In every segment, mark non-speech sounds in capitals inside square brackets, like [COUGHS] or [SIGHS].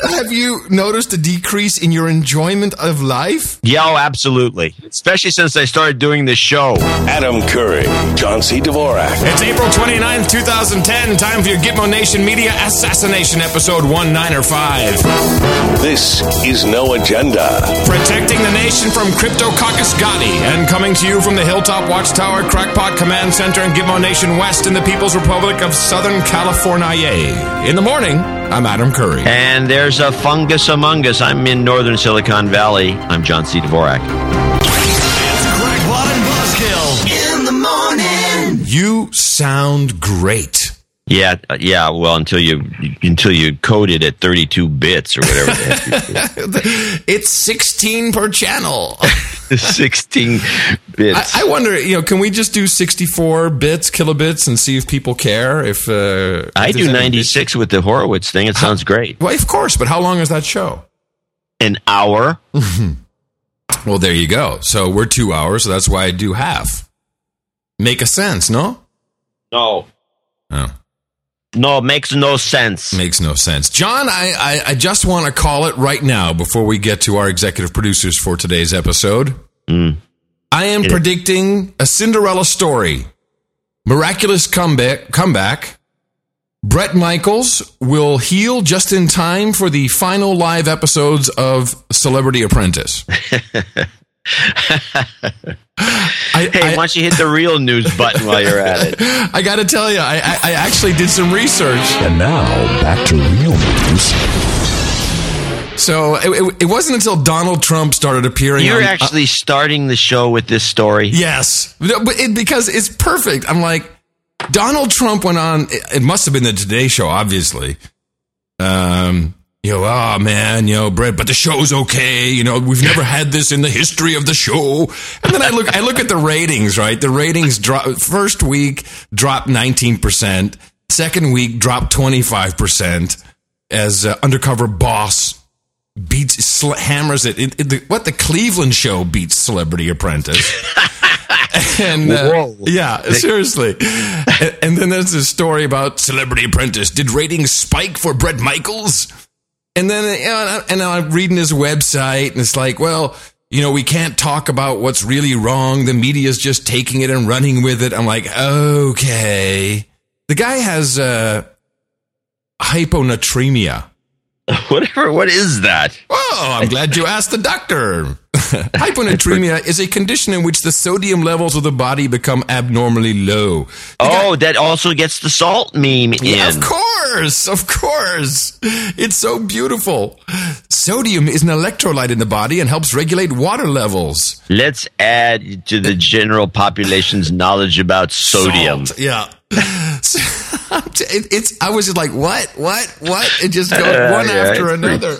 Have you noticed a decrease in your enjoyment of life? Yeah, oh, absolutely. Especially since I started doing this show. Adam Curry, John C. Dvorak. It's April 29th, 2010. Time for your Gitmo Nation Media Assassination Episode 195. This is No Agenda. Protecting the nation from Cryptococcus gattii and coming to you from the Hilltop Watchtower Crackpot Command Center in Gitmo Nation West in the People's Republic of Southern California. In the morning, I'm Adam Curry. And there's a fungus among us. I'm in northern Silicon Valley. I'm John C. Dvorak. It's Crackpot and Buzzkill in the morning. You sound great. Yeah, uh, yeah. Well, until you until you code it at 32 bits or whatever. the heck [LAUGHS] it's 16 per channel. [LAUGHS] 16 bits. I, I wonder, you know, can we just do 64 bits, kilobits, and see if people care? If, uh, I if do 96 with the Horowitz thing. It sounds great. Well, of course, but how long is that show? An hour. [LAUGHS] Well, there you go. So we're two hours, so that's why I do half. Make a sense, no? No. Oh, No, makes no sense. makes no sense. John, I, I, I just want to call it right now before we get to our executive producers for today's episode. Mm. I am predicting a Cinderella story. Miraculous comeback. comeback. Bret Michaels will heal just in time for the final live episodes of Celebrity Apprentice. [LAUGHS] I, Hey, I- why don't you hit the real news button while you're at it? [LAUGHS] I got to tell you, I, I, I actually did some research. And now, back to real news. So it, it, it wasn't until Donald Trump started appearing. You're on, actually starting the show with this story. yes, but it, because it's perfect. I'm like, Donald Trump went on. It, it must have been the Today Show, obviously. Um, you know, oh man, you know, Brett, but the show's okay. You know, we've never had this in the history of the show. And then I look, I look at the ratings. Right, the ratings drop. First week dropped 19 percent. Second week dropped 25 percent. As uh, undercover boss beats sl- hammers it. it, it the, what the Cleveland show beats Celebrity Apprentice. [LAUGHS] and uh, yeah, seriously. and, and then there's this story about Celebrity Apprentice. Did ratings spike for Bret Michaels? And then you know, and I'm reading his website, and it's like, well, you know, we can't talk about what's really wrong. The media's just taking it and running with it. I'm like, okay. The guy has uh, hyponatremia. [LAUGHS] Whatever. What is that? Oh, I'm glad you asked the doctor. [LAUGHS] Hyponatremia is a condition in which the sodium levels of the body become abnormally low. Oh, that also gets the salt meme in. Yeah, of course, of course. It's so beautiful. Sodium is an electrolyte in the body and helps regulate water levels. Let's add to the general population's knowledge about sodium. Salt, Yeah. [LAUGHS] [LAUGHS] It- it's. I was just like, what, what, what? It just goes one yeah, after another.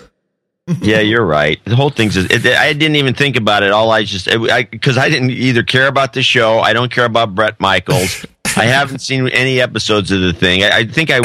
Yeah, you're right. The whole thing's. It, I didn't even think about it. All I just because I, didn't either care about the show. I don't care about Bret Michaels. I [LAUGHS] haven't seen any episodes of the thing. I, I think I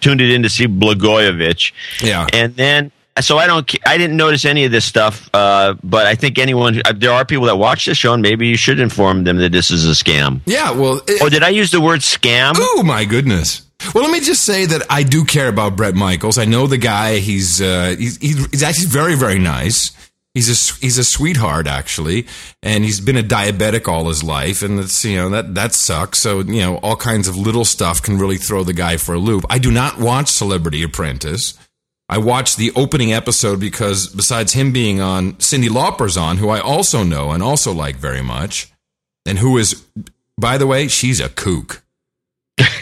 tuned it in to see Blagojevich. Yeah. and then so I don't. I didn't notice any of this stuff. Uh, but I think anyone. uh, There are people that watch the show, and maybe you should inform them that this is a scam. Yeah. Well. it- Oh, did I use the word scam? Oh my goodness. Well, let me just say that I do care about Bret Michaels. I know the guy. He's uh, he's, he's actually very very nice. He's a he's a sweetheart actually, and he's been a diabetic all his life, and that's you know that that sucks. So you know all kinds of little stuff can really throw the guy for a loop. I do not watch Celebrity Apprentice. I watched the opening episode because besides him being on, Cyndi Lauper's on, who I also know and also like very much, and who is, by the way, she's a kook.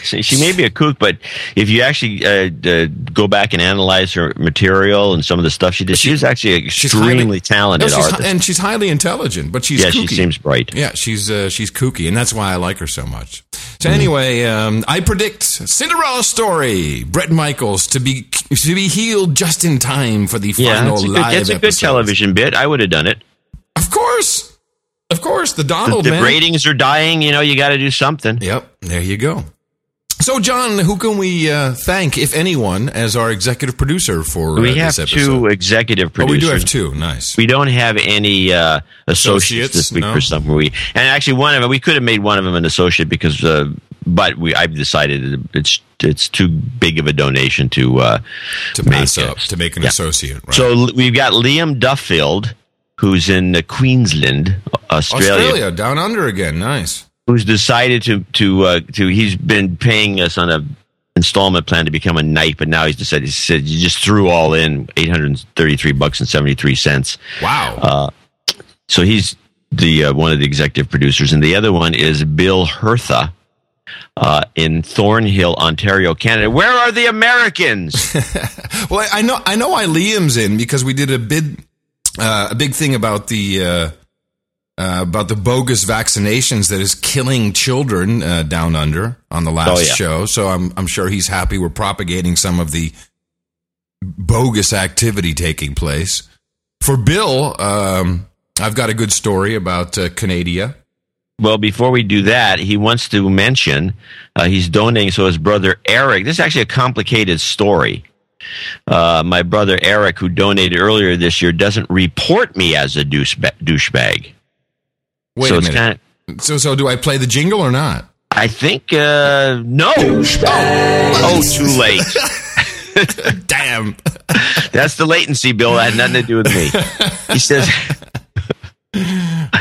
She, [LAUGHS] she may be a kook, but if you actually uh, uh, go back and analyze her material and some of the stuff she did, she was actually extremely highly- talented No, artist. and she's highly intelligent, but she's yeah, kooky. she seems bright. Yeah, she's uh, she's kooky, and that's why I like her so much. So anyway, um, I predict Cinderella story: Bret Michaels to be to be healed just in time for the Yeah, final that's a good, live that's a good television bit. I would have done it. Of course, of course, the Donald the man. ratings are dying, you know, you got to do something. Yep, there you go. So, John, who can we uh, thank, if anyone, as our executive producer for uh, we have this episode? two executive Oh, producers. we do have two. Nice. We don't have any uh, associates, Associates? this week No? for some reason. And actually, one of them, we could have made one of them an associate because uh, but we I've decided it's it's too big of a donation to uh, to make pass it. up to make an Yeah. associate. Right? So we've got Liam Duffield, who's in uh, Queensland, Australia, Australia down under again. Nice. Who's decided to to uh, to he's been paying us on a installment plan to become a knight, but now he's decided he said you just threw all in eight hundred thirty three bucks and seventy three cents. Wow. Uh, So he's the uh, one of the executive producers, and the other one is Bill Hertha. Uh, in Thornhill, Ontario, Canada. Where are the Americans? [LAUGHS] Well, I, know I know why Liam's in because we did a big uh, a big thing about the uh, about the bogus vaccinations that is killing children uh, down under on the last Oh, yeah. show. So I'm I'm sure he's happy we're propagating some of the bogus activity taking place. For Bill, um, I've got a good story about uh, Canada. Well, before we do that, he wants to mention uh, he's donating so his brother Eric. This is actually a complicated story. Uh, my brother Eric, who donated earlier this year, doesn't report me as a doucheba- douchebag. Wait so a it's minute. kind of. so so do I play the jingle or not? I think uh, no. Oh, too late. [LAUGHS] Damn. That's the latency, Bill. That had nothing to do with me. He says.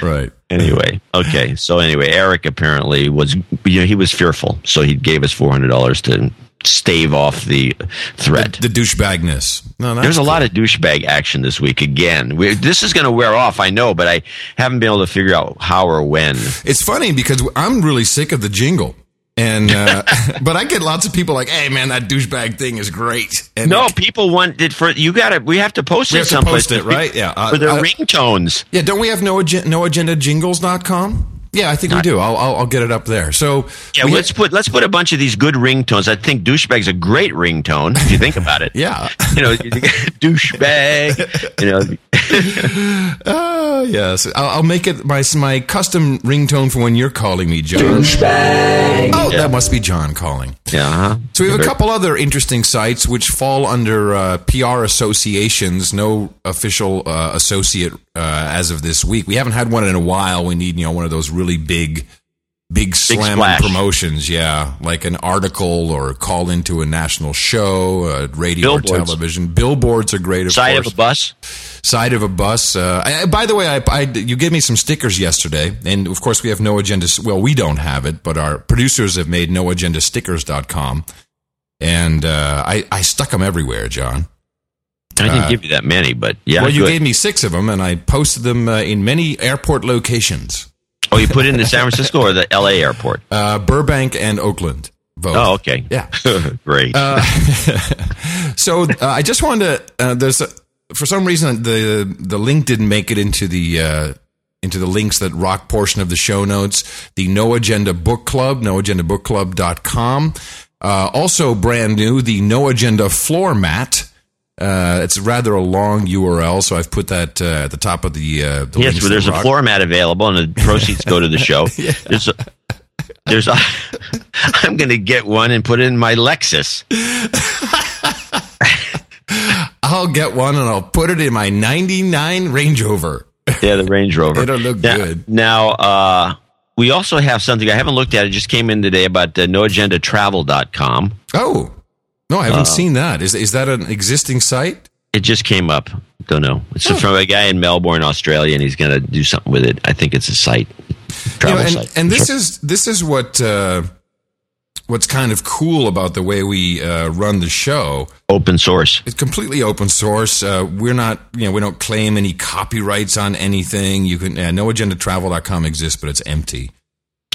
right. Anyway, okay. So anyway, Eric apparently was you know he was fearful, so he gave us four hundred dollars to stave off the threat. The douchebagness. No, There's a cool. lot of douchebag action this week again. We, this is going to wear off, I know, but I haven't been able to figure out how or when. It's funny because I'm really sick of the jingle. And uh, [LAUGHS] but I get lots of people like, "Hey, man, that douchebag thing is great." And No, people want it for you. Got to. We have to post We it someplace post it, right? Yeah, uh, for their uh, ringtones. yeah. Don't we have no agen- no agenda jingles.com? Yeah, I think we do. I'll, I'll I'll get it up there. So Yeah, we let's put let's put a bunch of these good ringtones. I think douchebag's a great ringtone if you think about it. [LAUGHS] yeah. You know, [LAUGHS] douchebag. You know, Uh, [LAUGHS] yes, I'll, I'll make it my my custom ringtone for when you're calling me, John. Douchebag. Oh, that must be John calling. yeah. huh So we have a couple other interesting sites which fall under uh, PR associations. No official uh, associate uh, as of this week. We haven't had one in a while. We need you know one of those really big, big slam promotions. Yeah, like an article or call into a national show, uh, radio or television. Billboards are great. Of Side course of a bus. side of a bus. Uh, I, by the way, I, I, you gave me some stickers yesterday, and of course we have no agenda. Well, we don't have it, but our producers have made noagendastickers.com, and uh, I, I stuck them everywhere, John. I didn't Uh, give you that many, but yeah. well, you good. gave me six of them, and I posted them uh, in many airport locations, oh, you put it in the San Francisco or the L.A. airport? uh, Burbank and Oakland. Both. Oh, okay. Yeah. [LAUGHS] Great. [LAUGHS] So uh, I just wanted to. Uh, there's a, for some reason the the link didn't make it into the uh, into the links that rock portion of the show notes. The No Agenda Book Club, noagendabookclub.com. Uh, also brand new, the No Agenda floor mat. Uh, it's rather a long URL, so I've put that uh, at the top of the. Uh, the yes, links well, that there's a rock- floor mat available, and the [LAUGHS] proceeds go to the show. [LAUGHS] There's a, there's a, [LAUGHS] I'm going to get one and put it in my Lexus. I'll get one and I'll put it in my '99 Range Rover. Yeah, the Range Rover. It'll look now, good. Now, uh, we also have something I haven't looked at. It just came in today about uh, noagendatravel.com. Oh no, I Uh, haven't seen that. Is is that an existing site? It just came up. Don't know. It's from a guy in Melbourne, Australia, and he's going to do something with it. I think it's a site, You travel know, and, site. and this Sure. is this is what uh, what's kind of cool about the way we uh, run the show. open source. It's completely open source. Uh, we're not, you know, we don't claim any copyrights on anything. You can, uh, noagendatravel.com exists, but it's empty.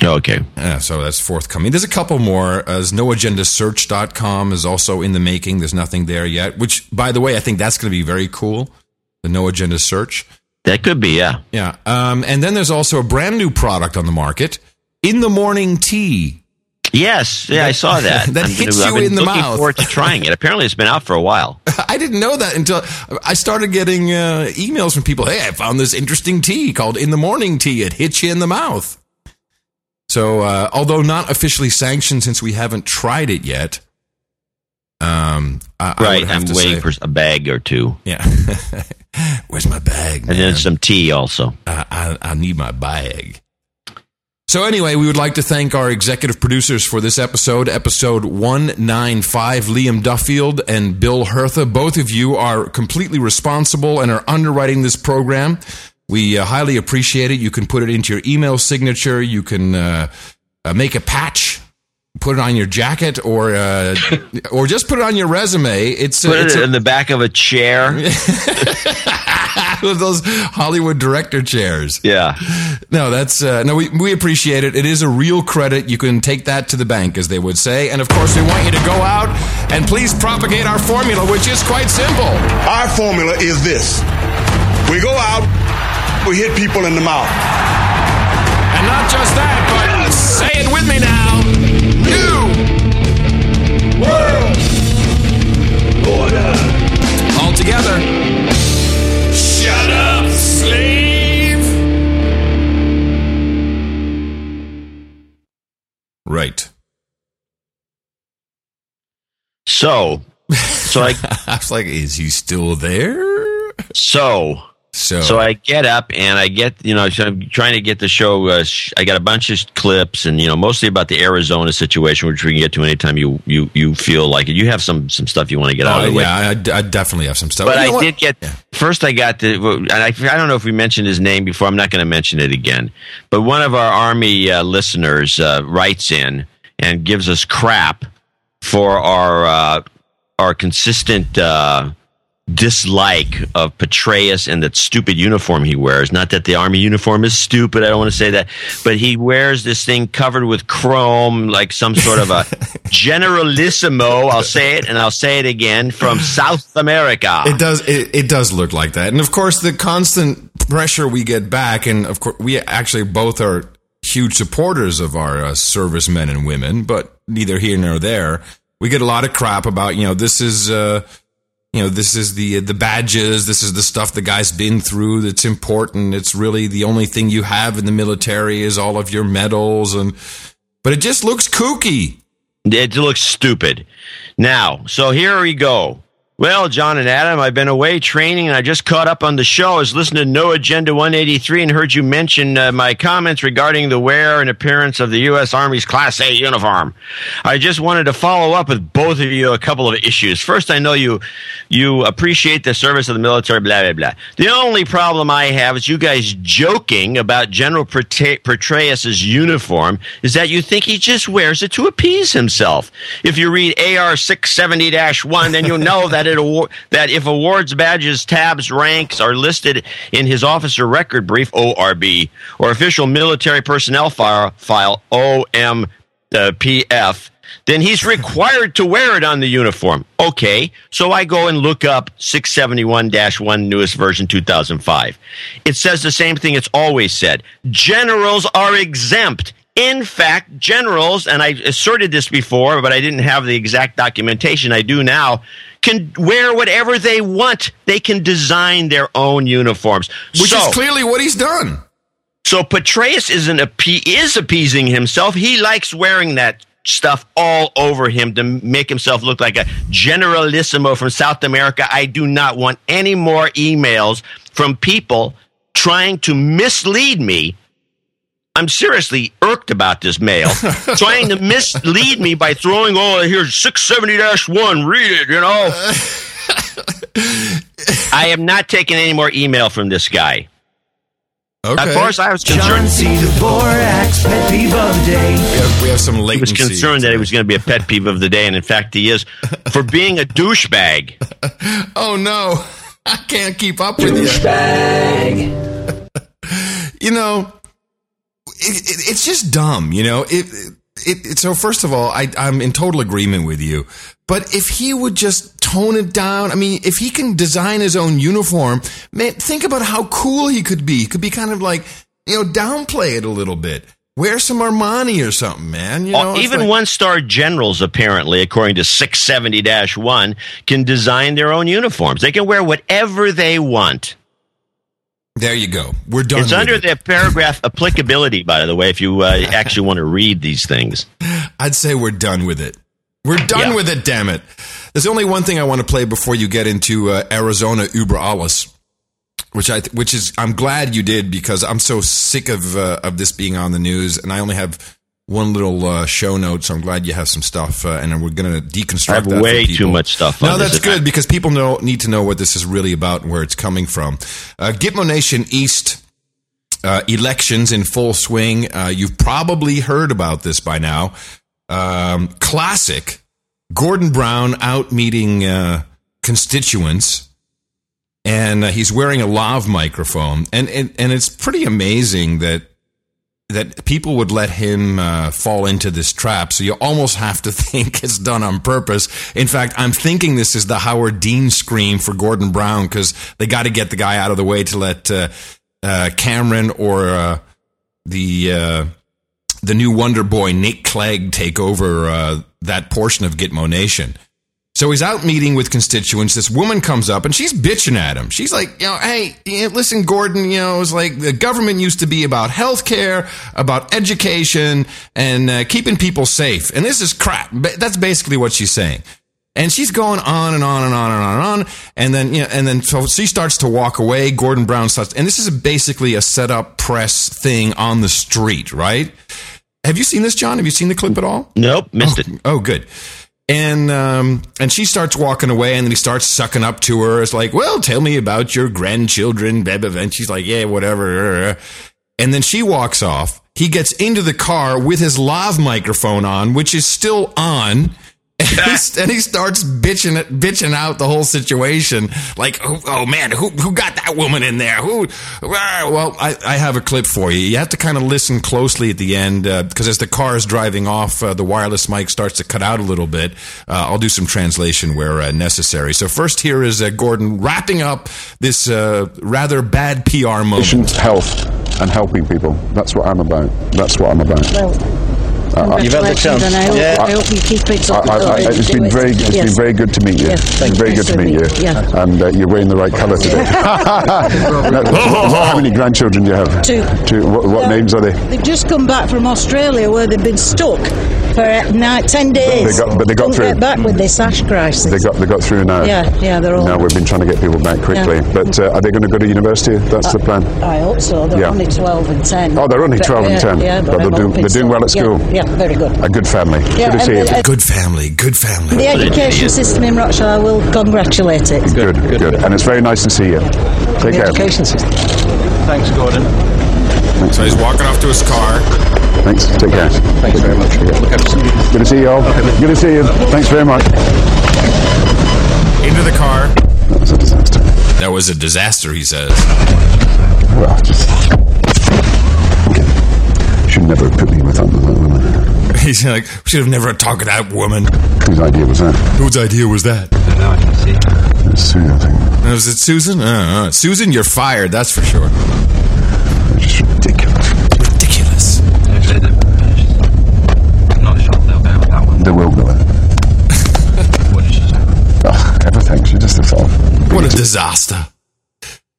Okay. Uh, so that's forthcoming. There's a couple more. As noagendasearch.com is also in the making. There's nothing there yet, which, by the way, I think that's going to be very cool. The No Agenda Search. That could be, yeah. Yeah. Um, and then there's also a brand new product on the market, In the Morning Tea. Yes, yeah, I saw that. [LAUGHS] That I'm hits gonna- I've you been in the looking mouth. forward to trying it. Apparently, it's been out for a while. [LAUGHS] I didn't know that until I started getting uh, emails from people. Hey, I found this interesting tea called In the Morning Tea. It hits you in the mouth. So, uh, although not officially sanctioned since we haven't tried it yet, um, I, I right, I'm to waiting say, for a bag or two, yeah. [LAUGHS] Where's my bag? and man? then some tea also. I, I, I need my bag. So anyway, we would like to thank our executive producers for this episode, episode 195, Liam Duffield and Bill Hertha. Both of you are completely responsible and are underwriting this program. We uh, highly appreciate it. You can put it into your email signature. You can uh, uh, make a patch, put it on your jacket, or uh, [LAUGHS] or just put it on your resume. It's, uh, Put it's it a- in the back of a chair. [LAUGHS] those Hollywood director chairs. Yeah. No, that's uh, no. We, we appreciate it. It is a real credit. You can take that to the bank, as they would say. And of course, we want you to go out and please propagate our formula, which is quite simple. Our formula is this we go out, we hit people in the mouth. And not just that, but say it with me now. New World order. all together. Shut up, slave. Right. So, so I, [LAUGHS] I was like, is he still there? so, So, so I get up and I get, you know, so I'm trying to get the show. Uh, sh- I got a bunch of clips and, you know, mostly about the Arizona situation, which we can get to anytime you, you, you feel like it. You have some, some stuff you want to get out Oh, of the way. yeah, I, I definitely have some stuff. But You know I what? did get first. I got the, and I, I don't know if we mentioned his name before. I'm not going to mention it again. But one of our army uh, listeners uh, writes in and gives us crap for our uh, our consistent uh, dislike of Petraeus and that stupid uniform he wears. Not that the army uniform is stupid. I don't want to say that, but he wears this thing covered with chrome, like some sort of a [LAUGHS] generalissimo. I'll say it and I'll say it again from South America. It does. It, it does look like that, and of course, the constant pressure we get back, and of course, we actually both are huge supporters of our uh, servicemen and women, but neither here nor there. We get a lot of crap about you know this is uh, you know this is the the badges, this is the stuff the guy's been through that's important. It's really the only thing you have in the military is all of your medals, and but it just looks kooky. It looks stupid. Now, so here we go. Well, John and Adam, I've been away training and I just caught up on the show. I was listening to No Agenda 183 and heard you mention uh, my comments regarding the wear and appearance of the U.S. Army's Class A uniform. I just wanted to follow up with both of you a couple of issues. First, I know you you appreciate the service of the military, blah, blah, blah. The only problem I have is you guys joking about General Petra- Petraeus' uniform is that you think he just wears it to appease himself. If you read AR 670-1, then you'll know that it award, that if awards, badges, tabs, ranks are listed in his officer record brief (ORB) or official military personnel file, file (OMPF), then he's [LAUGHS] required to wear it on the uniform. Okay, so I go and look up 671-1 newest version 2005. It says the same thing it's always said. Generals are exempt. In fact, generals, and I asserted this before, but I didn't have the exact documentation. I do now. Can wear whatever they want. They can design their own uniforms. Which so, is clearly what he's done. so Petraeus isn't appe- is appeasing himself. He likes wearing that stuff all over him to make himself look like a generalissimo from South America. I do not want any more emails from people trying to mislead me. I'm seriously irked about this mail, [LAUGHS] trying to mislead me by throwing, all oh, here's 670 1, read it, you know. [LAUGHS] I am not taking any more email from this guy. Okay. As far as I was John concerned, C. Dvorak's pet peeve of the day. we have, we have some he was concerned that he was going to be a pet peeve of the day, and in fact, he is for being a douchebag. [LAUGHS] Oh no, I can't keep up with you. You know, it, it, it's just dumb. You know, it, it, it. So first of all, I, I'm in total agreement with you. But if he would just tone it down, I mean, if he can design his own uniform, man, think about how cool he could be. He could be kind of like, you know, downplay it a little bit. Wear some Armani or something, man. You know, Uh, Even like- one star generals, apparently, according to 670 1, can design their own uniforms. They can wear whatever they want. There you go. We're done. It's under it. the paragraph applicability, by the way, if you uh, [LAUGHS] actually want to read these things. I'd say we're done with it. We're done Yeah. with it, damn it. There's only one thing I want to play before you get into uh, Arizona Uber alles. which I th- which is I'm glad you did because I'm so sick of uh, of this being on the news, and I only have one little uh, show note, so I'm glad you have some stuff, uh, and we're going to deconstruct. I have that way too much stuff No, that's good because people know need to know what this is really about and where it's coming from. Uh, Gitmo Nation East uh, elections in full swing. Uh, you've probably heard about this by now. Um, classic. Gordon Brown out meeting uh, constituents, and uh, he's wearing a lav microphone, and, and and it's pretty amazing that that people would let him uh, fall into this trap. So you almost have to [LAUGHS] think it's done on purpose. In fact, I'm thinking this is the Howard Dean scream for Gordon Brown because they got to get the guy out of the way to let uh, uh, Cameron or uh, the uh, the new Wonder Boy Nick Clegg take over uh, that portion of Gitmo Nation. So he's out meeting with constituents. This woman comes up and she's bitching at him. She's like, you know, hey, listen, Gordon, you know, it's like the government used to be about healthcare, about education, and uh, keeping people safe. And this is crap. That's basically what she's saying. And she's going on and on and on and on and on. And then, you know, and then so she starts to walk away. Gordon Brown starts, and this is basically a set up press thing on the street, right? Have you seen this, John? Have you seen the clip at all? Nope, missed it. Oh, good. And um, and she starts walking away, and then he starts sucking up to her. It's like, well, tell me about your grandchildren, blah. And she's like, yeah, whatever. And then she walks off. He gets into the car with his live microphone on, which is still on. [LAUGHS] And he, and he starts bitching it, bitching out the whole situation. Like, oh, oh man, who who got that woman in there? Who? Well, I, I have a clip for you. You have to kind of listen closely at the end because as the car is driving off, uh, the wireless mic starts to cut out a little bit. Uh, I'll do some translation where uh, necessary. So first, here is uh, Gordon wrapping up this uh, rather bad PR moment. patient health and helping people. That's what I'm about. That's what I'm about. Well, You've had the congratulations, chance. and I hope, Yeah. I hope you keep it I, up. I, I, and it's been very, it's Yes. been very good to meet you. Yes, It's been very good to meet you. Yeah. And uh, you're wearing the right colour today. [LAUGHS] [LAUGHS] [LAUGHS] How many grandchildren do you have? Two. Two. What, what names are they? They've just come back from Australia where they've been stuck for uh, nine, ten days. They got- but they got Couldn't through. get back with this ash crisis. They got they got through now. Yeah, yeah, they're all. Now we've been trying to get people back quickly. Yeah. But uh, are they going to go to university? That's the plan. I hope so. They're Yeah. only 12 and 10. Oh, they're only But, 12 and yeah, 10, Yeah, but they're I'm doing- hoping they're doing so. well at school. Yeah, yeah, very good. A good family. Yeah, good to see you. and- Good family, good family. The education system in Rochdale, I will congratulate it. Good, good, And it's very nice to see you. Take The care. education system. Thanks, Gordon. Thanks. So he's walking off to his car. Thanks. Take care. Thanks very much. Look after some Good to see you all. Good to see you. Thanks very much. into the car. That was a disaster. That was a disaster, he says. Well, just. Okay. Should never have put me with that, that woman. He's like, we should have never talked to that woman. Whose idea was that? Whose idea was that? It's Sue, I think. Was it Susan? Uh, uh, Susan, you're fired. That's for sure. It's just ridiculous. Ridiculous. They will go in. Ugh, everything. She just thought. What a disaster.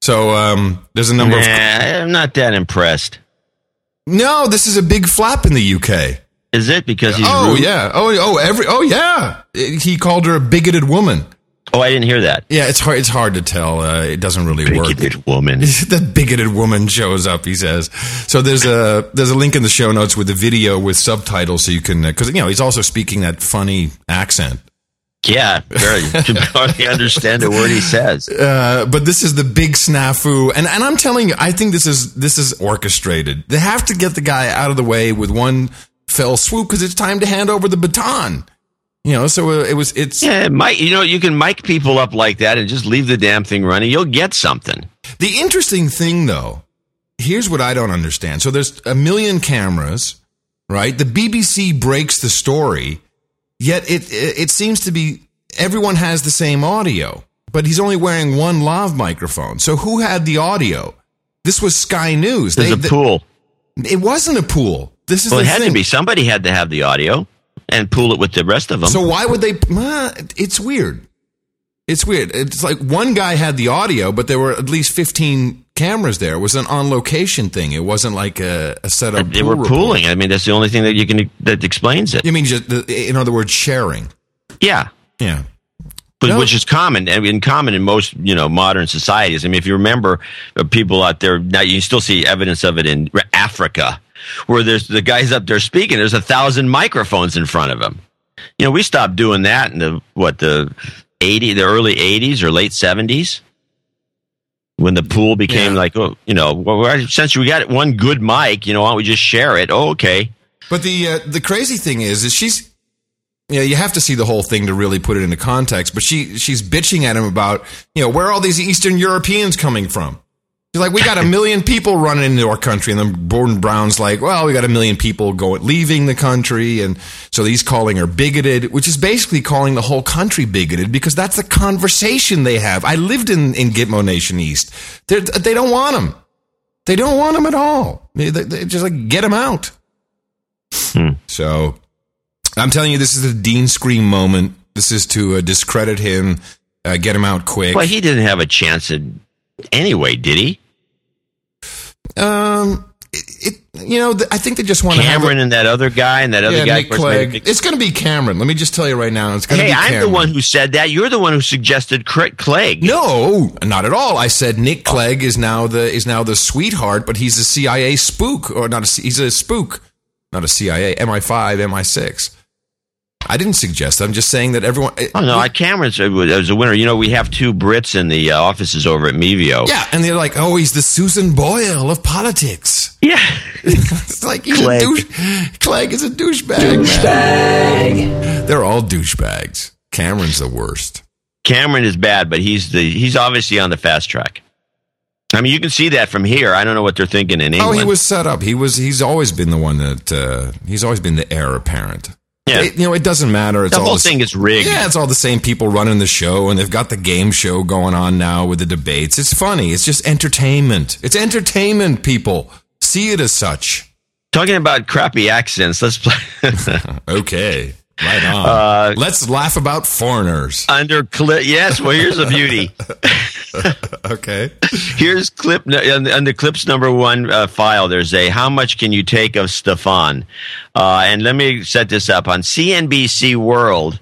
So um, there's a number of. I'm not that impressed. No, this is a big flap in the UK. Is it because he's Oh rude? yeah. Oh oh every. Oh yeah. He called her a bigoted woman. Oh, I didn't hear that. Yeah, it's hard. It's hard to tell. Uh, it doesn't really work. Bigoted woman. [LAUGHS] the bigoted woman shows up. He says. So there's a there's a link in the show notes with the video with subtitles, so you can because you know he's also speaking that funny accent. Yeah, very. [LAUGHS] You can hardly understand a word he says. Uh, but this is the big snafu, and and I'm telling you, I think this is this is orchestrated. They have to get the guy out of the way with one fell swoop because it's time to hand over the baton. You know, so uh, it was. It's Yeah, mic. You know, you can mic people up like that and just leave the damn thing running. You'll get something. The interesting thing, though, here's what I don't understand. So there's a million cameras, right? The BBC breaks the story, yet it it, it seems to be everyone has the same audio, but he's only wearing one lav microphone. So who had the audio? This was Sky News. There's They- a pool. It wasn't a pool. This is Well, it had thing. to be. Somebody had to have the audio and pool it with the rest of them. So why would they? Uh, it's weird. It's weird. It's like one guy had the audio, but there were at least fifteen cameras there. It was an on location thing. It wasn't like a, a set up. they pool were report. pooling. I mean, that's the only thing that you can that explains it. You mean just the, in other words, sharing? Yeah, Yeah. but- No. which is common and in common in most you know modern societies. I mean, if you remember, uh, people out there now you still see evidence of it in Africa, where there's the guys up there speaking. There's a thousand microphones in front of him. You know, we stopped doing that in the what the eighty, the early '80s or late '70s. When the pool became Yeah. like, oh, you know, well, since we got one good mic, you know, why don't we just share it? Oh, okay. But the uh, the crazy thing is, is she's, you know, you have to see the whole thing to really put it into context. But she she's bitching at him about, you know, where are all these Eastern Europeans coming from? She's like, we got a million people running into our country, and then Gordon Brown's like, well, we got a million people going leaving the country, and so he's calling her bigoted, which is basically calling the whole country bigoted because that's the conversation they have. I lived in in Gitmo Nation East. They're, they don't want him. They don't want him at all. They, they, they just like get him out. So I'm telling you, this is a Dean Scream moment. This is to uh, discredit him, uh, get him out quick. Well, he didn't have a chance anyway, did he? Um, it, it, you know, th- I think they just want to. Cameron and that other guy and that other yeah, guy. Nick of made a Clegg. big- It's going to be Cameron. Let me just tell you right now. It's going to Hey, be I'm the one who said that. You're the one who suggested Clegg. No, not at all. I said Nick Clegg is now the is now the sweetheart, but he's a CIA spook, or not a he's a spook, not a CIA, MI5, MI6. I didn't suggest. that. I'm just saying that everyone. Oh no, I- Cameron's uh, was a winner. You know, we have two Brits in the uh, offices over at Mevio. Yeah, and they're like, "Oh, he's the Susan Boyle of politics." yeah. [LAUGHS] it's like he's Clegg. a douche. Clegg is a douchebag. Douchebag. They're all douchebags. Cameron's the worst. Cameron is bad, but he's the he's obviously on the fast track. I mean, you can see that from here. I don't know what they're thinking in England. Oh, he was set up. He was. He's always been the one that. Uh, he's always been the heir apparent. Yeah. It- you know, it doesn't matter. It's the all whole the, thing is rigged. Yeah, it's all the same people running the show, and they've got the game show going on now with the debates. It's funny. It's just entertainment. It's entertainment. People see it as such. Talking about crappy accents, let's play [LAUGHS] Okay, right on. Uh, Let's laugh about foreigners. under clip. Yes, well, here's a beauty. [LAUGHS] Okay. Here's clip the clips number one uh, file. There's a how much can you take of Stefan? Uh, and let me set this up on CNBC World,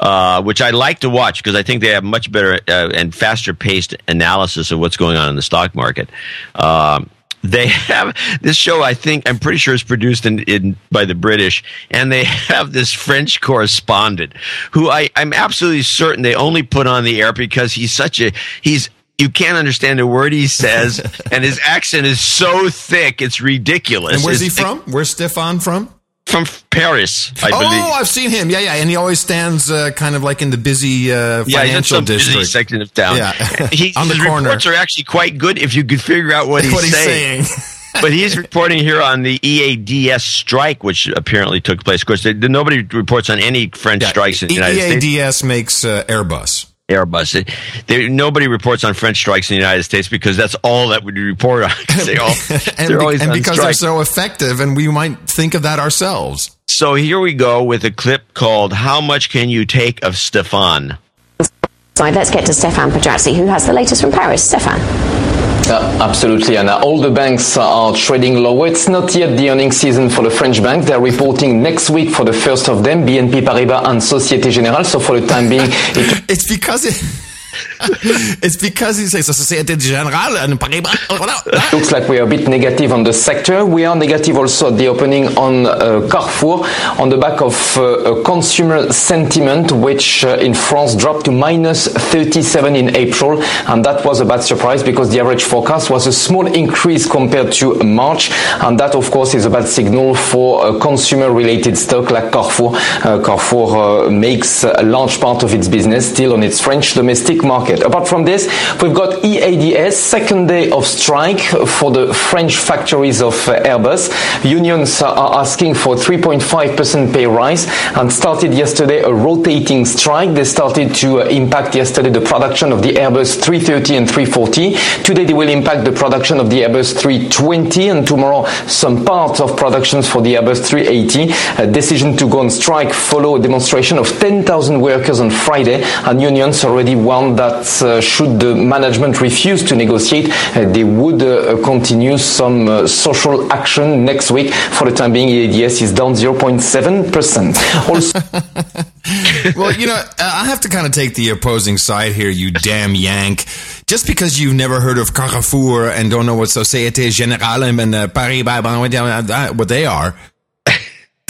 uh, which I like to watch because I think they have much better uh, and faster paced analysis of what's going on in the stock market. Um, they have this show. I think I'm pretty sure is produced in, in by the British, and they have this French correspondent who I, I'm absolutely certain they only put on the air because he's such a he's you can't understand a word he says, [LAUGHS] and his accent is so thick it's ridiculous. And where's he from? Where's Stefan from? From Paris, I oh, believe. Oh, I've seen him. Yeah, yeah. And he always stands uh, kind of like in the busy uh, Yeah, he's in financial busy district. section of town. Yeah. [LAUGHS] he, [LAUGHS] On the his corner. reports are actually quite good if you could figure out what [LAUGHS] he's, what he's saying. saying. but he's reporting here on the EADS strike, which apparently took place. Of course, they, nobody reports on any French strikes in the United States. EADS makes uh, Airbus. Airbus. It- They, nobody reports on French strikes in the United States because that's all that would report on. [LAUGHS] they [LAUGHS] all, and, they're be- always and on because strike. they're so effective, and we might think of that ourselves. So here we go with a clip called "How Much Can You Take of Stefan?" side, let's get to Stefan Pedrazzi, who has the latest from Paris. Stefan. Uh, absolutely, and all the banks are trading lower. It's not yet the earnings season for the French banks. They're reporting next week for the first of them, BNP Paribas and Societe Generale. So for the time being, it It's because it. [LAUGHS] it's because he says Société Générale Paribas. looks like we are a bit negative on the sector. We are negative also at the opening on uh, Carrefour on the back of uh, consumer sentiment, which uh, in France dropped to minus 37 in April, and that was a bad surprise because the average forecast was a small increase compared to March, and that of course is a bad signal for a consumer-related stock like Carrefour. Uh, Carrefour uh, makes a large part of its business still on its French domestic market. Apart from this, we've got EADS, second day of strike for the French factories of uh, Airbus. Unions are asking for 3.5% pay rise and started yesterday a rotating strike. They started to uh, impact yesterday the production of the Airbus 330 and 340. Today they will impact the production of the Airbus 320 and tomorrow some parts of productions for the Airbus 380. A decision to go on strike follow a demonstration of 10,000 workers on Friday and unions already warned that uh, should the management refuse to negotiate, uh, they would uh, continue some social action next week. For the time being, ADS is down 0.7%. Also, [LAUGHS] well, you know, I have to kind of take the opposing side here, you damn Yank. Just because you've never heard of Carrefour and don't know what Société Générale and uh, Paris, what they are,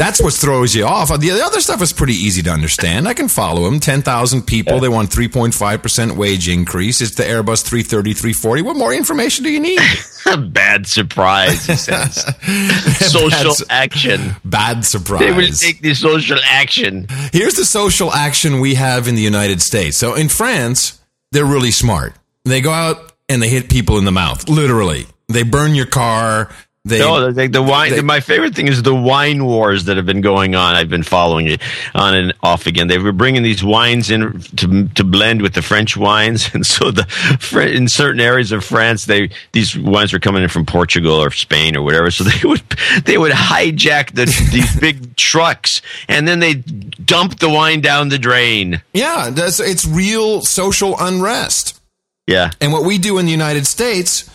that's what throws you off. The other stuff is pretty easy to understand. I can follow them. 10,000 people. Yeah. They want 3.5% wage increase. It's the Airbus 330, 340. What more information do you need? [LAUGHS] bad surprise, he says. [LAUGHS] social bad, action. Bad surprise. They will take the social action. Here's the social action we have in the United States. So in France, they're really smart. They go out and they hit people in the mouth, literally. They burn your car. They, no, the, the wine. They, my favorite thing is the wine wars that have been going on. I've been following it on and off again. They were bringing these wines in to to blend with the French wines, [LAUGHS] and so the in certain areas of France, they these wines were coming in from Portugal or Spain or whatever. So [LAUGHS] they would they would hijack the these big trucks, and then they dump the wine down the drain. Yeah, that's it's real social unrest. Yeah, and what we do in the United States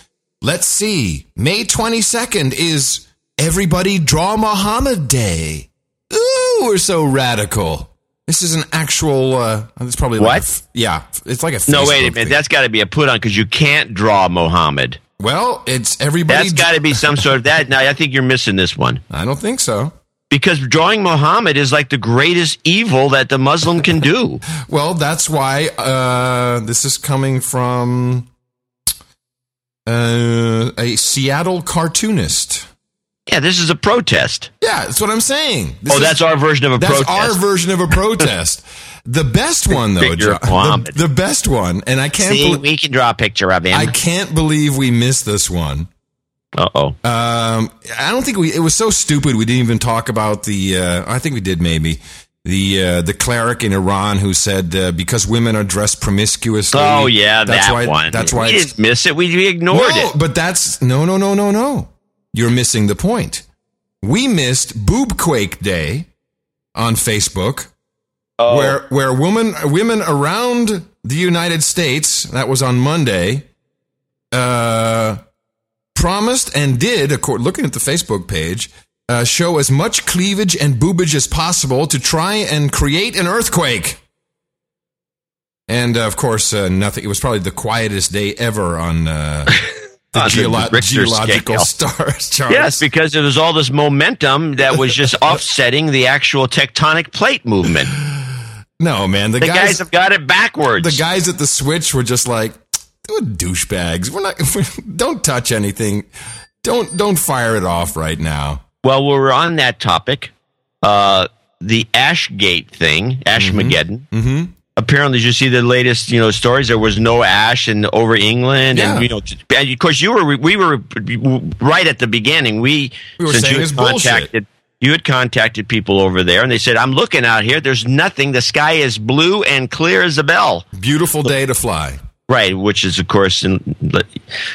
Let's see. May 22nd is Everybody Draw Muhammad Day. Ooh, we're so radical. This is an actual. Uh, it's probably what? Like a, yeah, it's like a. Facebook no, wait a minute. Thing. That's got to be a put on because you can't draw Muhammad. Well, it's everybody. That's got to be some sort of that. Now, I think you're missing this one. I don't think so. Because drawing Muhammad is like the greatest evil that the Muslim can do. [LAUGHS] well, that's why uh, this is coming from uh, a Seattle cartoonist. Yeah, this is a protest. Yeah, that's what I'm saying. This oh, that's our version of a that's protest. That's our version of a protest. [LAUGHS] the best one, though, John, the, the, best one, and I can't. See, be- we can draw a picture of him. I can't believe we missed this one. Uh oh. Um, I don't think we. It was so stupid. We didn't even talk about the. Uh, I think we did maybe the uh, the cleric in Iran who said uh, because women are dressed promiscuously. Oh yeah, that's that why, one. That's why we didn't miss it. We, we ignored no, it. But that's no, no, no, no, no. You're missing the point. We missed Boobquake Day on Facebook, oh. where where women women around the United States that was on Monday. Uh, promised and did, according, looking at the Facebook page, uh, show as much cleavage and boobage as possible to try and create an earthquake. And uh, of course, uh, nothing. It was probably the quietest day ever on uh, [LAUGHS] the, on geolo- the geological stars [LAUGHS] chart. Yes, because there was all this momentum that was just [LAUGHS] offsetting the actual tectonic plate movement. No, man, the, the guys, guys, have got it backwards. The guys at the switch were just like, douchebags. We're not. don't touch anything. Don't don't fire it off right now. Well, we're on that topic. Uh, the Ashgate thing, Ashmageddon. Mm-hmm. Mm-hmm. Apparently, did you see the latest, you know, stories? There was no ash in over England, yeah. and you know, and of course, you were we were right at the beginning. We, we were saying you contacted, bullshit. You had contacted people over there, and they said, "I'm looking out here. There's nothing. The sky is blue and clear as a bell. Beautiful day to fly." Right, which is, of course, in,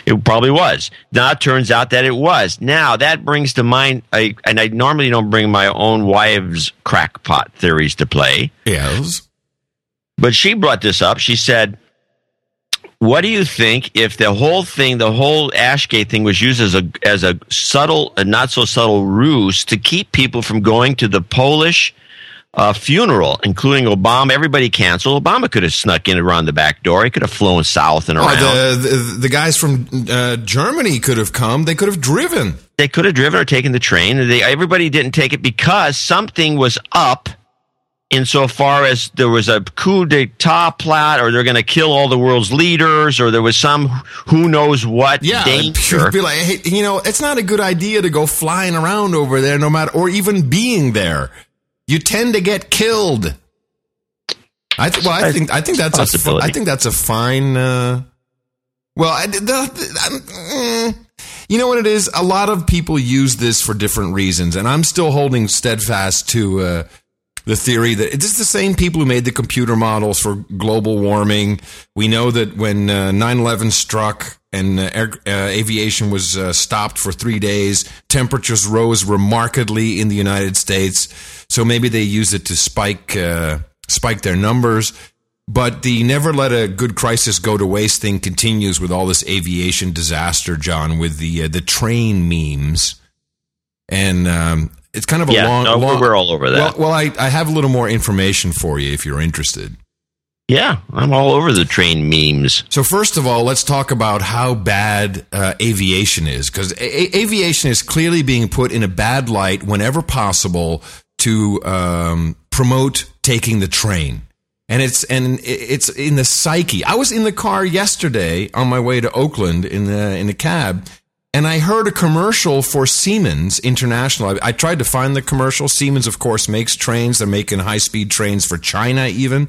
it probably was. Now it turns out that it was. Now that brings to mind, I, and I normally don't bring my own wives' crackpot theories to play. Yes. But she brought this up. She said, what do you think if the whole thing, the whole Ashgate thing, was used as a as a subtle, a not so subtle ruse to keep people from going to the Polish uh, funeral, including Obama. Everybody canceled. Obama could have snuck in around the back door. He could have flown south and around. Oh, the, the, the guys from uh, Germany could have come. They could have driven. They could have driven or taken the train. They, everybody didn't take it because something was up. Insofar as there was a coup d'etat plot, or they're going to kill all the world's leaders, or there was some who knows what yeah, danger. [LAUGHS] Be like, hey, you know, it's not a good idea to go flying around over there, no matter, or even being there you tend to get killed. I th- well, I think I think that's a I think that's a fine. Uh, well, I, the, the, mm, you know what it is. A lot of people use this for different reasons, and I'm still holding steadfast to uh, the theory that it's the same people who made the computer models for global warming. We know that when uh, 9/11 struck and uh, air, uh, aviation was uh, stopped for three days, temperatures rose remarkably in the United States. So maybe they use it to spike uh, spike their numbers. But the never let a good crisis go to waste thing continues with all this aviation disaster, John, with the uh, the train memes, and um, it's kind of a Yeah, long. no, we're- long- we're all over that. Well, well I, I have a little more information for you if you're interested. Yeah, I'm all over the train memes. So first of all, let's talk about how bad uh, aviation is, because a- aviation is clearly being put in a bad light whenever possible to um, promote taking the train, and it's and it's in the psyche. I was in the car yesterday on my way to Oakland in the in the cab. And I heard a commercial for Siemens International. I, I tried to find the commercial. Siemens, of course, makes trains. They're making high speed trains for China, even.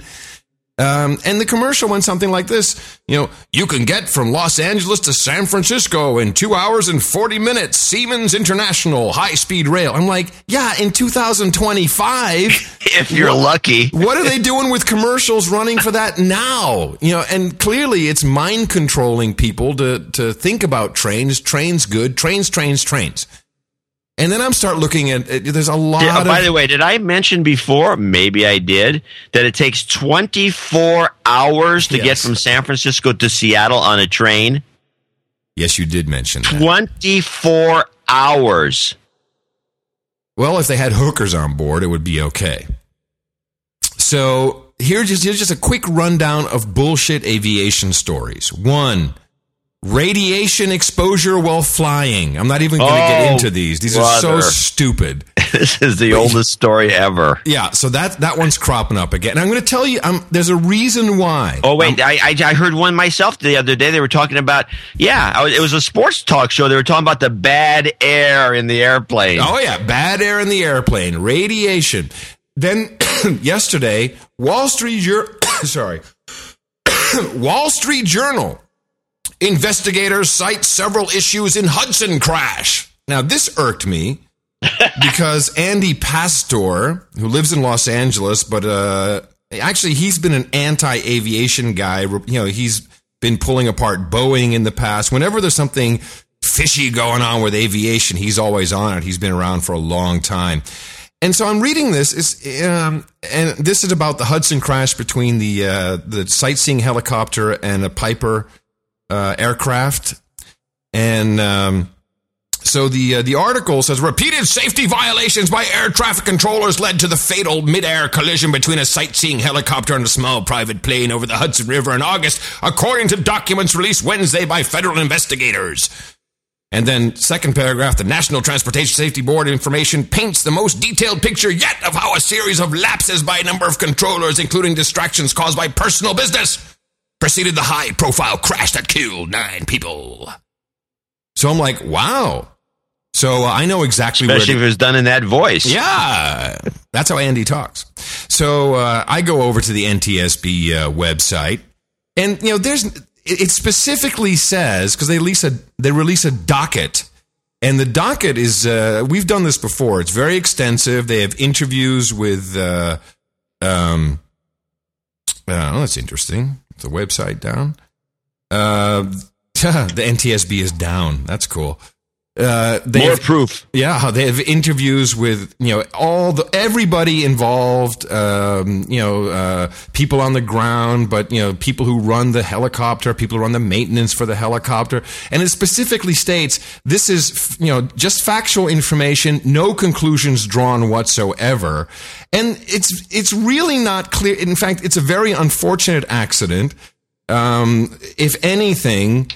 Um, and the commercial went something like this You know, you can get from Los Angeles to San Francisco in two hours and 40 minutes. Siemens International high speed rail. I'm like, yeah, in 2025. [LAUGHS] If you're lucky. what are they [LAUGHS] doing with commercials running for that now? You know, and clearly it's mind controlling people to, to think about trains. Trains good. Trains, trains, trains. And then I'm start looking at, uh, there's a lot Yeah, of. by the way, did I mention before? Maybe I did. That it takes 24 hours to get from San Francisco to Seattle on a train. yes, you did mention that. 24 hours. Well, if they had hookers on board, it would be okay. So here's just, here's just a quick rundown of bullshit aviation stories. One, radiation exposure while flying. I'm not even going to get Oh, into these. These are so stupid. [LAUGHS] this is the oldest story ever. Yeah, so that that one's cropping up again. And I'm going to tell you, um, there's a reason why. Oh wait, I, I I heard one myself the other day. They were talking about yeah, I was, it was a sports talk show. They were talking about the bad air in the airplane. Oh yeah, bad air in the airplane, radiation. Then [COUGHS] yesterday, Wall Street [COUGHS] sorry, [COUGHS] Wall Street Journal investigators cite several issues in Hudson crash. Now this irked me [LAUGHS] because Andy Pasztor, who lives in Los Angeles, but uh, actually he's been an anti-aviation guy. You know, he's been pulling apart Boeing in the past. Whenever there's something fishy going on with aviation, he's always on it. He's been around for a long time. And so I'm reading this, is, um, and this is about the Hudson crash between the uh, the sightseeing helicopter and a Piper uh, aircraft, and um, so the uh, the article says repeated safety violations by air traffic controllers led to the fatal mid-air collision between a sightseeing helicopter and a small private plane over the Hudson River in August, according to documents released Wednesday by federal investigators. And then, second paragraph, the National Transportation Safety Board information paints the most detailed picture yet of how a series of lapses by a number of controllers, including distractions caused by personal business, preceded the high profile crash that killed nine people. So I'm like, wow. So uh, I know exactly Especially where. if it was done in that voice. Yeah, that's how Andy talks. So uh, I go over to the NTSB uh, website, and you know, there's it specifically says because they release a they release a docket, and the docket is uh, we've done this before. It's very extensive. They have interviews with. Uh, um, uh, that's interesting. The website down. Uh, [LAUGHS] the NTSB is down. That's cool. Uh, they More have- proof. yeah, they have interviews with you know all the everybody involved. Um, you know, uh, people on the ground, but you know, people who run the helicopter, people who run the maintenance for the helicopter, and it specifically states this is you know just factual information, no conclusions drawn whatsoever, and it's it's really not clear. In fact, it's a very unfortunate accident. Um, if anything,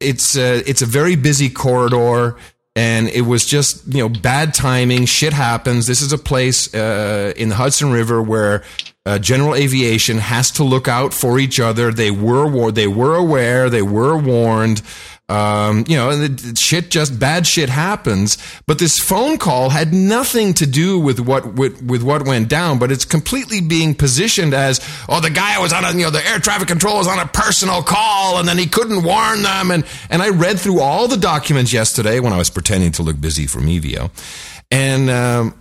it's a, it's a very busy corridor and it was just you know bad timing. Shit happens. This is a place uh, in the hudson river where uh, general aviation has to look out for each other. They were war- they were aware they were warned um, you know, and the, shit just bad shit happens. But this phone call had nothing to do with what with, with what went down. But it's completely being positioned as, oh, the guy was on a, you know, the air traffic control was on a personal call, and then he couldn't warn them. And and I read through all the documents yesterday when I was pretending to look busy for Mevio, and. Um,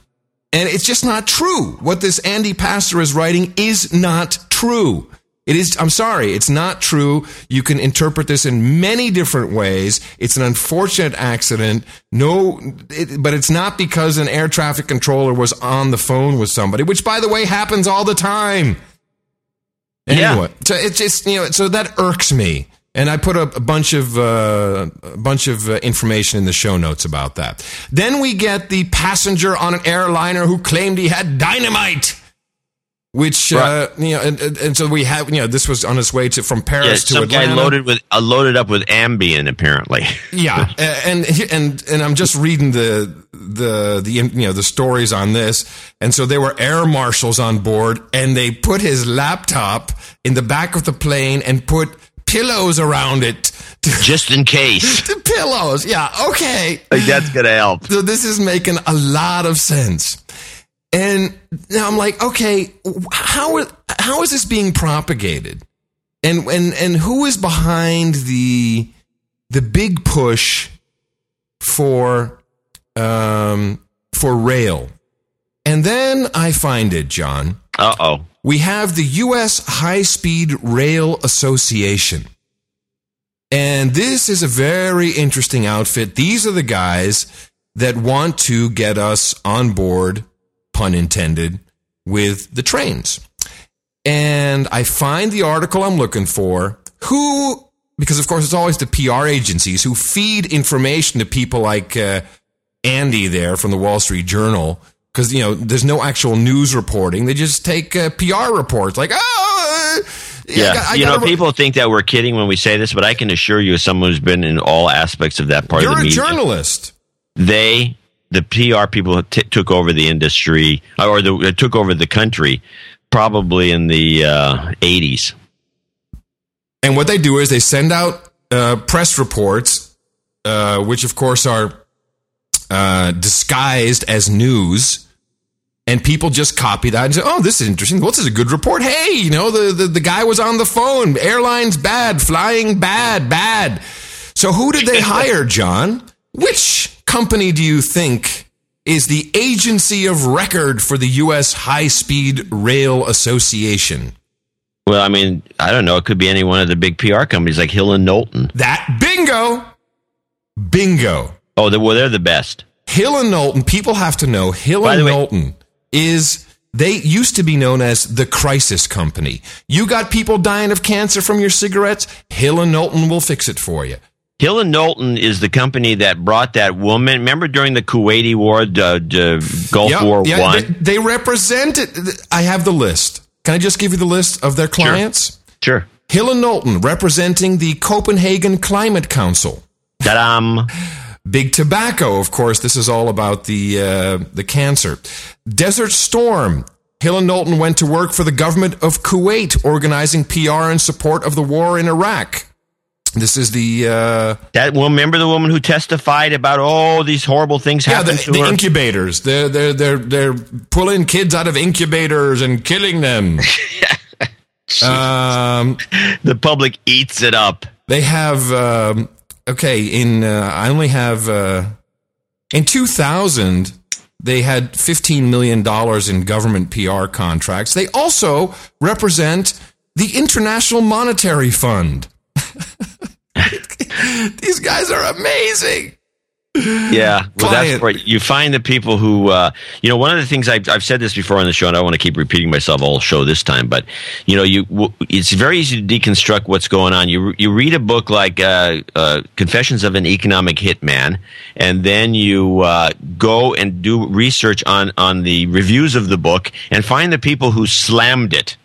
and it's just not true. What this Andy Pasztor is writing is not true. It is, I'm sorry, it's not true. You can interpret this in many different ways. It's an unfortunate accident. No, it, but it's not because an air traffic controller was on the phone with somebody, which by the way happens all the time. Yeah. Anyway, so it's just you know, so that irks me, and I put a, a bunch of uh, a bunch of uh, information in the show notes about that. Then we get the passenger on an airliner who claimed he had dynamite. Which uh, you know, and, and, so we have you know this was on his way to from Yeah, Paris to some Atlanta. guy loaded with uh, loaded up with Ambien, apparently. [LAUGHS] Yeah, and and and I'm just reading the the the you know the stories on this, and so there were air marshals on board, and they put his laptop in the back of the plane and put pillows around it. [LAUGHS] To, Just in case. [LAUGHS] the pillows, yeah, okay. Like that's gonna help. So this is making a lot of sense. And now I'm like, okay, how how is this being propagated? And and and who is behind the the big push for um for rail? And then I find it, John. Uh oh. We have the US High Speed Rail Association. And this is a very interesting outfit. These are the guys that want to get us on board, pun intended, with the trains. And I find the article I'm looking for, who, because of course it's always the PR agencies who feed information to people like uh, Andy there from the Wall Street Journal. Because, you know, there's no actual news reporting. They just take uh, PR reports like, oh, uh, Yeah, I got- I you know, gotta- people think that we're kidding when we say this, but I can assure you, as someone who's been in all aspects of that part You're of the a media, journalist. they, the PR people, t- took over the industry or the, uh, took over the country probably in the uh, 80s. And what they do is they send out uh, press reports, uh, which of course are uh, disguised as news. And people just copy that and say, "Oh, this is interesting. Well, this is a good report. Hey, you know, the, the the guy was on the phone. Airlines bad, flying bad, bad." So, who did they [LAUGHS] hire, John? Which company do you think is the agency of record for the U.S. High Speed Rail Association? Well, I mean, I don't know. It could be any one of the big PR companies like Hill and Knowlton. That bingo, bingo. Oh, they, well, they're the best. Hill and Knowlton, people have to know Hill By and the way- Knowlton is they used to be known as the crisis company. You got people dying of cancer from your cigarettes, Hill and Knowlton will fix it for you. Hill and Knowlton is the company that brought that woman. Remember during the Kuwaiti War, the, the Gulf Yeah, War yeah, One? They, they represent it. I have the list. Can I just give you the list of their clients? Sure. Hill and Knowlton representing the Copenhagen Climate Council. Ta-dam. Big Tobacco, of course. This is all about the uh, the cancer. Desert Storm. Hill and Knowlton went to work for the government of Kuwait, organizing PR in support of the war in Iraq. This is the uh, That well, remember the woman who testified about oh these horrible things yeah the, to the incubators. They're they're they're they're pulling kids out of incubators and killing them. [LAUGHS] [LAUGHS] um, the public eats it up. They have um, okay. In uh, I only have uh, in 2000 they had 15 million dollars in government PR contracts. They also represent the International Monetary Fund. [LAUGHS] [LAUGHS] These guys are amazing. Yeah, well, Client. that's right. You find the people who, uh, you know, one of the things I've, I've said this before on the show, and I don't want to keep repeating myself all show this time, but you know, you w- it's very easy to deconstruct what's going on. You you read a book like uh, uh, Confessions of an Economic Hitman, and then you uh, go and do research on on the reviews of the book and find the people who slammed it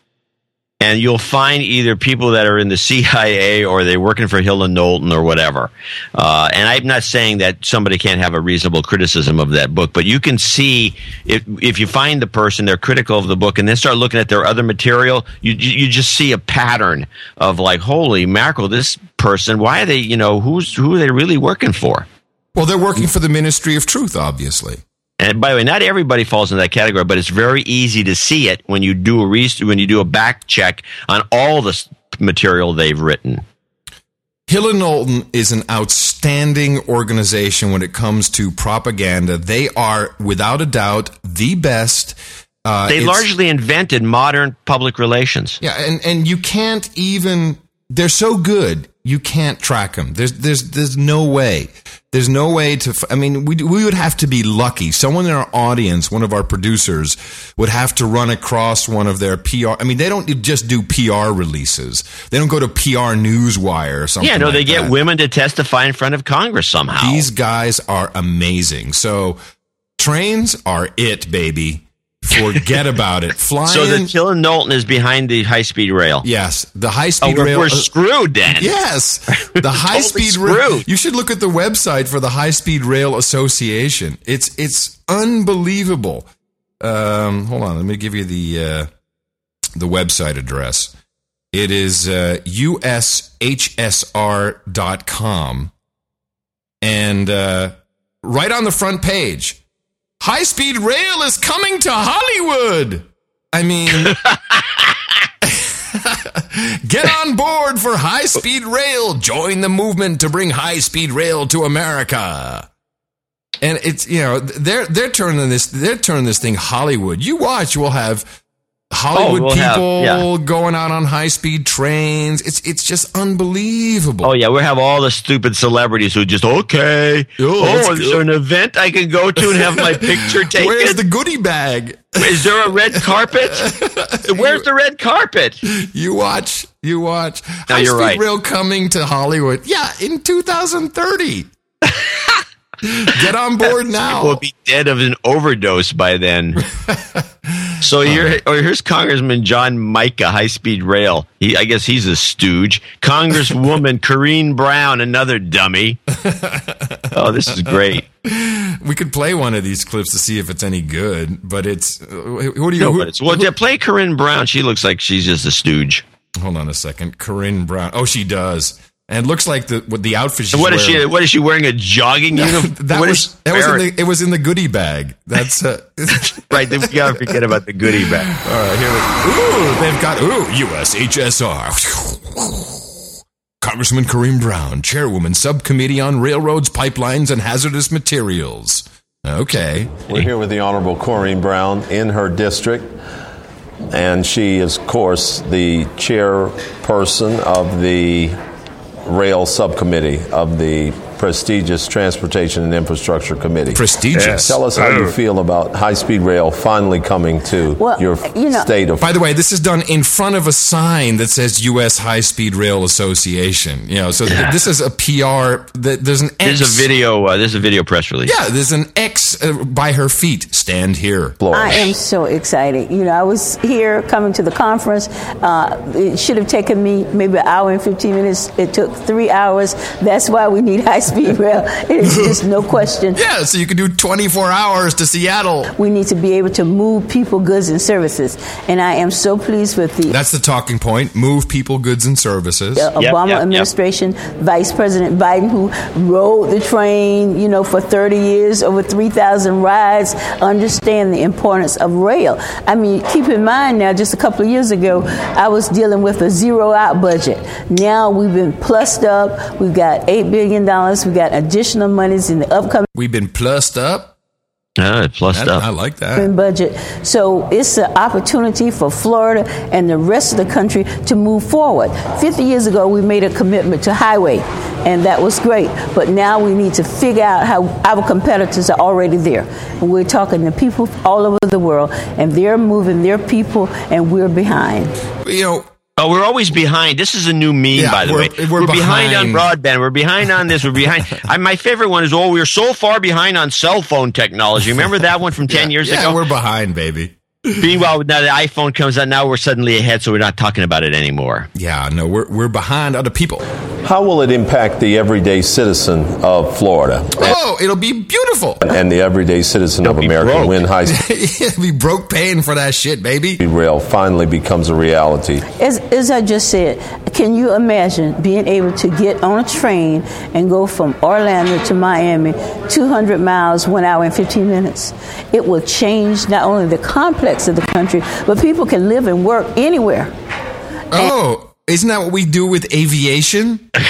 and you'll find either people that are in the CIA or they're working for Hill and Knowlton or whatever. Uh, and I'm not saying that somebody can't have a reasonable criticism of that book, but you can see if if you find the person they're critical of the book and then start looking at their other material, you you just see a pattern of like, holy mackerel, this person, why are they, you know, who's who are they really working for? Well, they're working for the Ministry of Truth, obviously. And by the way, not everybody falls in that category, but it's very easy to see it when you do a re- when you do a back check on all the material they've written. Hill and Knowlton is an outstanding organization when it comes to propaganda. They are, without a doubt, the best. Uh, They largely invented modern public relations. Yeah, and and you can't even. They're so good, you can't track them. There's there's there's no way. There's no way to. I mean, we we would have to be lucky. Someone in our audience, one of our producers, would have to run across one of their PR. I mean, they don't just do PR releases. They don't go to PR Newswire or something. Yeah, no, like they get that. women to testify in front of Congress somehow. These guys are amazing. So trains are it, baby. Forget about it. [LAUGHS] Flying. so the Kill Knowlton is behind the high speed rail. yes, the high Oh, speed we're, rail. we're screwed then. Yes, [LAUGHS] the high speed rail. You should look at the website for the High Speed Rail Association. It's it's unbelievable. Um, hold on, let me give you the uh, the website address. It is uh, ushsr.com. And uh, right on the front page, high speed rail is coming to Hollywood. I mean, [LAUGHS] get on board for high speed rail. Join the movement to bring high speed rail to America. And it's you know they're they're turning this they're turning this thing Hollywood. You watch, we'll have Hollywood oh, we'll have- people yeah. going out on high speed trains. It's it's just unbelievable. Oh yeah, we have all the stupid celebrities who just okay. Oh, Oh, is there an event I can go to and have my [LAUGHS] picture taken? Where's the goodie bag? Is there a red carpet? [LAUGHS] Where's the red carpet? You watch, you watch. No, High you're speed right. rail coming to Hollywood. Yeah, in 2030. [LAUGHS] Get on board now. We'll be dead of an overdose by then. So here, or here's Congressman John Mica, high speed rail. He, I guess he's a stooge. Congresswoman [LAUGHS] Corrine Brown, another dummy. [LAUGHS] Oh, this is great. we could play one of these clips to see if it's any good, but it's uh, who do you? No, who- but it's well. Yeah, play Corrine Brown. She looks like she's just a stooge. hold on a second, Corrine Brown. Oh, she does, and it looks like the with the outfit she's And what is wearing. she? What is she wearing? A jogging [LAUGHS] uniform? that What was is she that was in the it was in the goodie bag. That's uh, [LAUGHS] right. Then we gotta forget about the goodie bag. [LAUGHS] all right. Here, we, ooh, they've got ooh USHSR. Congressman Corrine Brown, Chairwoman, Subcommittee on Railroads, Pipelines, and Hazardous Materials. Okay. We're here with the Honorable Corrine Brown in her district, and she is, of course, the chairperson of the Rail Subcommittee of the prestigious Transportation and Infrastructure Committee. Prestigious. Tell us how you feel about high-speed rail finally coming to Well, your you know- state of. By the way, this is done in front of a sign that says U.S. High Speed Rail Association. You know, so th- this is a PR. th- There's an X. There's a video. Uh, there's a video press release. Yeah, there's an X uh, by her feet. Stand here. I am so excited. You know, I was here coming to the conference. Uh, it should have taken me maybe an hour and 15 minutes. It took three hours. That's why we need high speed rail. It is just no question. [LAUGHS] Yeah, so you can do 24 hours to Seattle. We need to be able to move people, goods, and services. And I am so pleased with the That's the talking point. Move people, goods, and services. uh, Obama administration, Vice President Biden, who rode the train, you know, for 30 years, over 3,000 rides, understand the importance of rail. I mean, keep in mind now, just a couple of years ago, I was dealing with a zero out budget. Now we've been plussed up. We've got $8 billion. We've got additional monies in the upcoming We've been plussed up. Ah, plussed That- up. I like that. budget. So it's an opportunity for Florida and the rest of the country to move forward. 50 years ago, we made a commitment to highway, and that was great. But now we need to figure out how our competitors are already there. And we're talking to people all over the world, and they're moving their people, and we're behind. You know, Oh, we're always behind. This is a new meme, Yeah, by the we're- way. we're behind. on broadband. We're behind on this. We're behind. [LAUGHS] I, my favorite one is, oh, we're so far behind on cell phone technology. Remember that one from [LAUGHS] 10 years yeah, ago? we're behind, baby. Meanwhile, now the iPhone comes out, now we're suddenly ahead, so we're not talking about it anymore. Yeah, no, we're, we're behind other people. How will it impact the everyday citizen of Florida Oh, it'll be beautiful. and the everyday citizen of America broke. when high-speed it'll be broke paying for that shit, baby. rail finally becomes a reality? As, as I just said, can you imagine being able to get on a train and go from Orlando to Miami, 200 miles, one hour and 15 minutes? It will change not only the complex of the country, but people can live and work anywhere. Oh, isn't that what we do with aviation? [LAUGHS]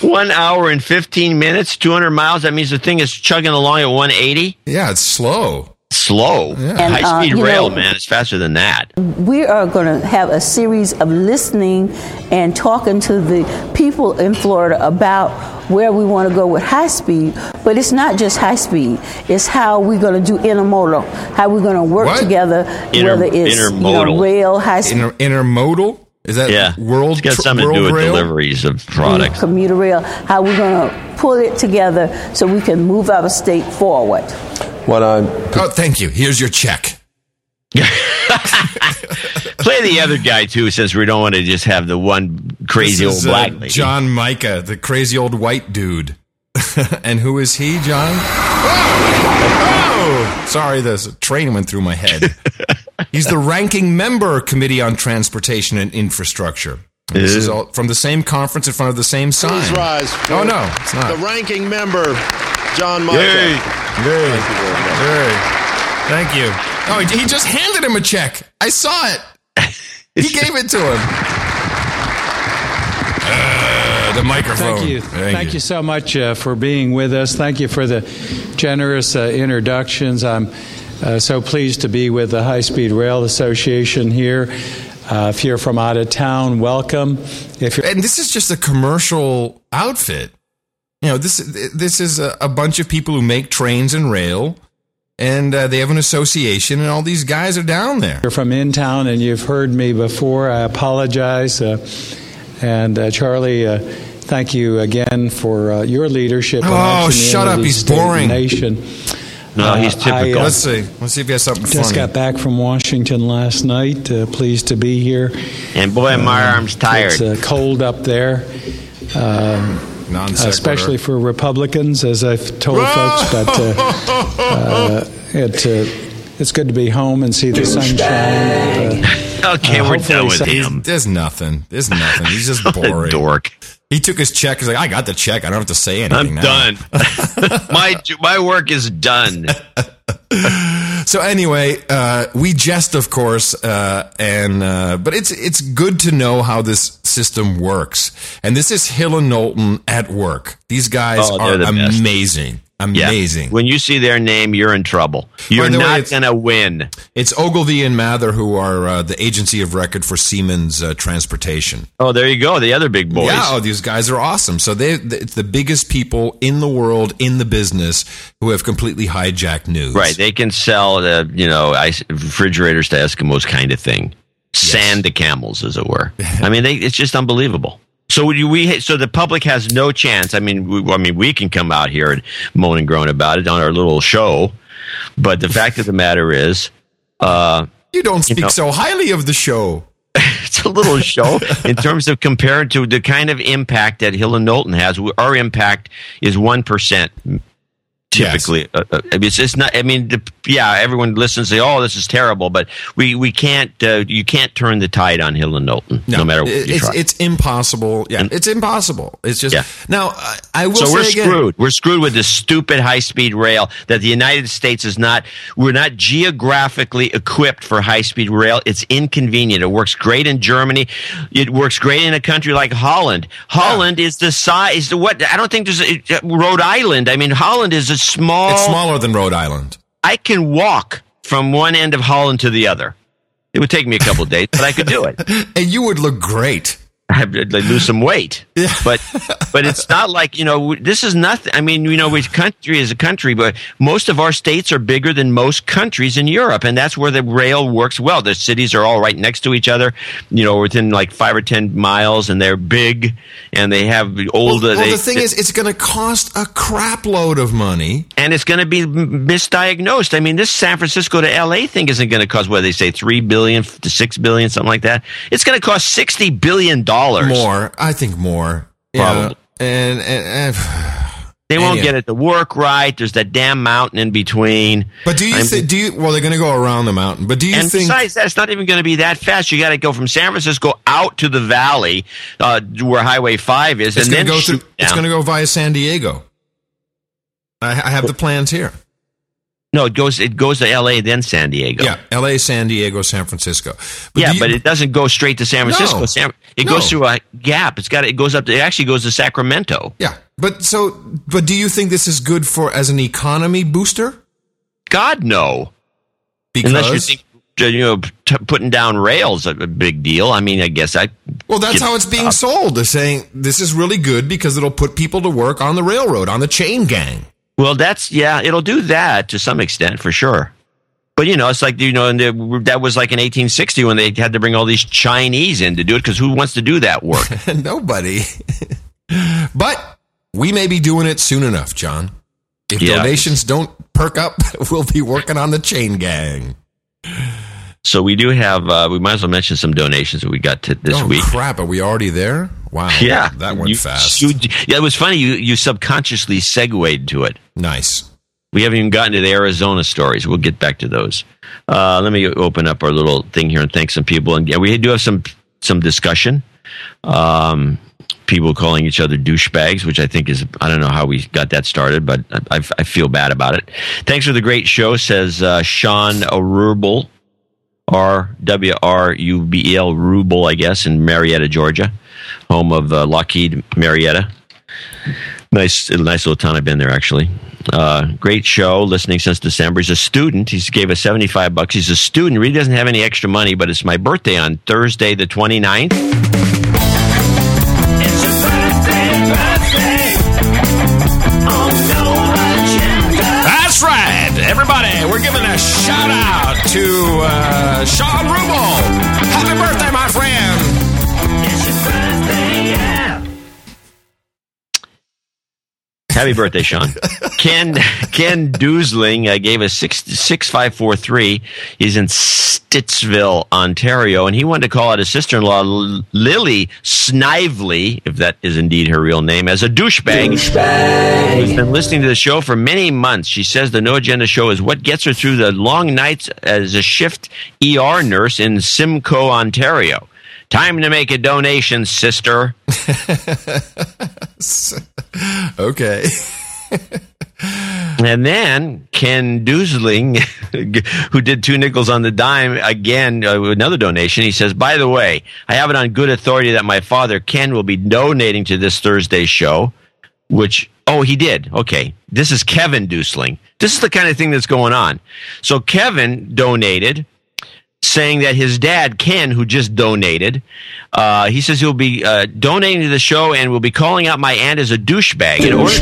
One hour and 15 minutes, 200 miles. That means the thing is chugging along at 180. Yeah, it's slow. Slow. And, High uh, speed you rail, know- man, it's faster than that. we are going to have a series of listening and talking to the people in Florida about where we want to go with high speed. But it's not just high speed; it's how we're going to do intermodal, how we're going to work What? together, Inter- whether it's you know, intermodal. rail, high speed. Inter- intermodal? Is that Yeah, world? it's got tr- something to do with rail? deliveries of products. commuter rail, how we're going to pull it together so we can move our state forward. What I'm Oh, thank you. Here's your check. [LAUGHS] Play the other guy too, since we don't want to just have the one crazy This old is, uh, black lady. John Mica, the crazy old white dude. [LAUGHS] and who is he, John? Oh! oh! Sorry, this train went through my head. [LAUGHS] He's the ranking member Committee on Transportation and Infrastructure. And this is all from the same conference in front of the same sign. Please rise. Oh no, it's not. The ranking member, John Mica. Yay. Yay. Thank you very much. Yay. Thank you. Oh, he he just handed him a check. I saw it. [LAUGHS] He gave it to him. Uh, the microphone. Thank you. Thank, you. so much uh, for being with us. Thank you for the generous uh, introductions. I'm uh, so pleased to be with the High Speed Rail Association here. Uh, if you're from out of town, welcome. If you're and this is just a commercial outfit. You know, this this is a, a bunch of people who make trains and rail, and uh, they have an association, and all these guys are down there. You're from in town and you've heard me before. I apologize. Uh, and uh, Charlie, uh, thank you again for uh, your leadership. Oh, shut up. He's boring. Nation. No, he's Uh, typical. I, uh, Let's see. Let's see if he has something Just funny. got back from Washington last night. Uh, pleased to be here. and boy, my arm's tired. It's uh, cold up there, um, Non especially for Republicans, as I've told folks. But uh, [LAUGHS] uh, it, uh, it's good to be home and see the sunshine. Uh, okay, uh, we're done with some- him. There's nothing. There's nothing. He's just [LAUGHS] boring. Dork. He took his check. He's like, I got the check. I don't have to say anything. I'm now. done. [LAUGHS] my my work is done. [LAUGHS] So anyway, uh, we jest, of course, uh, and uh, but it's it's good to know how this system works. And this is Hill and Knowlton at work. These guys Oh, are the best. Amazing, Yeah. When you see their name, you're in trouble. You're not going to win. It's Ogilvy and Mather who are uh, the agency of record for Siemens uh, Transportation. Oh, there you go. The other big boys. Yeah, oh, these guys are awesome. So they, it's the biggest people in the world in the business who have completely hijacked news. Right. They can sell the, you know, ice, refrigerators to Eskimos kind of thing. Sand to camels, as it were. [LAUGHS] I mean, they, it's just unbelievable. So you, we, so the public has no chance. I mean, we, I mean, we can come out here and moan and groan about it on our little show, but the fact of the matter is, uh, You don't speak know- so highly of the show. [LAUGHS] it's a little show in terms of compared to the kind of impact that Hill and Knowlton has. Our impact is one percent. Typically, uh, uh, I mean, it's not. I mean, the, yeah, everyone listens and say, "Oh, this is terrible," but we we can't. Uh, you can't turn the tide on Hill and Knowlton, no, matter what it- you it's, try. it's impossible. Yeah, it's impossible. It's just Yeah. now. I, I will so say we're again, screwed. We're screwed with this stupid high speed rail that the United States is not. We're not geographically equipped for high speed rail. It's inconvenient. It works great in Germany. It works great in a country like Holland. Holland is the size. What I don't think there's a, Rhode Island. I mean, Holland is a small. It's smaller than Rhode Island. I can walk from one end of Holland to the other. It would take me a couple of days, but I could do it. [LAUGHS] And you would look great. I'd I'd lose some weight, [LAUGHS] but but it's not like you know this is nothing. I mean, you know, we country is a country, but most of our states are bigger than most countries in Europe, and that's where the rail works well. The cities are all right next to each other, you know, within like five or ten miles, and they're big, and they have old. Well, they, the thing is, it's going to cost a crap load of money. and it's going to be misdiagnosed. I mean, this San Francisco to LA thing isn't going to cost what they say three billion to six billion, something like that. It's going to cost sixty billion dollars More, I think more. Yeah. And, and, and [SIGHS] They won't Anyhow. get it to work right. There's that damn mountain in between. but do you I'm- think? Do you? Well, they're going to go around the mountain. But do you and think? besides that, it's not even going to be that fast. You got to go from San Francisco out to the valley uh, where Highway Five is, it's and going then to go through. It's going to go via San Diego. I, I have the plans here. No, it goes it goes to L.A. then San Diego. Yeah, L.A., San Diego, San Francisco. yeah, you- but it doesn't go straight to San Francisco. No. San, it No. goes through a gap. It's got it goes up. To, it actually goes to Sacramento. Yeah, but so, but do you think this is good for as an economy booster? God no. Because Unless you think uh, you know t- putting down rails a a big deal. I mean, I guess I. Well, that's how it's being sold. They're saying this is really good because it'll put people to work on the railroad, on the chain gang. Well, that's yeah, it'll do that to some extent for sure. But you know, it's like you know, and the, that was like in 1860 when they had to bring all these Chinese in to do it because who wants to do that work? [LAUGHS] Nobody. [LAUGHS] but we may be doing it soon enough, John. If Yeah. donations don't perk up, [LAUGHS] we'll be working on the chain gang. So we do have. Uh, we might as well mention some donations that we got to this oh, week. crap. Are we already there? Wow. Yeah, That went You- fast. you- yeah, it was funny. You you subconsciously segued to it. nice. We haven't even gotten to the Arizona stories. We'll get back to those. Uh, let me open up our little thing here and thank some people. And yeah, we do have some some discussion. Um, people calling each other douchebags, which I think is I don't know how we got that started, but I, I, I feel bad about it. Thanks for the great show, says uh, Sean Rubel, R W R U B E L Rubel, I guess, in Marietta, Georgia, home of uh, Lockheed Marietta. Nice, nice little town. I've been there actually. Uh, great show. Listening since December. He's a student. He gave us seventy five bucks. He's a student. Really doesn't have any extra money, but it's my birthday on Thursday the 29th. Everybody, we're giving a shout out to uh, Sean Rubel. Happy birthday, my friend. Happy birthday, Sean. [LAUGHS] Ken Ken Doosling uh, gave us six six five four three. He's in Stittsville, Ontario, and he wanted to call out his sister in law Lily Snively, if that is indeed her real name, as a douchebag. Douchebag. Who's been listening to the show for many months. She says the No Agenda show is what gets her through the long nights as a shift ER nurse in Simcoe, Ontario. Time to make a donation, sister. [LAUGHS] Okay. And then Ken Doosling, [LAUGHS] who did two nickels on the dime, again, uh, another donation. He says, By the way, I have it on good authority that my father, Ken, will be donating to this Thursday show, which, oh, he did. Okay. This is Kevin Doosling. This is the kind of thing that's going on. So Kevin donated saying that his dad, Ken, who just donated, uh, he says he'll be uh, donating to the show and will be calling out my aunt as a douchebag. In order,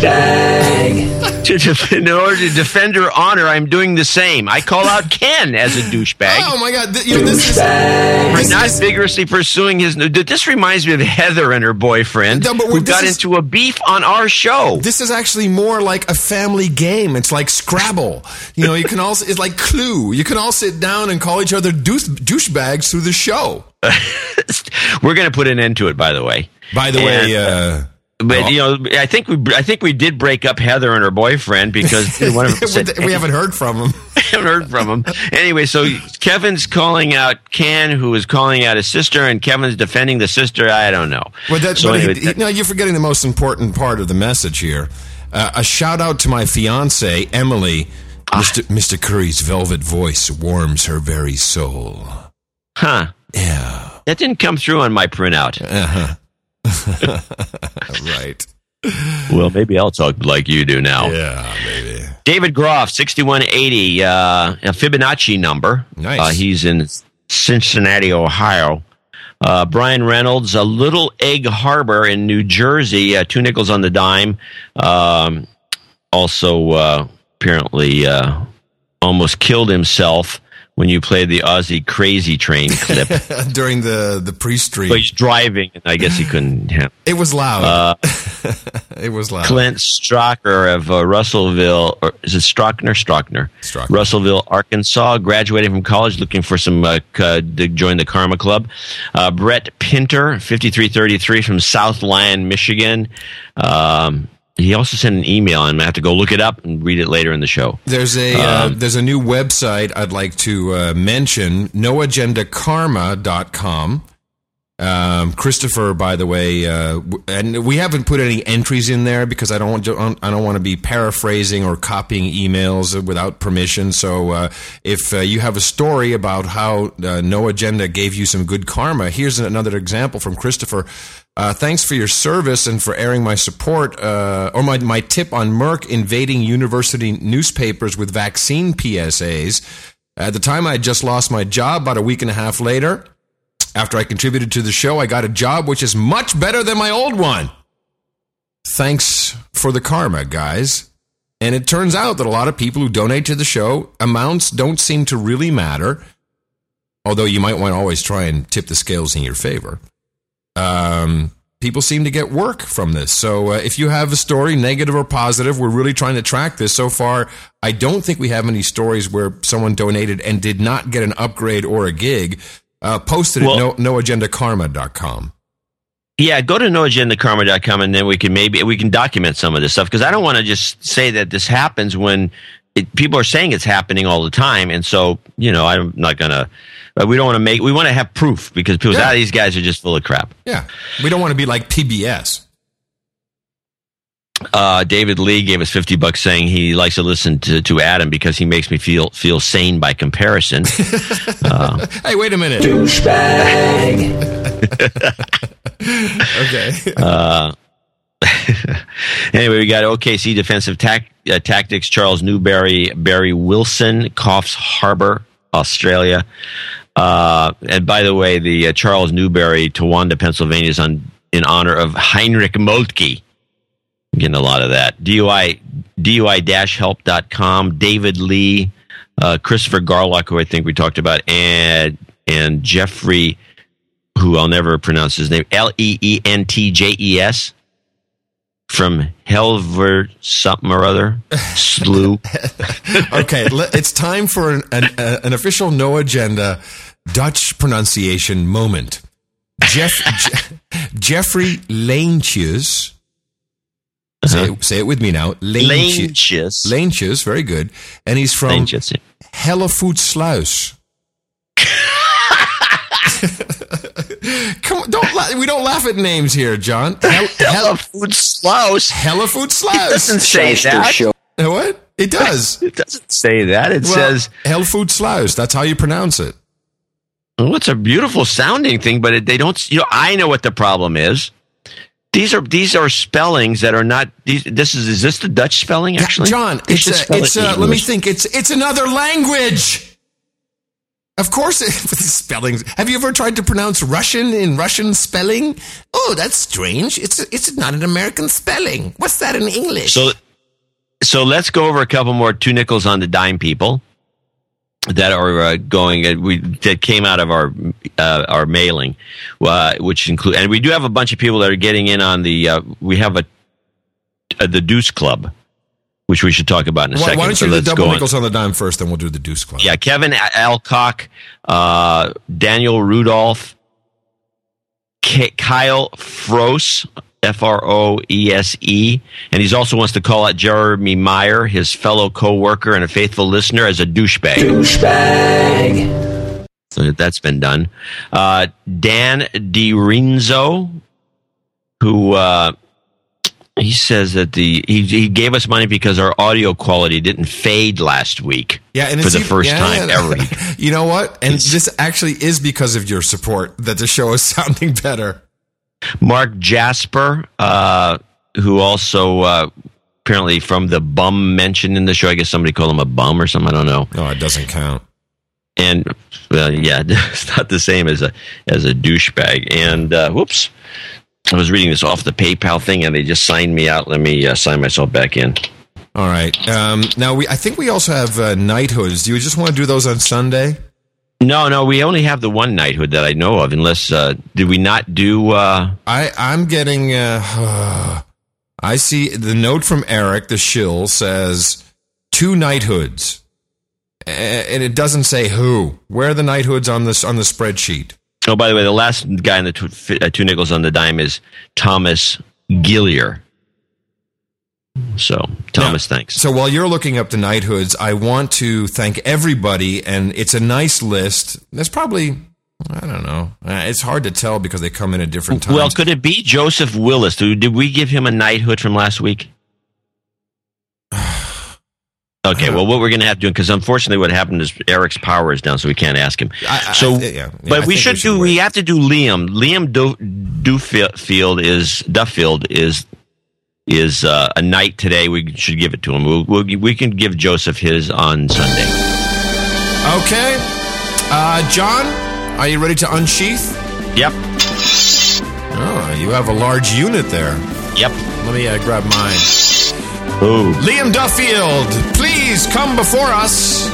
to, [LAUGHS] to- in order to defend her honor, I'm doing the same. I call out Ken as a douchebag. Oh my God! Th- You know, this is For this not is- vigorously pursuing his. This reminds me of Heather and her boyfriend No, but who got is- into a beef on our show. This is actually more like a family game. It's like Scrabble. You know, you can also it's like Clue. You can all sit down and call each other douche, douchebags through the show. [LAUGHS] We're going to put an end to it, by the way. By the way, uh, But you know, I think we I think we did break up Heather and her boyfriend because [LAUGHS] one of them said, we haven't heard from him. [LAUGHS] haven't heard from him. Anyway, so Kevin's calling out Ken, who is calling out his sister, and Kevin's defending the sister. I don't know. Well, that, so but anyway, he- he- no, you're forgetting the most important part of the message here. Uh, a shout out to my fiance Emily. Ah. Mr. Mr. Curry's velvet voice warms her very soul. huh? Yeah. That didn't come through on my printout. Uh-huh. [LAUGHS] right. Well, maybe I'll talk like you do now. Yeah, baby. David Groff, 6180, uh, a Fibonacci number. Nice. Uh, he's in Cincinnati, Ohio. Uh, Brian Reynolds, a Little Egg Harbor in New Jersey, uh, two nickels on the dime. Um, also, uh, apparently, uh, almost killed himself when you played the Ozzy Crazy Train [LAUGHS] clip. During the the pre-stream, but he's driving, and I guess he couldn't. Have, it was loud. uh, [LAUGHS] it was loud. Clint Strocker of uh, Russellville, or is it Strockner? Strockner. Strockner. Russellville, Arkansas, graduating from college, looking for some uh, c- to join the Karma Club. Uh, Brett Pinter, fifty three thirty three from Southland, Michigan. Um, he also sent an email, and I'm have to go look it up and read it later in the show. There's a uh, Um, there's a new website I'd like to uh, mention, noagendakarma.com. Um, Christopher, by the way, uh, and we haven't put any entries in there because I don't want to, I don't want to be paraphrasing or copying emails without permission. So uh, if uh, you have a story about how uh, No Agenda gave you some good karma, here's another example from Christopher. Uh, thanks for your service and for airing my support uh, or my, my tip on Merck invading university newspapers with vaccine PSAs. At the time, I had just lost my job about a week and a half later. After I contributed to the show, I got a job which is much better than my old one. Thanks for the karma, guys. And it turns out that a lot of people who donate to the show, amounts don't seem to really matter. Although you might want to always try and tip the scales in your favor. Um, people seem to get work from this. So uh, if you have a story, negative or positive, we're really trying to track this. So far, I don't think we have any stories where someone donated and did not get an upgrade or a gig. Uh, posted Well- at no, noagendakarma.com. Yeah, go to noagendakarma.com and then we can maybe we can document some of this stuff because I don't want to just say that this happens when it, people are saying it's happening all the time, and so you know I'm not gonna. But we don't want to make. We want to have proof because people say, Yeah. ah, these guys are just full of crap. Yeah. We don't want to be like PBS. Uh, David Lee gave us fifty bucks, saying he likes to listen to, to Adam because he makes me feel feel sane by comparison. [LAUGHS] uh, Hey, wait a minute. Douchebag. [LAUGHS] okay. Uh, [LAUGHS] anyway, we got OKC defensive tac- uh, tactics. Charles Newberry, Barry Wilson, Coffs Harbor, Australia. Uh, and by the way, the uh, Charles Newberry, Towanda, Pennsylvania, is on in honor of Heinrich Moltke. Getting a lot of that. DUI, DUI-help.com, David Lee, uh, Christopher Garlock, who I think we talked about, and and Jeffrey, who I'll never pronounce his name, L E E N T J E S, from Helver something or other, Slew. [LAUGHS] okay, it's time for an, an, an official no agenda Dutch pronunciation moment. Jeff, Je- Jeffrey Leentjes. Uh-huh. Say, it, say it with me now. Leentjes. Leentjes, very good. And he's from Leentjes, yeah. Hellevoetsluis. [LAUGHS] Come on, don't la- we don't laugh at names here, John. Hell, Hellevoetsluis. Hellevoetsluis. It doesn't say that. Uh, what? It does. [LAUGHS] It doesn't say that. It Well, says Hellevoetsluis. That's how you pronounce it. Well, it's a beautiful sounding thing, but it, they don't. You know, I know what the problem is. These are these are spellings that are not. These, this is is this the Dutch spelling actually? John, it's a, it's it a, let me think. It's it's another language. Of course, [LAUGHS] these spellings. Have you ever tried to pronounce Russian in Russian spelling? Oh, that's strange. It's it's not an American spelling. What's that in English? So, so let's go over a couple more two nickels on the dime people that are uh, going. Uh, we that came out of our uh, our mailing, uh, which include, and we do have a bunch of people that are getting in on the. Uh, we have a uh, the Deuce Club, which we should talk about in a why, second. why don't So you do let's double go on. nickels on the dime first, then we'll do the Deuce Club. Yeah, Kevin Alcock, uh, Daniel Rudolph, K- Kyle Froese, F R O E S E, and he also wants to call out Jeremy Meyer, his fellow co-worker and a faithful listener, as a douchebag. Douchebag. So that's been done. Uh, Dan DiRinzo, who uh, he says that the he, he gave us money because our audio quality didn't fade last week. Yeah, and for it's the even- first yeah, time yeah. ever. [LAUGHS] you know what? And this actually is because of your support that the show is [LAUGHS] sounding better. Mark Jasper, uh, who also uh, apparently from the bum mentioned in the show. I guess somebody called him a bum or something. I don't know. No, it doesn't count. And uh, yeah, [LAUGHS] it's not the same as a as a douchebag. And uh, whoops, I was reading this off the PayPal thing, and they just signed me out. Let me uh, sign myself back in. All right. Um, now we, I think we also have uh, knighthoods. Do you just want to do those on Sunday? No, no, we only have the one knighthood that I know of. Unless uh, did we not do? Uh, I I'm getting. Uh, [SIGHS] I see the note from Eric the shill says two knighthoods, and it doesn't say who. Where are the knighthoods on this on the spreadsheet? oh, by the way, the last guy in the two, uh, two nickels on the dime is Thomas Gillier. So Thomas, thanks. So while you're looking up the knighthoods, I want to thank everybody, and it's a nice list. There's probably I don't know. Uh, It's hard to tell because they come in at different times. Well, could it be Joseph Willis? Did we give him a knighthood from last week? [SIGHS] Okay, well, what we're going to have to do, because unfortunately, what happened is Eric's power is down, so we can't ask him. I- so, I- yeah, yeah, but we should we should do. wait. We have to do Liam. Liam Do- Duffield is Duffield is is uh, a knight today. We should give it to him. We'll, we'll, we can give Joseph his on Sunday. Okay. Uh, John, are you ready to unsheath? Yep. Oh, you have a large unit there. Yep. Let me uh, grab mine. Ooh. Liam Duffield, please come before us.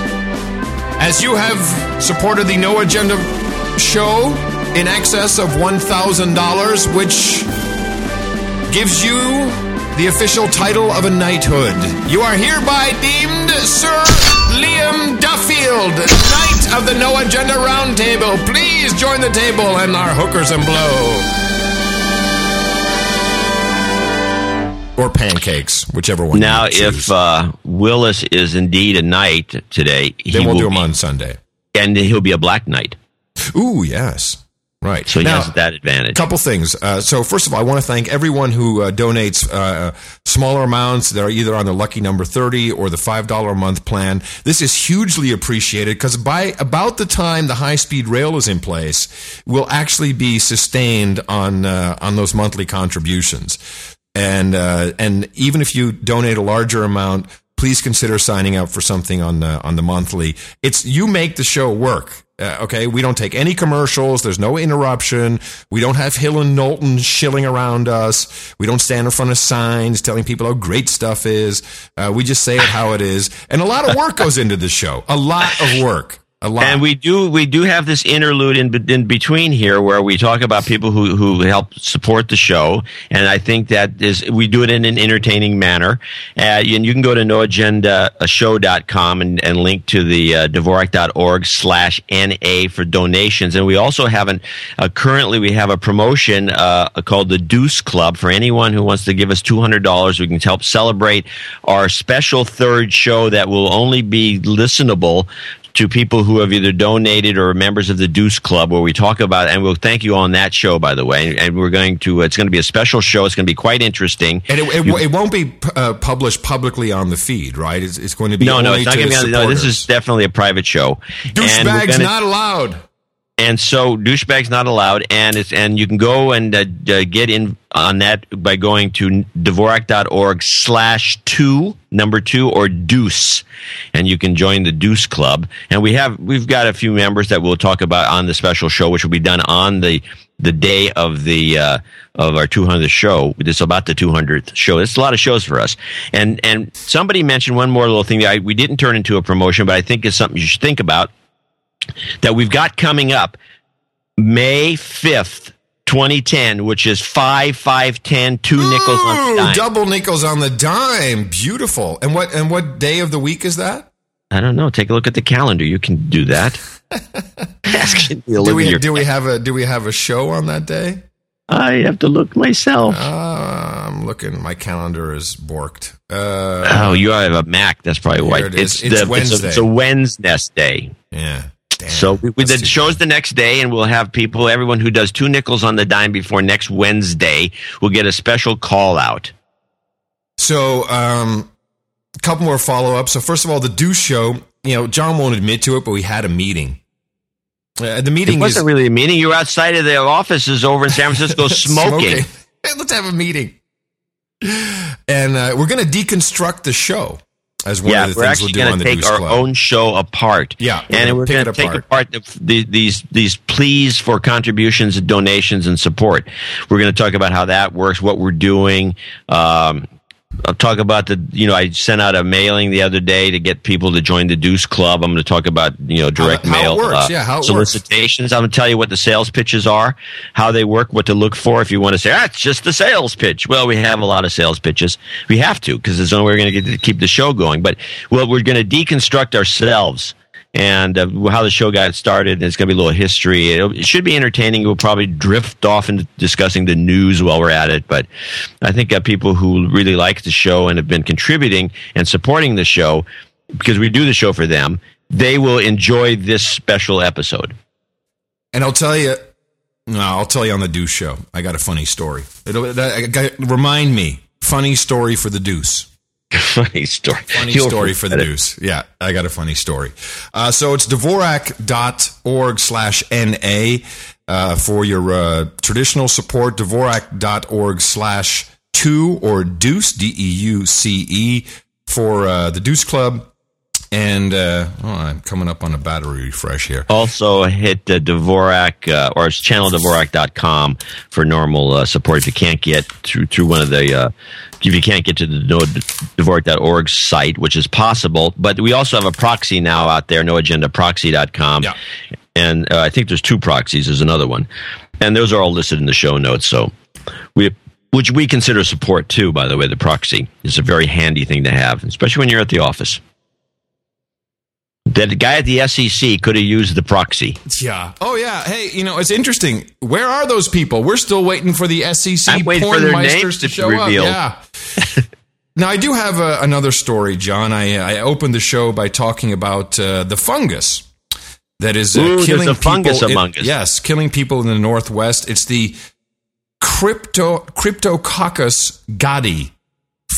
As you have supported the No Agenda show in excess of $1,000, which gives you the official title of a knighthood. You are hereby deemed Sir Liam Duffield, Knight of the No Agenda Roundtable. Please join the table and our hookers and blow. Or pancakes, whichever one. Now, if uh, Willis is indeed a knight today, then we'll will do him be- on Sunday. and he'll be a black knight. Ooh, yes. Right. So he Now- has that advantage. couple things. Uh, so first of all, I want to thank everyone who uh, donates uh, smaller amounts that are either on the lucky number thirty or the five dollar a month plan. This is hugely appreciated because by about the time the high speed rail is in place, we'll actually be sustained on uh, on those monthly contributions. And uh, and even if you donate a larger amount, please consider signing up for something on the on the monthly. It's you make the show work. Uh, okay, we don't take any commercials. There's no interruption. We don't have Hill and Knowlton shilling around us. We don't stand in front of signs telling people how great stuff is. Uh, we just say it how it is, and a lot of work goes into the show. A lot of work. A lot. And we do we do have this interlude in in between here where we talk about people who who help support the show, and I think that is we do it in an entertaining manner. Uh, and you can go to noagendashow.com and, and link to the uh, Dvorak.org slash NA for donations. And we also have an uh, currently we have a promotion uh, called the Deuce Club for anyone who wants to give us two hundred dollars. We can help celebrate our special third show that will only be listenable to people who have either donated or members of the Deuce Club, where we talk about, and we'll thank you on that show, by the way. And we're going to, it's going to be a special show. It's going to be quite interesting. and it, it, it won't be uh, published publicly on the feed, right? It's, it's going to be no, no, it's not going to be on. No, this is definitely a private show. Douchebags not allowed. And so douchebags not allowed and it's and you can go and uh, uh, get in on that by going to dvorak.org slash two number two or deuce. And you can join the deuce club. And we have we've got a few members that we'll talk about on the special show which will be done on the the day of the uh, of our 200th show. It's about the 200th show. It's a lot of shows for us. And and somebody mentioned one more little thing that I, we didn't turn into a promotion but i think is something you should think about that we've got coming up May 5th, 2010, which is 5 5 10, two nickels on the dime. double nickels on the dime. Beautiful. And what and what day of the week is that? I don't know. Take a look at the calendar. You can do that. [LAUGHS] Do we do we have a do we have a show on that day? I have to look myself. Uh, I'm looking. My calendar is borked. Uh, oh, you have a Mac. That's probably why. It is. It's the- It's a, Wednesday. it's a Wednesday. yeah. So we, we, the show's the next day, and we'll have people, everyone who does two nickels on the dime before next Wednesday, will get a special call out. So, um, a couple more follow ups. So, first of all, the Deuce show. You know, John won't admit to it, but we had a meeting. Uh, the meeting It wasn't is really a meeting. You were outside of the offices over in San Francisco [LAUGHS] smoking. Hey, Let's have a meeting. And uh, we're going to deconstruct the show as one yeah, of the we're things we'll do going on to the take Deuce our Club. own show apart. Yeah, we're and gonna we're going to take apart. the, the, these these pleas for contributions, and donations, and support. We're going to talk about how that works, what we're doing. Um, I'll talk about the, you know, I sent out a mailing the other day to get people to join the Deuce Club. I'm going to talk about, you know, direct How- how it mail works. uh, Yeah, how it works. solicitations. I'm going to tell you what the sales pitches are, how they work, what to look for. If you want to say, ah, it's just the sales pitch. Well, we have a lot of sales pitches. We have to because there's no way we're going to get to keep the show going. But well, we're going to deconstruct ourselves and uh, how the show got started. It's going to be a little history. It'll, it should be entertaining. We'll probably drift off into discussing the news while we're at it. But I think uh, people who really like the show and have been contributing and supporting the show because we do the show for them, they will enjoy this special episode. And I'll tell you, no, I'll tell you on the Deuce show. I got a funny story. It'll remind me. Funny story for the Deuce. [LAUGHS] funny story. Funny You'll story for the it. Deuce. Yeah, I got a funny story. Uh, so it's Dvorak.org slash NA uh, for your uh, traditional support. Dvorak.org slash two or Deuce, D E U C E, for uh, the Deuce Club. And uh, oh, I'm coming up on a battery refresh here. Also, hit uh, Dvorak uh, or it's channeldvorak.com for normal uh, support if you can't get through through one of the. Uh, if you can't get to the Dvorak.org site, which is possible, but we also have a proxy now out there, noagendaproxy.com. Yeah. And uh, I think there's two proxies. There's another one. And those are all listed in the show notes. So we, which we consider support too, by the way, the proxy is a very handy thing to have, especially when you're at the office. That guy at the SEC could have used the proxy. Yeah. Oh, yeah. Hey, you know, it's interesting. Where are those people? We're still waiting for the SEC I'm waiting for their names to to show reveal. up. Yeah. [LAUGHS] now, I do have uh, another story, John. I, I opened the show by talking about uh, the fungus that is uh, Ooh, killing a people in- among us. Yes, killing people in the Northwest. It's the crypto Cryptococcus gattii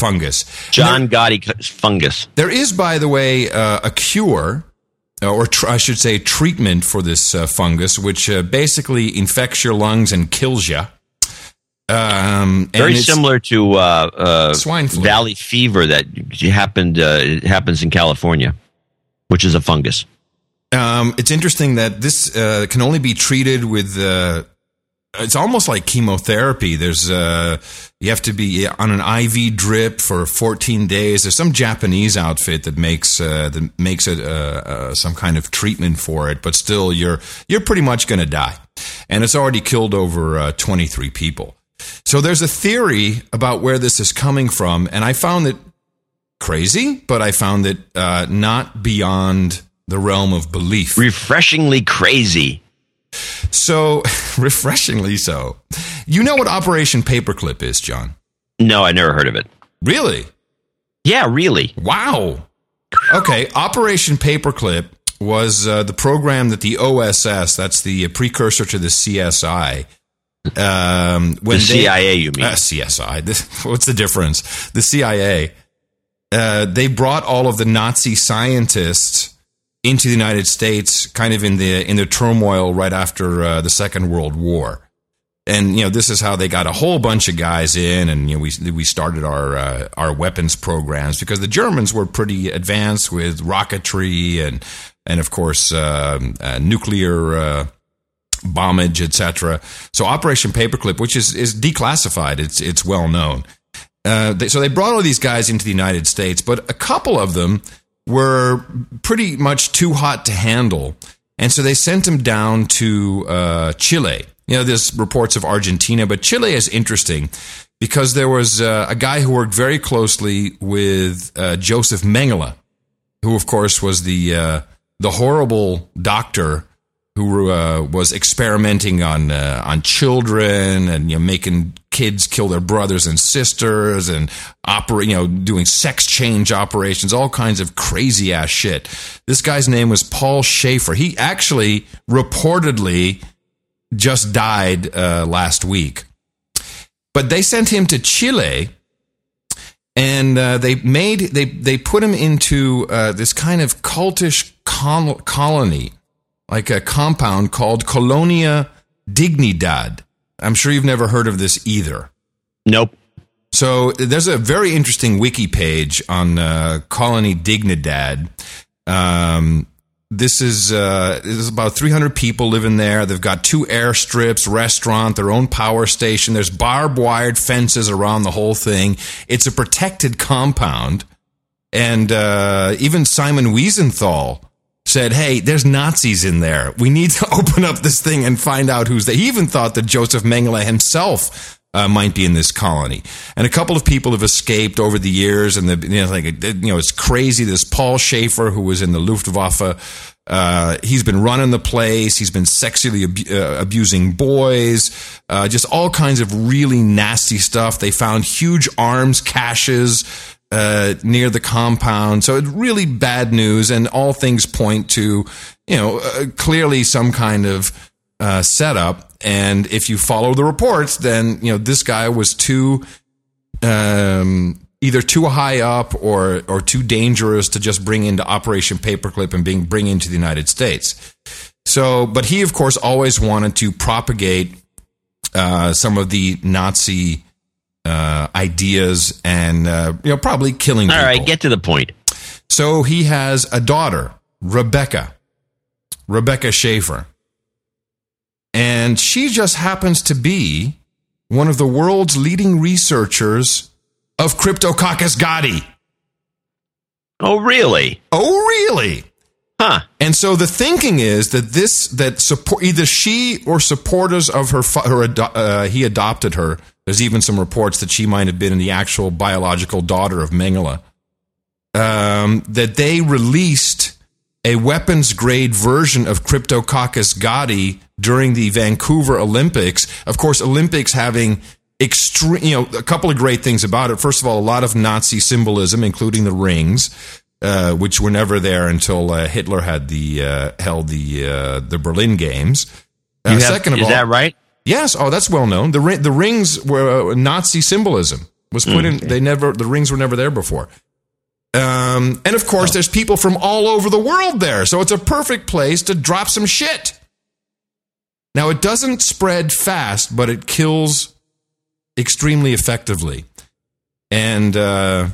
fungus. John Gotti fungus. There is, by the way, uh, a cure, uh, or tr- I should say, treatment for this uh, fungus, which uh, basically infects your lungs and kills you. Um, Very similar to uh, uh, Swine flu. valley fever that happened. Uh, it happens in California, which is a fungus. Um, it's interesting that this uh, can only be treated with. Uh, it's almost like chemotherapy. There's uh, you have to be on an IV drip for 14 days. There's some Japanese outfit that makes uh, that makes it uh, uh, some kind of treatment for it, but still you're you're pretty much going to die, and it's already killed over uh, 23 people. So there's a theory about where this is coming from, and I found it crazy, but I found it uh, not beyond the realm of belief. Refreshingly crazy. So, [LAUGHS] refreshingly so. You know what Operation Paperclip is, John? No, I never heard of it. Really? Yeah, really. Wow. Okay, Operation Paperclip was uh, the program that the OSS, that's the precursor to the CSI, um, when The CIA, you mean? Uh, CSI. This- [LAUGHS] What's the difference? The CIA. Uh, they brought all of the Nazi scientists into the United States, kind of in the in the turmoil right after uh, the Second World War. And you know this is how they got a whole bunch of guys in, and you know we we started our uh, our weapons programs because the Germans were pretty advanced with rocketry and and of course um, uh, nuclear uh, bombage, etc. So Operation Paperclip, which is is declassified, it's it's well known. Uh, they, so they brought all these guys into the United States, but a couple of them were pretty much too hot to handle, and so they sent them down to uh, Chile. You know, there's reports of Argentina, but Chile is interesting because there was uh, a guy who worked very closely with uh, Joseph Mengele, who, of course, was the uh, the horrible doctor who uh, was experimenting on uh, on children and you know making kids kill their brothers and sisters and operate you know doing sex change operations all kinds of crazy ass shit. This guy's name was paul schaefer. He actually reportedly just died uh, last week. But they sent him to chile and uh, they made they they put him into uh, this kind of cultish col- colony like a compound called Colonia Dignidad. I'm sure you've never heard of this either. Nope. So there's a very interesting wiki page on uh, Colony Dignidad. Um, this is uh, this is about 300 people living there. They've got two airstrips, restaurant, their own power station. There's barbed wired fences around the whole thing. It's a protected compound, and uh, even Simon Wiesenthal said, "Hey, there's Nazis in there. We need to [LAUGHS] open up this thing and find out who's there." He even thought that Joseph Mengele himself uh, might be in this colony, and a couple of people have escaped over the years. And the you know, like you know, it's crazy. This Paul Schaefer, who was in the Luftwaffe, uh, he's been running the place. He's been sexually abu- uh, abusing boys, uh, just all kinds of really nasty stuff. They found huge arms caches uh, near the compound. So it's really bad news, and all things point to, you know, uh, clearly some kind of uh, setup. And if you follow the reports, then you know this guy was too, um, either too high up or or too dangerous to just bring into Operation Paperclip and being bring into the United States. So, but he of course always wanted to propagate uh, some of the Nazi uh, ideas and uh, you know probably killing. All people. right, get to the point. So he has a daughter, Rebecca, Rebecca Schaefer. And she just happens to be one of the world's leading researchers of Cryptococcus gattii. Oh, really? Oh, really? Huh. And so the thinking is that this that support either she or supporters of her her uh, he adopted her. There's even some reports that she might have been the actual biological daughter of Mengele. Um, that they released a weapons grade version of Cryptococcus gattii during the Vancouver Olympics. Of course, Olympics having extreme, you know, a couple of great things about it. First of all, a lot of Nazi symbolism, including the rings, uh, which were never there until uh, Hitler had the uh, held the uh, the Berlin Games. Uh, have- second of is all, that right? Yes. Oh, that's well known. The the rings were uh, Nazi symbolism was put in. They never the rings were never there before. Um, and of course, there's people from all over the world there, so it's a perfect place to drop some shit. Now, it doesn't spread fast, but it kills extremely effectively, and uh,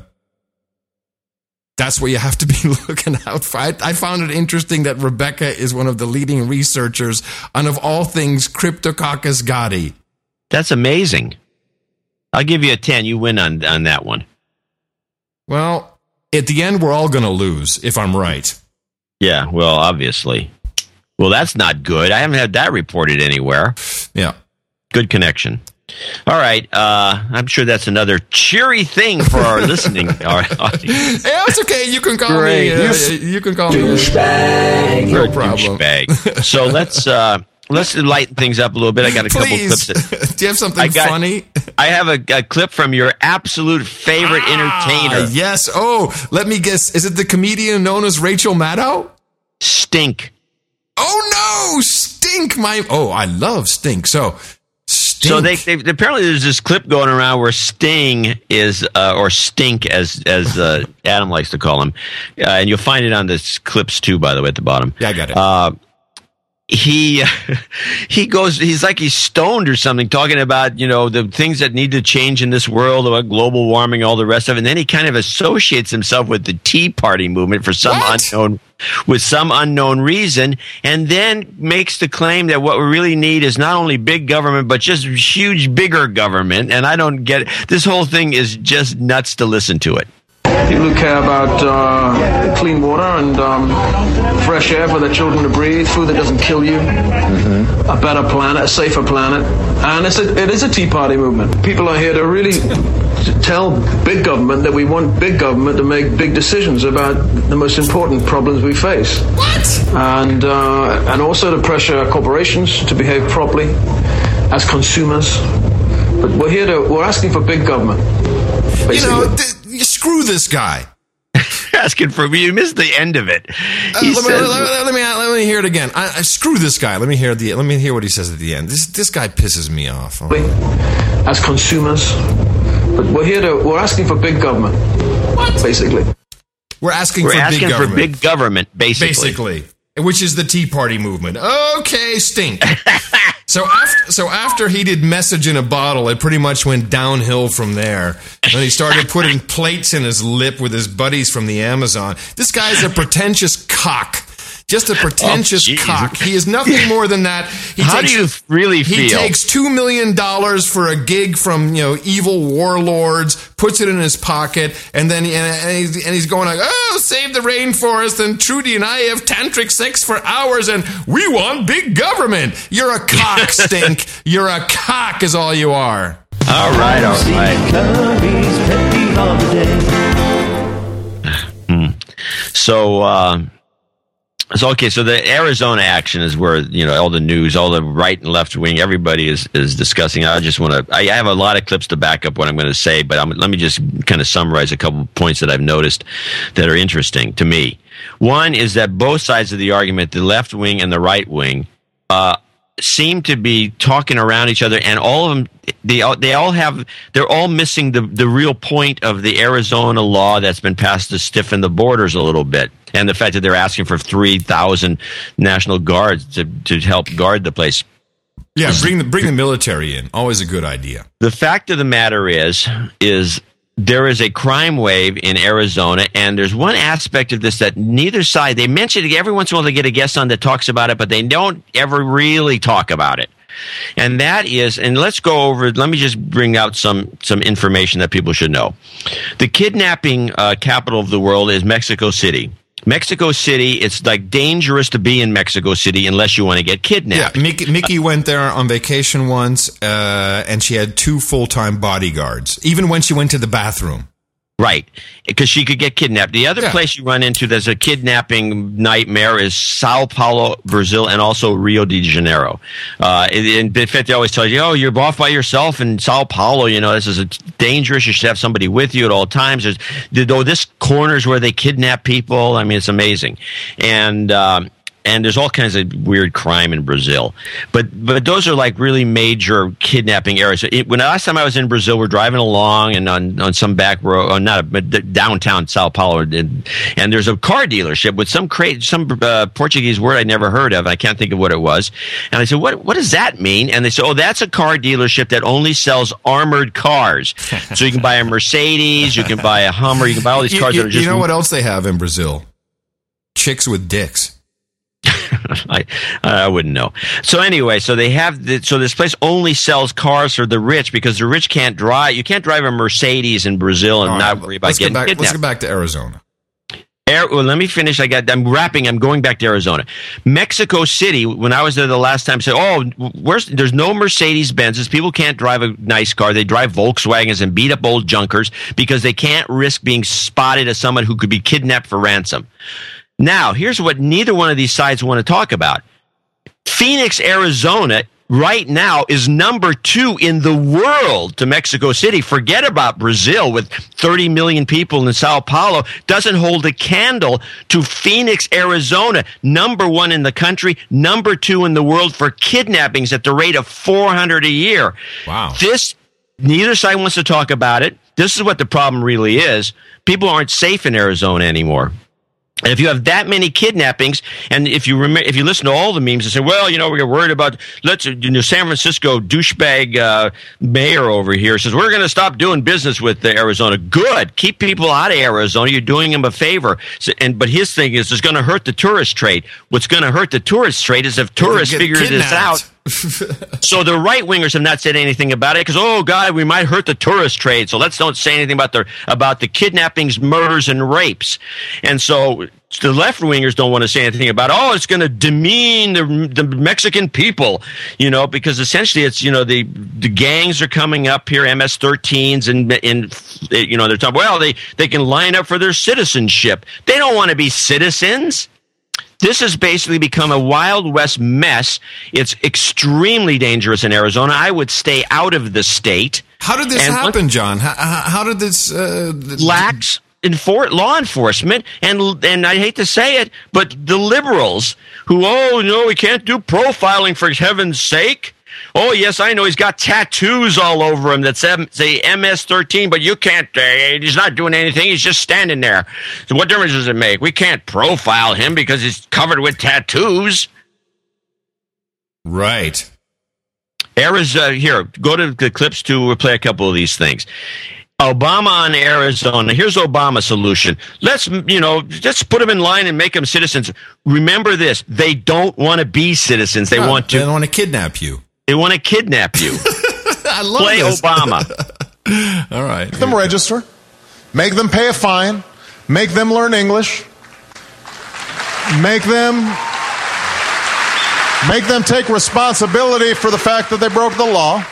that's what you have to be [LAUGHS] looking out for. I, I found it interesting that Rebecca is one of the leading researchers on, of all things, Cryptococcus gattii. That's amazing. I'll give you a 10. You win on, on that one. Well, at the end, we're all going to lose if I'm right. Yeah, well, obviously. Well, that's not good. I haven't had that reported anywhere. Yeah. Good connection. All right. Uh, I'm sure that's another cheery thing for our [LAUGHS] listening our audience. Yeah, it's okay. You can call Great. me. Uh, you can call me. Douchebag. No You're a problem. douchebag. [LAUGHS] So let's uh, let's lighten things up a little bit. I got a couple clips. That, [LAUGHS] Do you have something I got- funny? I have a, a clip from your absolute favorite entertainer, Ah, yes. Oh, let me guess. Is it the comedian known as Rachel Maddow? Stink. Oh no, Stink! My oh, I love Stink. So Stink. So they, they apparently there's this clip going around where Sting is uh, or Stink as as uh, Adam likes to call him, uh, and you'll find it on this clips too. By the way, at the bottom. Yeah, I got it. Uh, he [LAUGHS] he goes he's like he's stoned or something talking about you know the things that need to change in this world about global warming all the rest of it. And then he kind of associates himself with the tea party movement for some unknown with some unknown reason and then makes the claim that what we really need is not only big government but just huge bigger government. And i don't get it. this whole thing is just nuts to listen to it. People who care about uh, clean water and um, fresh air for their children to breathe, food that doesn't kill you, a better planet, a safer planet. And it's a, it is a Tea Party movement. People are here to really t- tell big government that we want big government to make big decisions about the most important problems we face. What? And, uh, and also to pressure corporations to behave properly as consumers. But we're here to, we're asking for big government. you know, th- you screw this guy. [LAUGHS] asking for you missed the end of it Uh, let, me, says- let, me, let me let me hear it again. I, I screw this guy. Let me hear the. Let me hear what he says at the end. This this guy pisses me off. Oh. as consumers. But we're here to, we're asking for big government. What Basically. We're asking We're for asking big for government. big government, basically. basically, which is the Tea Party movement. Okay, stink. [LAUGHS] so after so after he did message in a bottle, it pretty much went downhill from there. And he started putting plates in his lip with his buddies from the Amazon. This guy's a pretentious cock. Just a pretentious Oh, cock. He is nothing [LAUGHS] more than that. He How takes, do you really feel? He takes two million dollars for a gig from you know evil warlords, puts it in his pocket, and then and, and, he's, and he's going like, "Oh, save the rainforest!" And Trudie and I have tantric sex for hours, and we want big government. You're a cock, [LAUGHS] stink. You're a cock, is all you are. All right, all right. Hmm. So, uh, so okay. So the Arizona action is where you know all the news, all the right and left wing, everybody is is discussing. I just want to. I have a lot of clips to back up what I'm going to say, but I'm, let me just kind of summarize a couple of points that I've noticed that are interesting to me. One is that both sides of the argument, the left wing and the right wing, uh, seem to be talking around each other, and all of them they all, they all have they're all missing the the real point of the Arizona law that's been passed to stiffen the borders a little bit, and the fact that they're asking for three thousand national guards to to help guard the place. Yeah, bring the bring the military in. Always a good idea. The fact of the matter is is there is a crime wave in Arizona, and there's one aspect of this that neither side they mention it every once in a while. They get a guest on that talks about it, but they don't ever really talk about it. And that is, and let's go over. Let me just bring out some some information that people should know. The kidnapping uh, capital of the world is Mexico City. Mexico City, it's like dangerous to be in Mexico City unless you want to get kidnapped. Yeah, Mickey, Mickey went there on vacation once, uh, and she had two full time bodyguards, even when she went to the bathroom. Right, because she could get kidnapped. The other Yeah. place you run into there's a kidnapping nightmare is Sao Paulo, Brazil, and also Rio de Janeiro. Uh, and they always tell you, "Oh, you're off by yourself in Sao Paulo. You know this is a dangerous. You should have somebody with you at all times." There's, though this corners where they kidnap people. I mean, it's amazing, and. Um, and there's all kinds of weird crime in Brazil, but but those are like really major kidnapping areas. It, when the last time I was in Brazil, we're driving along and on, on some back road, oh, not a, but downtown Sao Paulo, and, and there's a car dealership with some cra- some uh, Portuguese word I never heard of. I can't think of what it was, and I said, "What what does that mean?" And they said, "Oh, that's a car dealership that only sells armored cars. so you can buy a Mercedes, you can buy a Hummer, you can buy all these You, cars you- that are just you know what else they have in Brazil? Chicks with dicks. [LAUGHS] I I wouldn't know. So anyway, so they have the, so this place only sells cars for the rich because the rich can't drive. You can't drive a Mercedes in Brazil and All not right, worry about getting get back. kidnapped. Let's get back to Arizona. Air, well, let me finish. I got. I'm wrapping. I'm going back to Arizona, Mexico City. When I was there the last time, said, "Oh, there's no Mercedes Benzes. People can't drive a nice car. They drive Volkswagens and beat up old junkers because they can't risk being spotted as someone who could be kidnapped for ransom." Now, here's what neither one of these sides want to talk about. Phoenix, Arizona, right now is number two in the world to Mexico City. Forget about Brazil with 30 million people in Sao Paulo. Doesn't hold a candle to Phoenix, Arizona, number one in the country, number two in the world for kidnappings at the rate of 400 a year. Wow. This, neither side wants to talk about it. This is what the problem really is. People aren't safe in Arizona anymore. And if you have that many kidnappings, and if you remember, if you listen to all the memes and say, "Well, you know, we're worried about let's," you know, San Francisco douchebag uh, mayor over here says we're going to stop doing business with uh, Arizona. Good, keep people out of Arizona. You're doing them a favor. So, and but his thing is, it's going to hurt the tourist trade. What's going to hurt the tourist trade is if tourists figure this out. [LAUGHS] so the right wingers have not said anything about it because oh god we might hurt the tourist trade. So let's don't say anything about the about the kidnappings murders and rapes. And so the left wingers don't want to say anything about oh it's going to demean the, the Mexican people you know because essentially it's you know the the gangs are coming up here MS13s and in you know they're talking well they they can line up for their citizenship. They don't want to be citizens this has basically become a Wild West mess. It's extremely dangerous in Arizona. I would stay out of the state. How did this And happen, John? How, how did this? Uh, Lax enfor- law enforcement, and and I hate to say it, but the liberals who, oh no, we can't do profiling for heaven's sake. Oh yes, I know he's got tattoos all over him that say say MS13, but you can't. Uh, he's not doing anything. He's just standing there. So what difference does it make? We can't profile him because he's covered with tattoos. right. Arizona, here, go to the clips to We'll play a couple of these things. Obama on Arizona. Here's Obama's solution. Let's, you know, just put them in line and make them citizens. Remember this: they don't want to be citizens. They No, want They to. don't want to kidnap you. They want to kidnap you. [LAUGHS] I love Play this. Obama. [LAUGHS] All right. Make them register, make them pay a fine, make them learn English, make them make them take responsibility for the fact that they broke the law.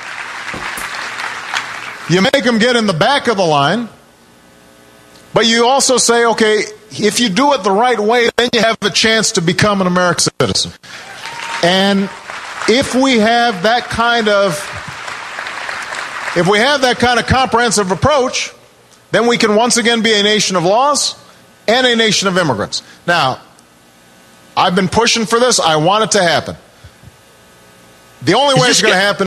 You make them get in the back of the line, but you also say, okay, if you do it the right way, then you have a chance to become an American citizen. And if we have that kind of if we have that kind of comprehensive approach, then we can once again be a nation of laws and a nation of immigrants. Now, I've been pushing for this. I want it to happen. The only Is way it's going to happen.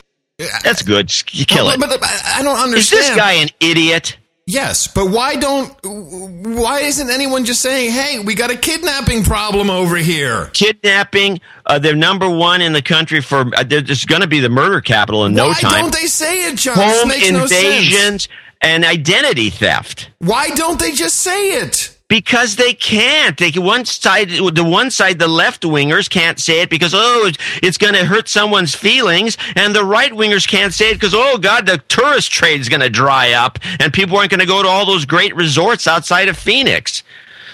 That's good. You kill Well, it. But, but I don't understand. Is understand. this guy an idiot? Yes, but why don't? Why isn't anyone just saying, "Hey, we got a kidnapping problem over here"? Kidnapping. Uh, they're number one in the country for. Uh, they're- it's going to be the murder capital in no time. why don't they say it, John? Home makes no invasions, and identity theft. Why don't they just say it? Because they can't. They one side, the one side, the left wingers can't say it because oh, it's, going to hurt someone's feelings, and the right wingers can't say it because oh God, the tourist trade's going to dry up, and people aren't going to go to all those great resorts outside of Phoenix.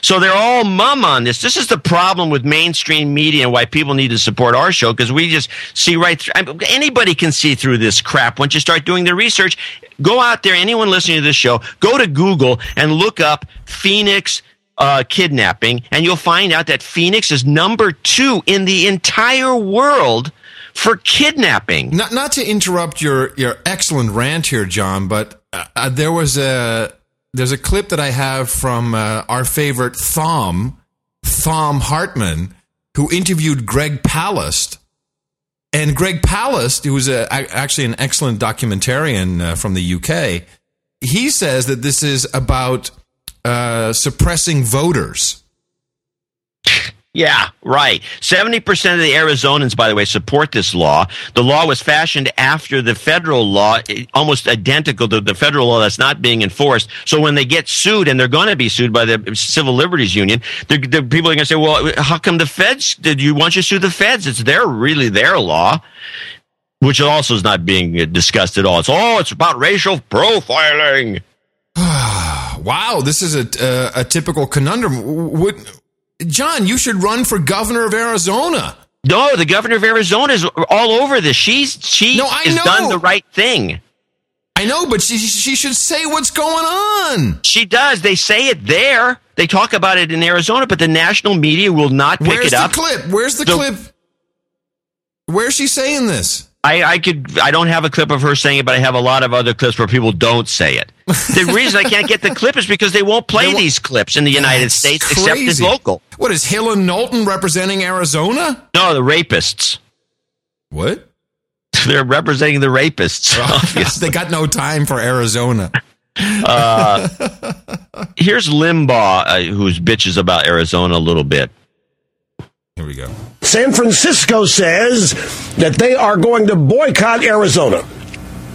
So they're all mum on this. This is the problem with mainstream media and why people need to support our show because we just see right through. Anybody can see through this crap once you start doing the research. Go out there, anyone listening to this show, go to Google and look up Phoenix uh, kidnapping, and you'll find out that Phoenix is number two in the entire world for kidnapping. Not not to interrupt your your excellent rant here, John, but uh, uh, there was a there's a clip that I have from uh, our favorite Thom Thom Hartmann, who interviewed Greg Palast. And Greg Palast, who's a, actually an excellent documentarian uh, from the UK, he says that this is about uh, suppressing voters. Yeah, right. 70% of the Arizonans, by the way, support this law. The law was fashioned after the federal law, eh, almost identical to the federal law that's not being enforced. So when they get sued, and they're going to be sued by the Civil Liberties Union, the, the people are going to say, well, how come the feds, did you want you to sue the feds? It's their, really their law which also is not being discussed at all. It's oh, it's about racial profiling. [SIGHS] wow, this is a uh, a typical conundrum. Would John, you should run for governor of Arizona. No, the governor of Arizona is all over this. She's she no, has know. done the right thing. I know, but she she should say what's going on. She does. They say it there. They talk about it in Arizona, but the national media will not pick Where's it up. Where's the clip? Where's the, the clip? Where's she saying this? I, I could I don't have a clip of her saying it, but I have a lot of other clips where people don't say it. The [LAUGHS] reason I can't get the clip is because they won't play won't, these clips in the United States crazy. except as local. What is Hill and Knowlton representing Arizona? No, the rapists. What? [LAUGHS] They're representing the rapists. Oh, [LAUGHS] they got no time for Arizona. Uh, here's Limbaugh, uh, who's bitches about Arizona a little bit. Here we go. San Francisco says that they are going to boycott Arizona.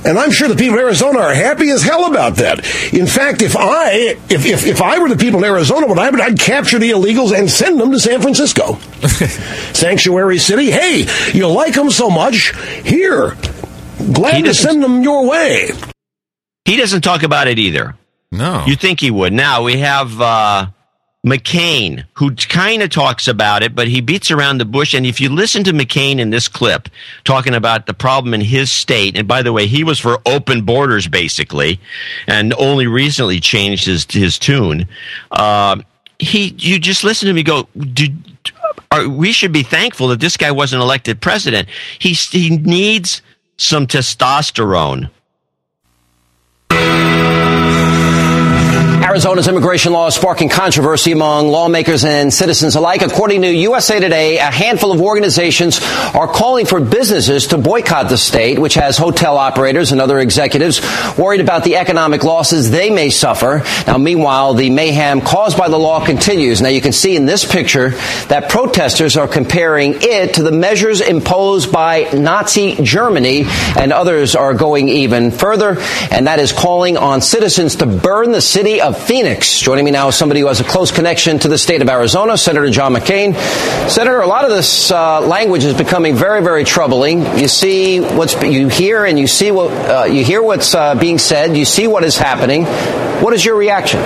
And I'm sure the people of Arizona are happy as hell about that. In fact, if I if, if, if I were the people in Arizona, what I would I'd capture the illegals and send them to San Francisco. [LAUGHS] Sanctuary city. Hey, you like them so much? Here. Glad to send them your way. He doesn't talk about it either. No. You think he would. Now we have uh McCain, who kind of talks about it, but he beats around the bush. And if you listen to McCain in this clip talking about the problem in his state, and by the way, he was for open borders basically, and only recently changed his his tune. Uh, he, you just listen to me go. Are, we should be thankful that this guy wasn't elected president. He he needs some testosterone. Arizona's immigration law is sparking controversy among lawmakers and citizens alike. According to USA Today, a handful of organizations are calling for businesses to boycott the state, which has hotel operators and other executives worried about the economic losses they may suffer. Now, meanwhile, the mayhem caused by the law continues. Now, you can see in this picture that protesters are comparing it to the measures imposed by Nazi Germany, and others are going even further, and that is calling on citizens to burn the city of Phoenix. Joining me now is somebody who has a close connection to the state of Arizona, Senator John McCain. Senator, a lot of this uh, language is becoming very, very troubling. You see what's you hear, and you see what uh, you hear what's uh, being said. You see what is happening. What is your reaction?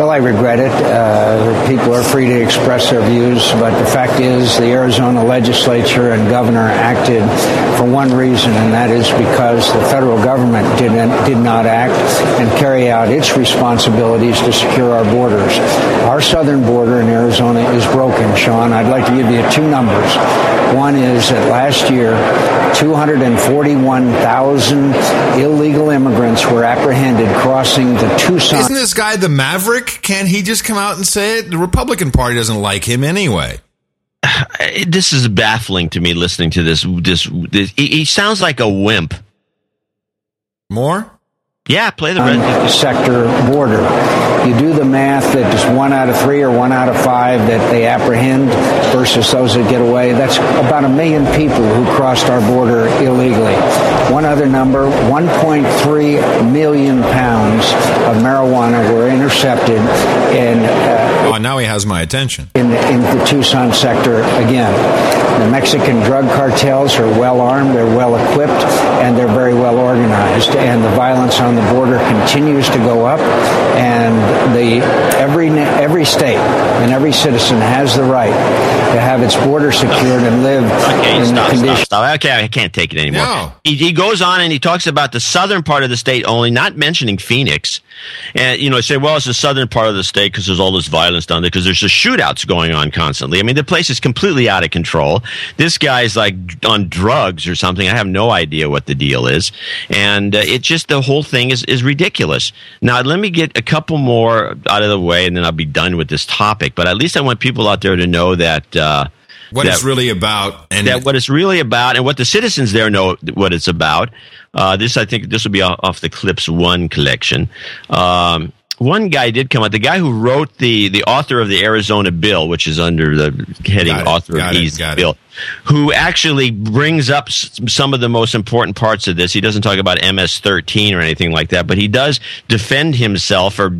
Well, I regret it. Uh, people are free to express their views, but the fact is the Arizona legislature and governor acted for one reason, and that is because the federal government did not, did not act and carry out its responsibilities to secure our borders. Our southern border in Arizona is broken, Sean. I'd like to give you two numbers. One is that last year, 241,000 illegal immigrants were apprehended crossing the Tucson. Isn't this guy the maverick? Can't he just come out and say it? The Republican Party doesn't like him anyway. [SIGHS] This is baffling to me listening to this. This, this he, he sounds like a wimp. More? Yeah, play the red. sector border. You do the math that just one out of three or one out of five that they apprehend versus those that get away. That's about a million people who crossed our border illegally. One other number 1.3 million pounds of marijuana were intercepted in. Uh, oh, now he has my attention. In, in the Tucson sector again. The Mexican drug cartels are well armed, they're well equipped, and they're very well organized. And the violence on the border continues to go up. And the every every state and every citizen has the right to have its border secured and live okay, in stop, conditions. Stop, stop. Okay, I can't take it anymore. No. He, he goes on and he talks about the southern part of the state only, not mentioning Phoenix. And you know, say, well, it's the southern part of the state because there's all this violence down there because there's the shootouts going on constantly. I mean, the place is completely out of control. This guy's like on drugs or something. I have no idea what the deal is, and uh, it just the whole thing is is ridiculous. Now, let me get a couple more out of the way, and then I'll be done with this topic. But at least I want people out there to know that. Uh, what that, it's really about, and that what it's really about, and what the citizens there know what it's about. Uh, this, I think, this will be off the Clips One collection. Um, one guy did come out. The guy who wrote the the author of the Arizona bill, which is under the heading it, author of it, East got it. bill, who actually brings up s- some of the most important parts of this. He doesn't talk about MS-13 or anything like that, but he does defend himself for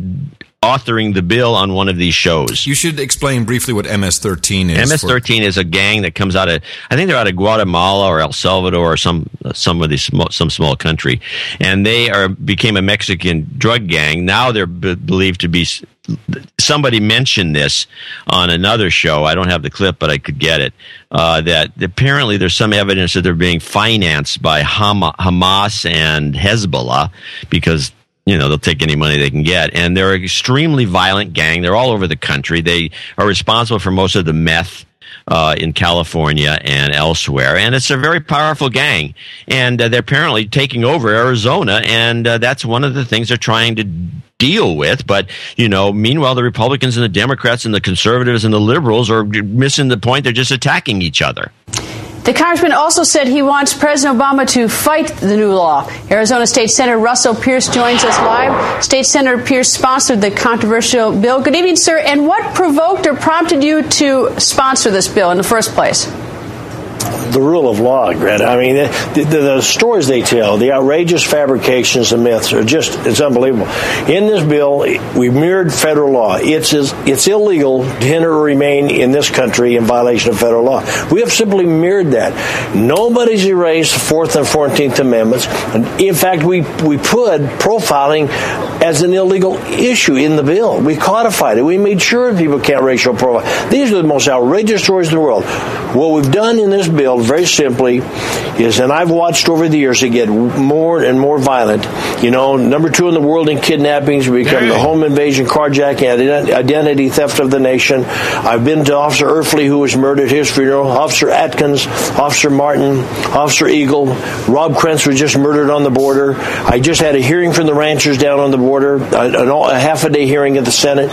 authoring the bill on one of these shows. You should explain briefly what MS-13 is. MS-13 is a gang that comes out of, I think they're out of Guatemala or El Salvador or some some of these small, some small country, and they are became a Mexican drug gang. Now they're b- believed to be. Somebody mentioned this on another show. I don't have the clip, but I could get it. Uh, that apparently there's some evidence that they're being financed by Hama- Hamas and Hezbollah because you know they'll take any money they can get and they're an extremely violent gang they're all over the country they are responsible for most of the meth uh, in California and elsewhere, and it's a very powerful gang. And uh, they're apparently taking over Arizona, and uh, that's one of the things they're trying to deal with. But you know, meanwhile, the Republicans and the Democrats and the conservatives and the liberals are missing the point. They're just attacking each other. The congressman also said he wants President Obama to fight the new law. Arizona State Senator Russell Pearce joins us live. State Senator Pearce sponsored the controversial bill. Good evening, sir. And what provoked or prompted you to sponsor this bill in the first place? The rule of law, Greta. I mean, the, the, the, stories they tell, the outrageous fabrications and myths are just, it's unbelievable. In this bill, we mirrored federal law. It's, it's illegal to enter or remain in this country in violation of federal law. We have simply mirrored that. Nobody's erased the Fourth and Fourteenth Amendments. In fact, we, we put profiling as an illegal issue in the bill. We codified it. We made sure people can't racial profile. These are the most outrageous stories in the world. What we've done in this bill, very simply, is, and I've watched over the years it get more and more violent. You know, number two in the world in kidnappings, we become the home invasion, carjacking, identity theft of the nation. I've been to Officer Erfle, who was murdered, at his funeral, Officer Atkins, Officer Martin, Officer Eagle, Rob Krentz was just murdered on the border. I just had a hearing from the ranchers down on the border, a, a half a day hearing at the Senate.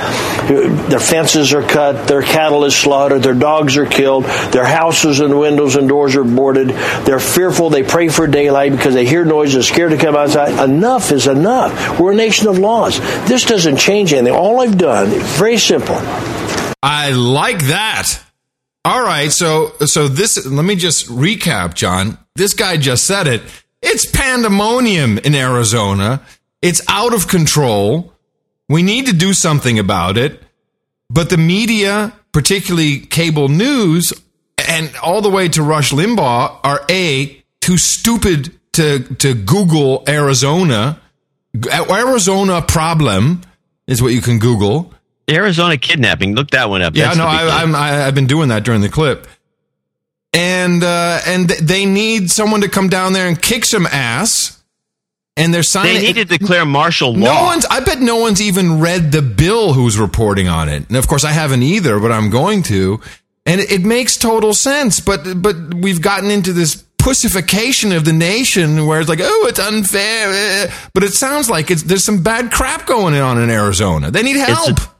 Their fences are cut, their cattle is slaughtered, their dogs are killed, their houses and windows and doors are boarded. They're fearful. They pray for daylight because they hear noise and scared to come outside. Enough is enough. We're a nation of laws. This doesn't change anything. All I've done, very simple. I like that. All right, so so this let me just recap, John. This guy just said it. It's pandemonium in Arizona. It's out of control. We need to do something about it. But the media, particularly cable news, and all the way to Rush Limbaugh, are a too stupid to to Google Arizona. Arizona problem is what you can Google. Arizona kidnapping. Look that one up. Yeah, That's no, I, I'm, I, I've been doing that during the clip, and uh, and they need someone to come down there and kick some ass. And they're signing. They need to declare martial law. No one's. I bet no one's even read the bill who's reporting on it. And of course, I haven't either, but I'm going to. And it, it makes total sense. But but we've gotten into this pussification of the nation where it's like, oh, it's unfair. But it sounds like it's there's some bad crap going on in Arizona. They need help. A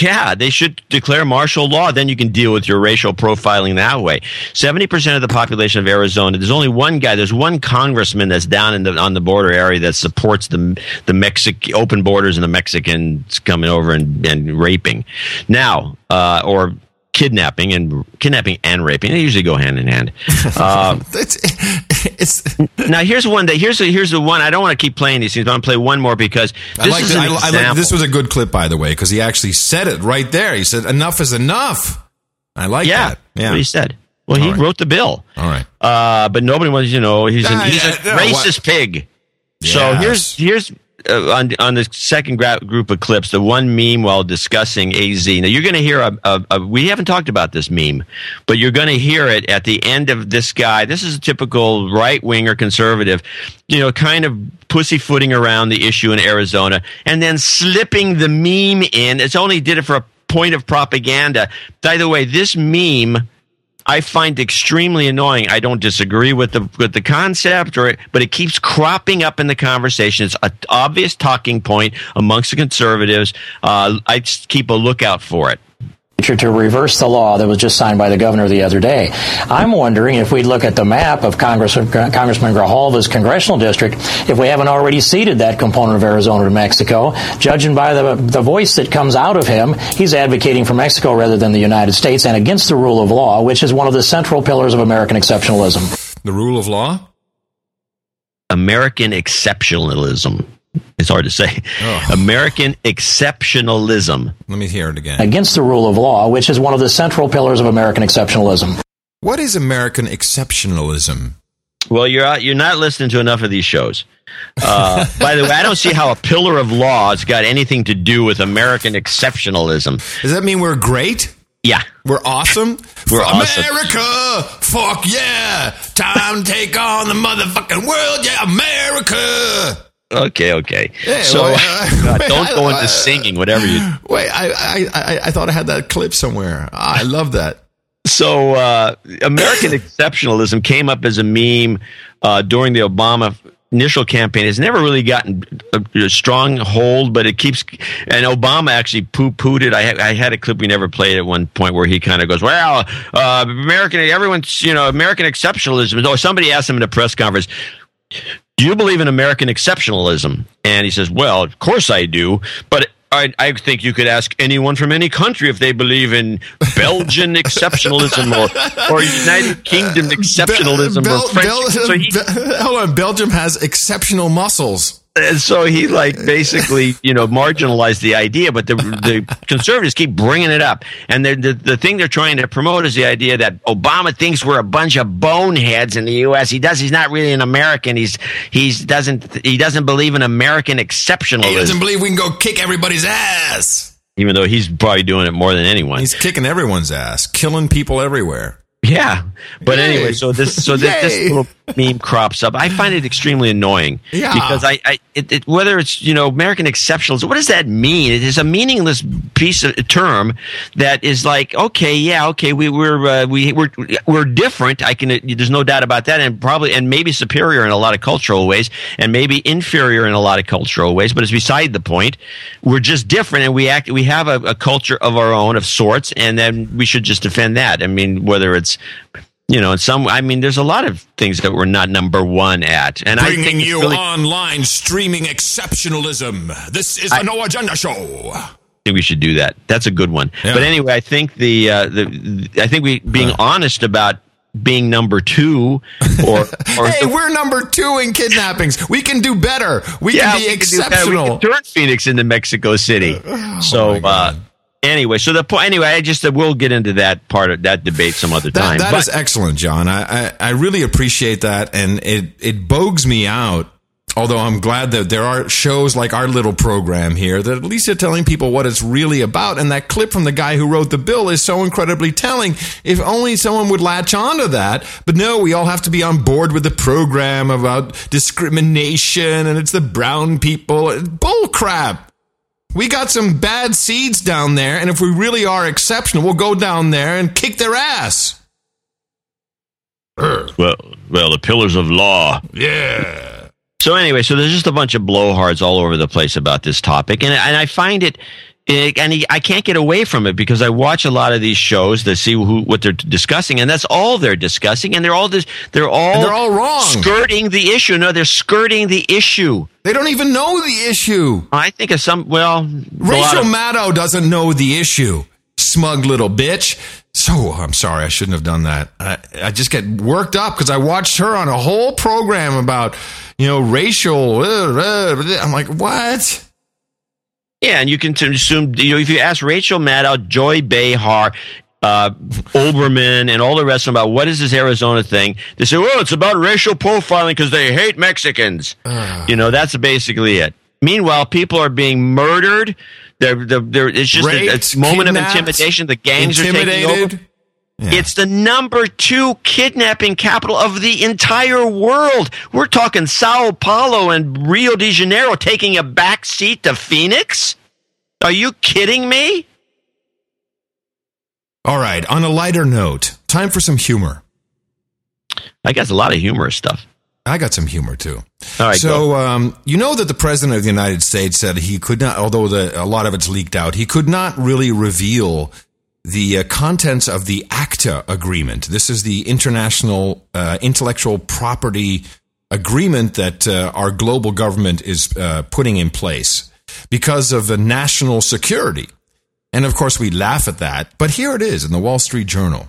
Yeah, they should declare martial law. Then you can deal with your racial profiling that way. Seventy percent of the population of Arizona. There's only one guy. There's one congressman that's down in the on the border area that supports the the Mexic open borders and the Mexicans coming over and, and raping. Now, uh, or kidnapping and kidnapping and raping. They usually go hand in hand. [LAUGHS] Uh, it's, it's now here's one that here's the, here's the one I don't want to keep playing these things. But I'm gonna play one more because this I like, is an I, I like example. this was a good clip by the way because he actually said it right there. He said enough is enough. I like yeah, that. Yeah, what he said. Well, he All right. wrote the bill. All right. Uh, but nobody wants you know he's, an, he's a no, what- racist pig. So here's here's uh, on on the second gra- group of clips, the one meme while discussing AZ. Now you're going to hear a, a, a we haven't talked about this meme, but you're going to hear it at the end of this guy. This is a typical right winger conservative, you know, kind of pussyfooting around the issue in Arizona, and then slipping the meme in. It's only did it for a point of propaganda. By the way, this meme. I find extremely annoying. I don't disagree with the with the concept, or but it keeps cropping up in the conversation. It's an obvious talking point amongst the conservatives. Uh, I keep a lookout for it. To reverse the law that was just signed by the governor the other day. I'm wondering if we look at the map of Congress, Congressman Grijalva's congressional district, if we haven't already ceded that component of Arizona to Mexico. Judging by the, the voice that comes out of him, he's advocating for Mexico rather than the United States and against the rule of law, which is one of the central pillars of American exceptionalism. The rule of law? American exceptionalism. It's hard to say. Oh. American exceptionalism. Let me hear it again. Against the rule of law, which is one of the central pillars of American exceptionalism. What is American exceptionalism? Well, you're out, you're not listening to enough of these shows. Uh, [LAUGHS] by the way, I don't see how a pillar of law has got anything to do with American exceptionalism. Does that mean we're great? Yeah, We're awesome? We're F- awesome. America! Fuck yeah! Time to take on the motherfucking world, yeah, America! Okay, okay. Yeah, so well, [LAUGHS] don't go into singing, whatever you. [LAUGHS] Wait, I, I, I, I thought I had that clip somewhere. I love that. So uh, American [LAUGHS] exceptionalism came up as a meme uh, during the Obama initial campaign. It's never really gotten a, a strong hold, but it keeps. And Obama actually poo pooed it. I, had- I had a clip we never played at one point where he kind of goes, "Well, uh, American, everyone's you know American exceptionalism." Or somebody asked him in a press conference. Do you believe in American exceptionalism? And he says, Well, of course I do, but I, I think you could ask anyone from any country if they believe in Belgian [LAUGHS] exceptionalism or, or United Kingdom exceptionalism Bel- or French. Bel- so he, [LAUGHS] hold on, Belgium has exceptional muscles. And so he like basically you know marginalized the idea, but the the conservatives keep bringing it up, and the, the thing they're trying to promote is the idea that Obama thinks we're a bunch of boneheads in the U.S. He does. He's not really an American. He's he's doesn't he doesn't believe in American exceptionalism He doesn't believe we can go kick everybody's ass. even though he's probably doing it more than anyone. He's kicking everyone's ass, killing people everywhere. Yeah, but Yay. anyway, so this so this, this [LAUGHS] little meme crops up. I find it extremely annoying. Yeah. because I, I it, it, whether it's you know American exceptionalism, what does that mean? It is a meaningless piece of term that is like okay, yeah, okay, we we're uh, we we're we're different. I can there's no doubt about that, and probably and maybe superior in a lot of cultural ways, and maybe inferior in a lot of cultural ways. But it's beside the point. We're just different, and we act we have a, a culture of our own of sorts, and then we should just defend that. I mean, whether it's you know, in some, I mean, there's a lot of things that we're not number one at, and I Bringing think it's you really, online streaming exceptionalism. This is a no agenda show. I think we should do that. That's a good one. Yeah. But anyway, I think the, uh, the I think we being honest about being number two [LAUGHS] or or Hey, we're number two in kidnappings. We can do better. We yeah, can be we can. We exceptional. can turn Phoenix into Mexico City. [SIGHS] so uh, anyway, so the point. Anyway, I just uh, we'll get into that part of that debate some other time. That, that But- is excellent, John. I, I, I really appreciate that, and it it bogues me out. Although I'm glad that there are shows like our little program here that at least are telling people what it's really about. And that clip from the guy who wrote the bill is so incredibly telling. If only someone would latch onto that. But no, we all have to be on board with the program about discrimination and it's the brown people. Bull crap. We got some bad seeds down there, and if we really are exceptional, we'll go down there and kick their ass. well, well, the pillars of law. Yeah. So anyway, so there's just a bunch of blowhards all over the place about this topic, and and I find it It- and he, I can't get away from it because I watch a lot of these shows to see who what they're discussing, and that's all they're discussing, and they're all this, they're all And they're all wrong. skirting the issue. No, they're skirting the issue. They don't even know the issue. I think of some. Well, Rachel of- Maddow doesn't know the issue. Smug little bitch. So oh, I'm sorry, I shouldn't have done that. I, I just get worked up because I watched her on a whole program about, you know, racial. I'm like, what? Yeah, and you can assume you know if you ask Rachel Maddow, Joy Behar, uh, Olbermann, and all the rest of them about what is this Arizona thing, they say, "Well, it's about racial profiling because they hate Mexicans." you know, that's basically it. Meanwhile, people are being murdered. They're, they're, they're, it's just a, Raped, a moment of intimidation. The gangs are taking over. Intimidated. It's the number two kidnapping capital of the entire world. We're talking Sao Paulo and Rio de Janeiro taking a back seat to Phoenix? Are you kidding me? All right. On a lighter note, time for some humor. I guess a lot of humorous stuff. I got some humor too. All right, So, um, you know that the president of the United States said he could not, although the, a lot of it's leaked out, he could not really reveal the uh, contents of the ACTA agreement. This is the international uh, intellectual property agreement that uh, our global government is uh, putting in place because of uh, national security. And of course, we laugh at that. But here it is in the Wall Street Journal.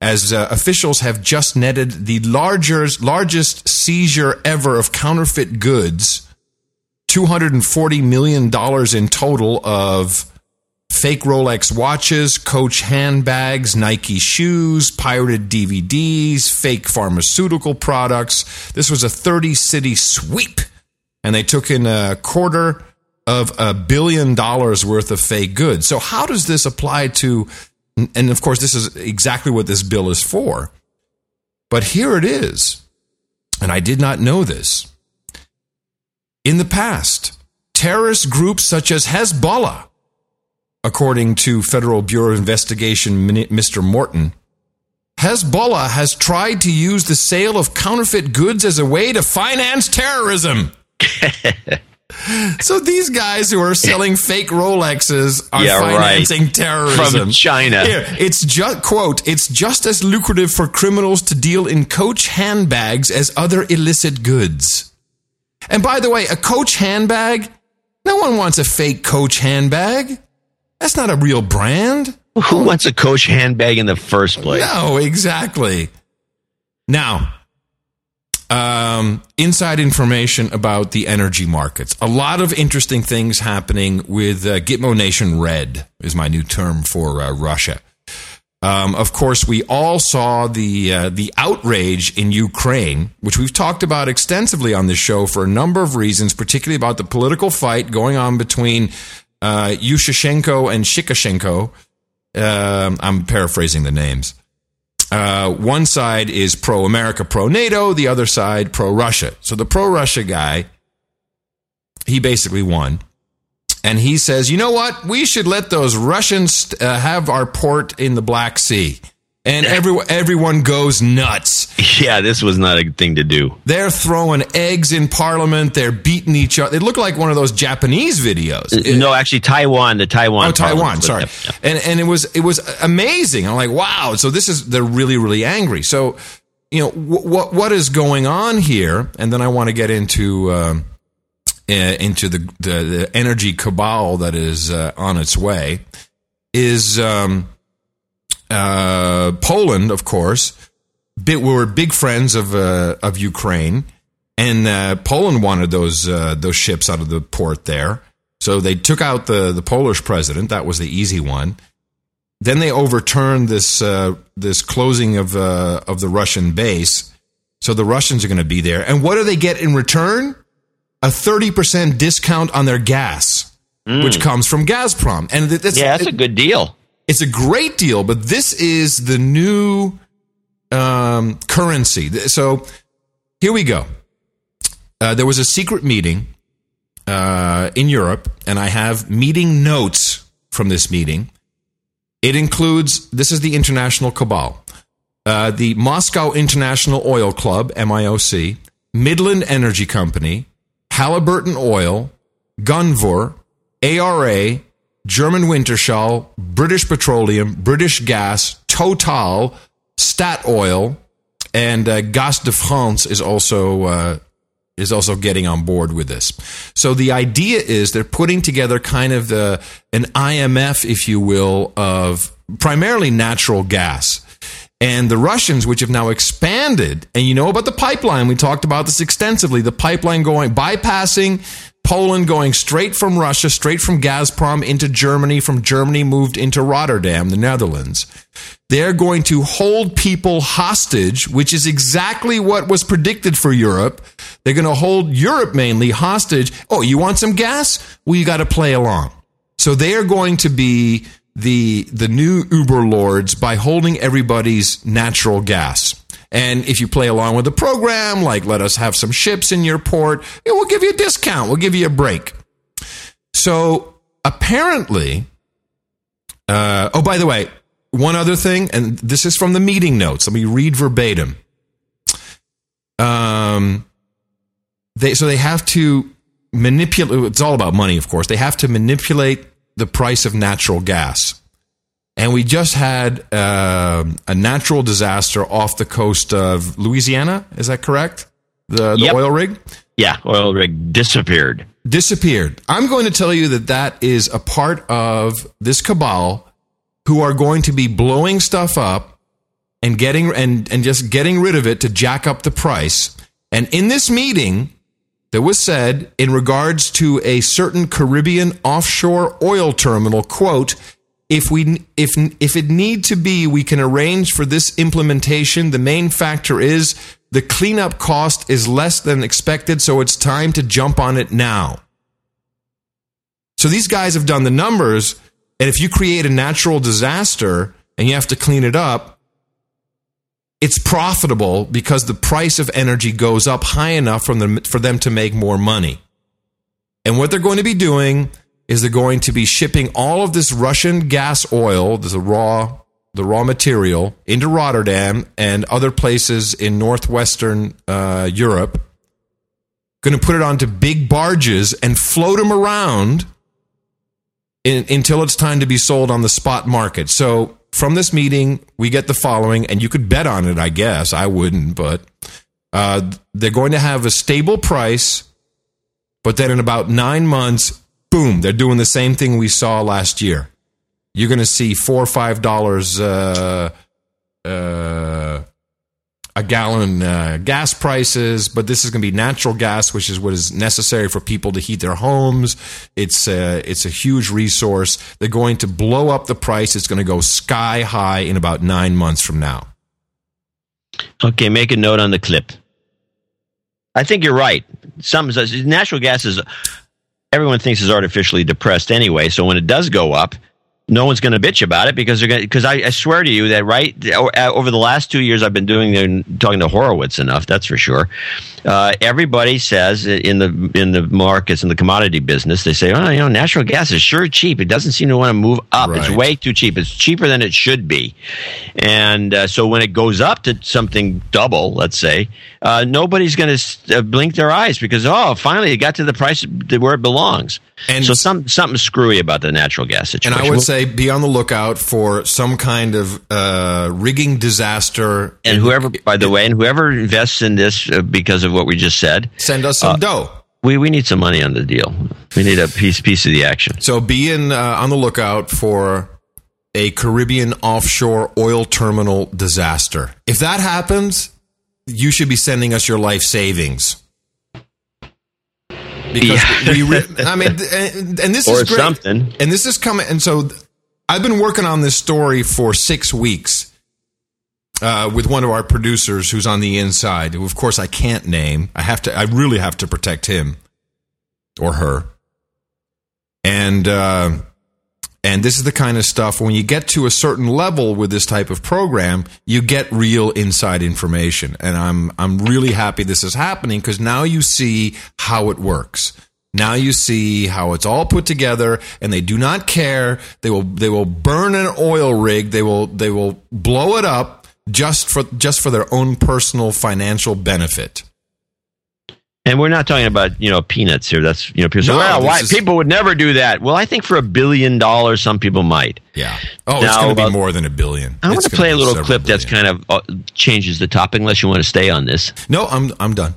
As uh, officials have just netted the larger, largest seizure ever of counterfeit goods, $240 million in total of fake Rolex watches, Coach handbags, Nike shoes, pirated DVDs, fake pharmaceutical products. This was a 30 city sweep. And they took in a quarter of a billion dollars worth of fake goods. So, how does this apply to, and of course, this is exactly what this bill is for. But here it is. And I did not know this. In the past, terrorist groups such as Hezbollah, according to Federal Bureau of Investigation Mr. Morton, Hezbollah has tried to use the sale of counterfeit goods as a way to finance terrorism. [LAUGHS] so these guys who are selling fake Rolexes are Yeah, right. financing terrorism From China. Here, it's just quote, it's just as lucrative for criminals to deal in coach handbags as other illicit goods. And by the way, a coach handbag, no one wants a fake coach handbag. That's not a real brand. Who wants a Coach handbag in the first place? No, exactly. Now, um, inside information about the energy markets. A lot of interesting things happening with uh, Gitmo Nation Red is my new term for uh, Russia. Um, of course, we all saw the uh, the outrage in Ukraine, which we've talked about extensively on this show for a number of reasons, particularly about the political fight going on between uh, Yushchenko and Shikashenko. Um, I'm paraphrasing the names. Uh, one side is pro America, pro NATO. The other side, pro Russia. So the pro Russia guy, he basically won. And he says, you know what? We should let those Russians uh, have our port in the Black Sea. And everyone, everyone goes nuts. Yeah, this was not a thing to do. They're throwing eggs in parliament. They're beating each other. It looked like one of those Japanese videos. No, actually, Taiwan, the Taiwan. Oh, Taiwan. Sorry. yeah. And and it was it was amazing. I'm like, wow. So this is they're really really angry. So you know wh- what what is going on here? And then I want to get into um, uh, into the, the the energy cabal that is uh, on its way. Is um, uh, Poland, of course. Bit, we were big friends of uh, of Ukraine, and uh, Poland wanted those uh, those ships out of the port there. So they took out the the Polish president. That was the easy one. Then they overturned this uh, this closing of uh, of the Russian base. So the Russians are going to be there. And what do they get in return? A thirty percent discount on their gas, which comes from Gazprom. And that's, Yeah, that's a good deal. It's a great deal, but this is the new um, currency. So here we go. Uh, there was a secret meeting uh, in Europe, and I have meeting notes from this meeting. It includes this is the international cabal, uh, the Moscow International Oil Club (MIOC), Midland Energy Company, Halliburton Oil, Gunvor, ARA, German Wintershall, British Petroleum, British Gas, Total, Statoil, and uh, Gaz de France is also uh, is also getting on board with this. So the idea is they're putting together kind of the an IMF, if you will, of primarily natural gas. And the Russians, which have now expanded, and you know about the pipeline, we talked about this extensively, the pipeline going, bypassing Poland, going straight from Russia, straight from Gazprom into Germany, from Germany moved into Rotterdam, the Netherlands. They're going to hold people hostage, which is exactly what was predicted for Europe. They're going to hold Europe mainly hostage. Oh, you want some gas? Well, you got to play along. So they are going to be the the new Uber lords by holding everybody's natural gas. And if you play along with the program, like let us have some ships in your port, yeah, we'll give you a discount. We'll give you a break. So apparently, uh, oh, by the way, one other thing, and this is from the meeting notes. Let me read verbatim. Um, they so they have to manipulate. It's all about money, of course. They have to manipulate the price of natural gas. And we just had uh, a natural disaster off the coast of Louisiana. Is that correct? The, the Yep. oil rig? Yeah, oil rig disappeared. Disappeared. I'm going to tell you that that is a part of this cabal who are going to be blowing stuff up and getting and, and just getting rid of it to jack up the price. And in this meeting, there was said in regards to a certain Caribbean offshore oil terminal, quote, if we if if it need to be, we can arrange for this implementation. The main factor is the cleanup cost is less than expected, so it's time to jump on it now. So these guys have done the numbers, and if you create a natural disaster and you have to clean it up, it's profitable because the price of energy goes up high enough from for them to make more money. And what they're going to be doing is they're going to be shipping all of this Russian gas oil, the raw, the raw material, into Rotterdam and other places in northwestern uh, Europe. Going to put it onto big barges and float them around in, until it's time to be sold on the spot market. So from this meeting, we get the following, and you could bet on it, I guess. I wouldn't, but uh, they're going to have a stable price, but then in about nine months, boom, they're doing the same thing we saw last year. You're going to see four or five dollars uh, uh, a gallon uh, gas prices, but this is going to be natural gas, which is what is necessary for people to heat their homes. It's uh, it's a huge resource. They're going to blow up the price. It's going to go sky high in about nine months from now. Okay, make a note on the clip. I think you're right. Some natural gas is everyone thinks is artificially depressed anyway. So when it does go up, no one's going to bitch about it because they're going. Because I, I swear to you that right over the last two years, I've been doing the, talking to Horowitz enough. That's for sure. Uh, everybody says in the in the markets in the commodity business, they say, oh, you know, natural gas is sure cheap. It doesn't seem to want to move up. It's way too cheap. It's cheaper than it should be. And uh, so when it goes up to something double, let's say, uh, nobody's going to uh, blink their eyes because oh, finally it got to the price where it belongs. And so some something screwy about the natural gas situation. And. I would say be on the lookout for some kind of uh, rigging disaster. and whoever, by the way, and whoever invests in this uh, because of what we just said, send us some uh, dough. We we need some money on the deal. We need a piece piece of the action. So be in uh, on the lookout for a Caribbean offshore oil terminal disaster. If that happens, you should be sending us your life savings. Because Yeah. we, re- I mean, and, and this [LAUGHS] Or is great. something. And this is coming. And so I've been working on this story for six weeks uh, with one of our producers who's on the inside, who of course I can't name. I have to. I really have to protect him or her. And uh, and this is the kind of stuff when you get to a certain level with this type of program, you get real inside information. And I'm I'm really happy this is happening because now you see how it works. Now you see how it's all put together, and they do not care. They will they will burn an oil rig. They will they will blow it up just for just for their own personal financial benefit. And we're not talking about you know peanuts here. That's you know people say, No, well, why is- people would never do that. Well, I think for a billion dollars, some people might. Yeah. Oh, it's going to be more than a billion. I want to play a little clip that's kind of uh, changes the topic, unless you want to stay on this. No, I'm I'm done.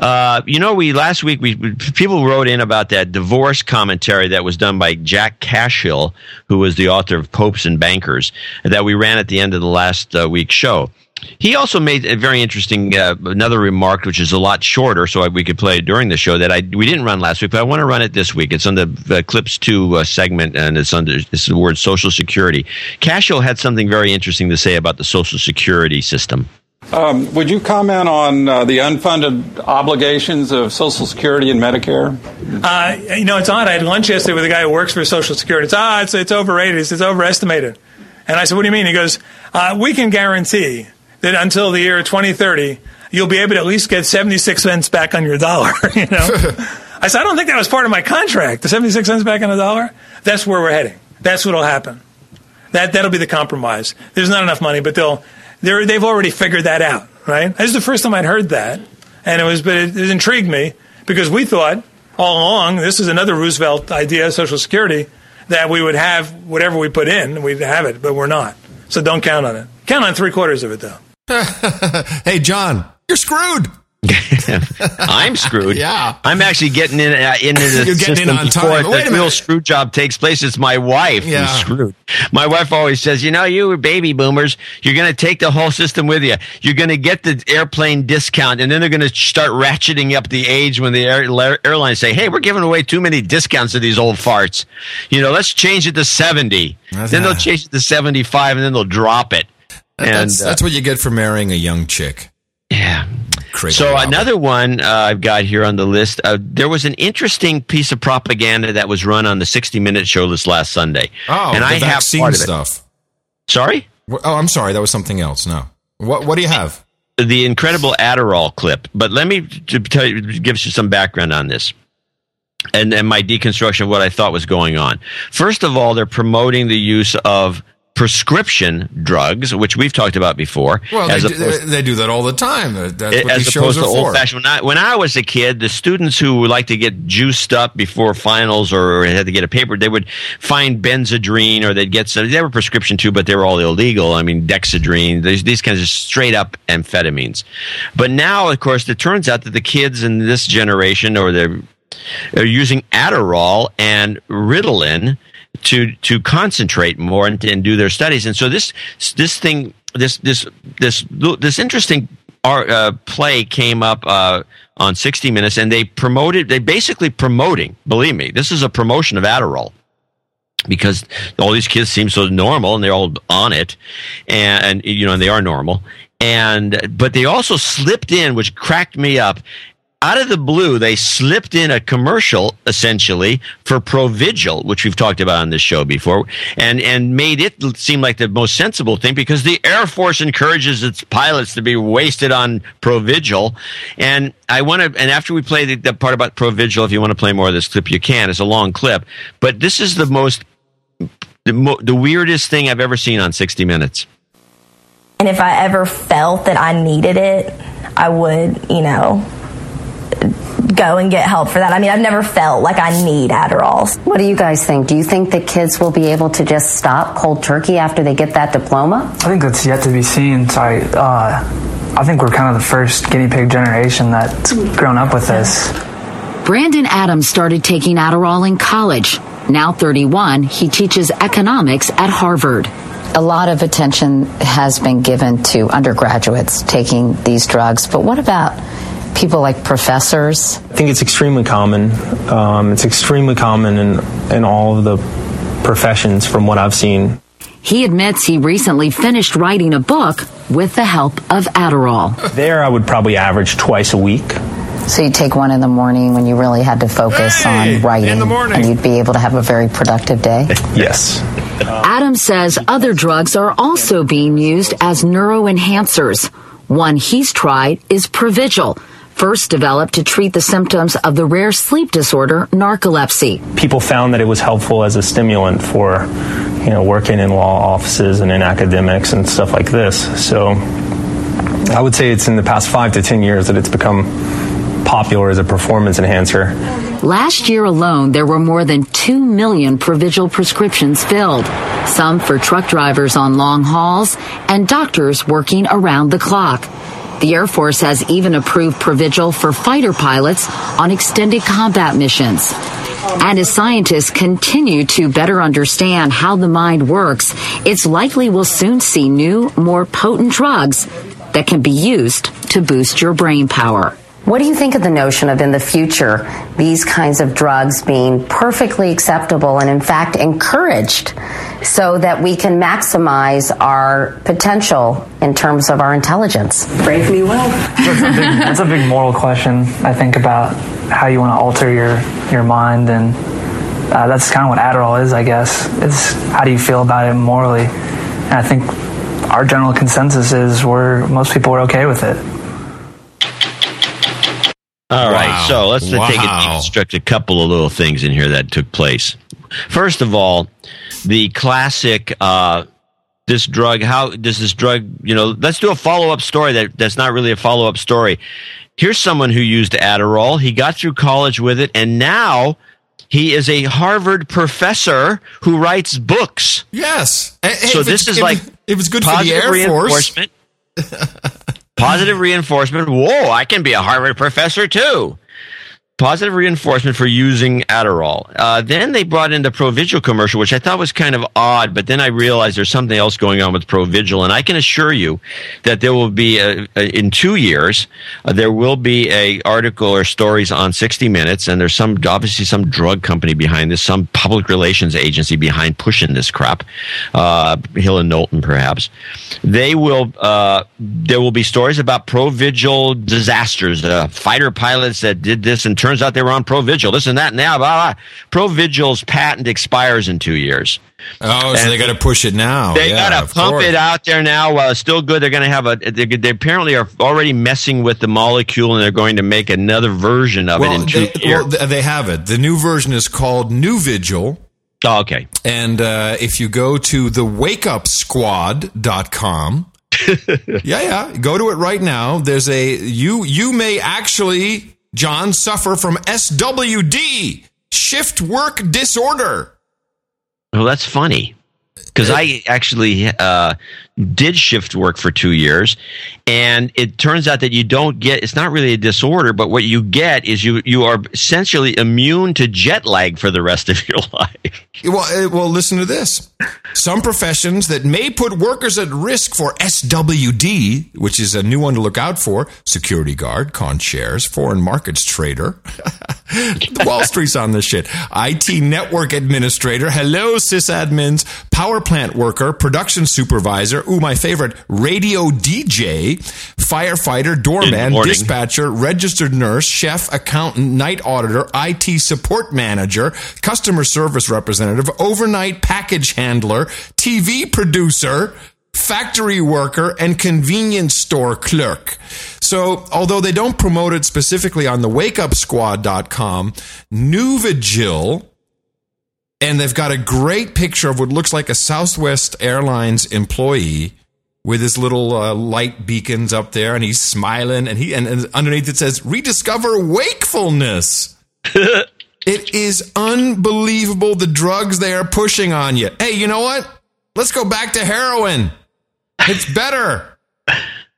Uh, you know, we last week we people wrote in about that divorce commentary that was done by Jack Cashill, who was the author of Popes and Bankers, that we ran at the end of the last uh, week's show. He also made a very interesting uh, another remark, which is a lot shorter, so we could play it during the show that I we didn't run last week, but I want to run it this week. It's on the uh, Clips Two uh, segment, and it's under it's the word Social Security. Cashill had something very interesting to say about the Social Security system. Um, would you comment on uh, the unfunded obligations of Social Security and Medicare? Uh, you know, it's odd. I had lunch yesterday with a guy who works for Social Security. It's ah, it's, it's overrated. It's, it's overestimated. And I said, what do you mean? He goes, uh, we can guarantee that until the year 2030, you'll be able to at least get 76 cents back on your dollar. [LAUGHS] you know, [LAUGHS] I said, I don't think that was part of my contract. The 76 cents back on a dollar. That's where we're heading. That's what'll happen. That that'll be the compromise. There's not enough money, but they'll they're, they've already figured that out. Right? This is the first time I'd heard that, and it was but it, it intrigued me because we thought all along this is another Roosevelt idea, of Social Security, that we would have whatever we put in, we'd have it, but we're not. So don't count on it. Count on three quarters of it though. [LAUGHS] hey, John, you're screwed. [LAUGHS] I'm screwed. Yeah. I'm actually getting in uh, into the [LAUGHS] You're getting in on before time. the Wait a real screw job takes place. It's my wife Yeah. who's screwed. My wife always says, "You know, you baby boomers, you're going to take the whole system with you. You're going to get the airplane discount, and then they're going to start ratcheting up the age when the air, airlines say, "Hey, we're giving away too many discounts to these old farts. You know, let's change it to 70." then they'll change it to 75, and then they'll drop it. And that's, uh, that's what you get for marrying a young chick. Yeah. Crazy. So another one uh, I've got here on the list. Uh, there was an interesting piece of propaganda that was run on the 60 Minute show this last Sunday. Oh, and the I have vaccine part of it. stuff. Sorry. Oh, I'm sorry. That was something else. No. What What do you have? The incredible Adderall clip. But let me tell you, give you some background on this. And, and my deconstruction of what I thought was going on. First of all, they're promoting the use of prescription drugs, which we've talked about before. Well, they, as do, opposed- they, do that all the time. That- That's what as opposed to old fashioned. When I, when I was a kid, the students who would like to get juiced up before finals or had to get a paper, they would find Benzedrine or they'd get some. They were prescription too, but they were all illegal. I mean, Dexedrine, these, these kinds of straight up amphetamines. But now, of course, it turns out that the kids in this generation or they're, they're using Adderall and Ritalin to to concentrate more and, and do their studies. And so this this thing this this this this interesting art, uh, play came up uh, on 60 Minutes, and they promoted. They basically promoting. Believe me, this is a promotion of Adderall because all these kids seem so normal and they're all on it and, and you know and they are normal and but they also slipped in which cracked me up out of the blue they slipped in a commercial essentially for provigil which we've talked about on this show before and and made it seem like the most sensible thing because the air force encourages its pilots to be wasted on provigil. And i want to and after we play the, the part about provigil if you want to play more of this clip you can. It's a long clip. But this is the most the, mo- the weirdest thing I've ever seen on 60 Minutes. And if I ever felt that I needed it, I would, you know, go and get help for that. I mean, I've never felt like I need Adderall. What do you guys think? Do you think that kids will be able to just stop cold turkey after they get that diploma? I think that's yet to be seen. So I, uh, I think we're kind of the first guinea pig generation that's grown up with this. Brandon Adams started taking Adderall in college. Now 31, he teaches economics at Harvard. A lot of attention has been given to undergraduates taking these drugs, but what about people like professors? I think it's extremely common. Um, it's extremely common in, in all of the professions from what I've seen. He admits he recently finished writing a book with the help of Adderall. There, I would probably average twice a week. So you'd take one in the morning when you really had to focus Hey, on writing, in the morning. and you'd be able to have a very productive day. [LAUGHS] Yes. Adam says other drugs are also being used as neuroenhancers. One he's tried is Provigil, first developed to treat the symptoms of the rare sleep disorder narcolepsy. People found that it was helpful as a stimulant for, you know, working in law offices and in academics and stuff like this. So I would say it's in the past five to ten years that it's become popular as a performance enhancer. Last year alone, there were more than 2 million Provigil prescriptions filled, some for truck drivers on long hauls and doctors working around the clock. The Air Force has even approved Provigil for fighter pilots on extended combat missions. And as scientists continue to better understand how the mind works, it's likely we'll soon see new, more potent drugs that can be used to boost your brain power. What do you think of the notion of in the future these kinds of drugs being perfectly acceptable and, in fact, encouraged so that we can maximize our potential in terms of our intelligence? Brave new world. That's a, big, [LAUGHS] that's a big moral question, I think, about how you want to alter your, your mind. And uh, that's kind of what Adderall is, I guess. It's how do you feel about it morally? And I think our general consensus is we're, most people are okay with it. All right, Wow. so let's Wow. take a deconstruct a couple of little things in here that took place. First of all, the classic uh, this drug. How does this drug? You know, let's do a follow up story that that's not really a follow up story. Here's someone who used Adderall. He got through college with it, and now he is a Harvard professor who writes books. Yes. And- and So if this is if like it was good for the positive Air Force. [LAUGHS] positive reinforcement. Whoa, I can be a Harvard professor too. Positive reinforcement for using Adderall. Uh, then they brought in the Provigil commercial, which I thought was kind of odd, but then I realized there's something else going on with Provigil, and I can assure you that there will be a, a, in two years uh, there will be a article or stories on 60 Minutes, and there's some obviously some drug company behind this, some public relations agency behind pushing this crap, uh, Hill and Knowlton perhaps. They will uh, there will be stories about Provigil disasters, uh, fighter pilots that did this in and turns out they were on Provigil, this and that, and now blah, blah. Provigil's patent expires in two years. Oh, so And they got to push it now. They Yeah, gotta pump course. it out there now while it's still good. They're gonna have a. They, they apparently are already messing with the molecule, and they're going to make another version of Well, it in two they, years. well, they have it. The new version is called Nuvigil. Oh, okay. And uh, if you go to the wakeupsquad.com, [LAUGHS] yeah, yeah, go to it right now. There's a you you may actually John suffer from SWD, shift work disorder. Well, that's funny because I actually uh, did shift work for two years, and it turns out that you don't get. It's not really a disorder, but what you get is you you are essentially immune to jet lag for the rest of [LAUGHS] your life. Well, uh, well, listen to this. Some professions that may put workers at risk for SWD, which is a new one to look out for: security guard, concierge, foreign markets trader. [LAUGHS] Wall Street's on this shit. IT network administrator. Hello, sysadmins. Power plant worker, production supervisor. Ooh, my favorite. Radio DJ, firefighter, doorman, dispatcher, registered nurse, chef, accountant, night auditor, IT support manager, customer service representative, overnight package handler, TV producer, factory worker, and convenience store clerk. So, although they don't promote it specifically on the wakeupsquad.com, Nuvigil and they've got a great picture of what looks like a Southwest Airlines employee with his little uh, light beacons up there, and he's smiling, and he and, and underneath it says "Rediscover wakefulness." [LAUGHS] it is unbelievable the drugs they are pushing on you. Hey, you know what? Let's go back to heroin. It's better.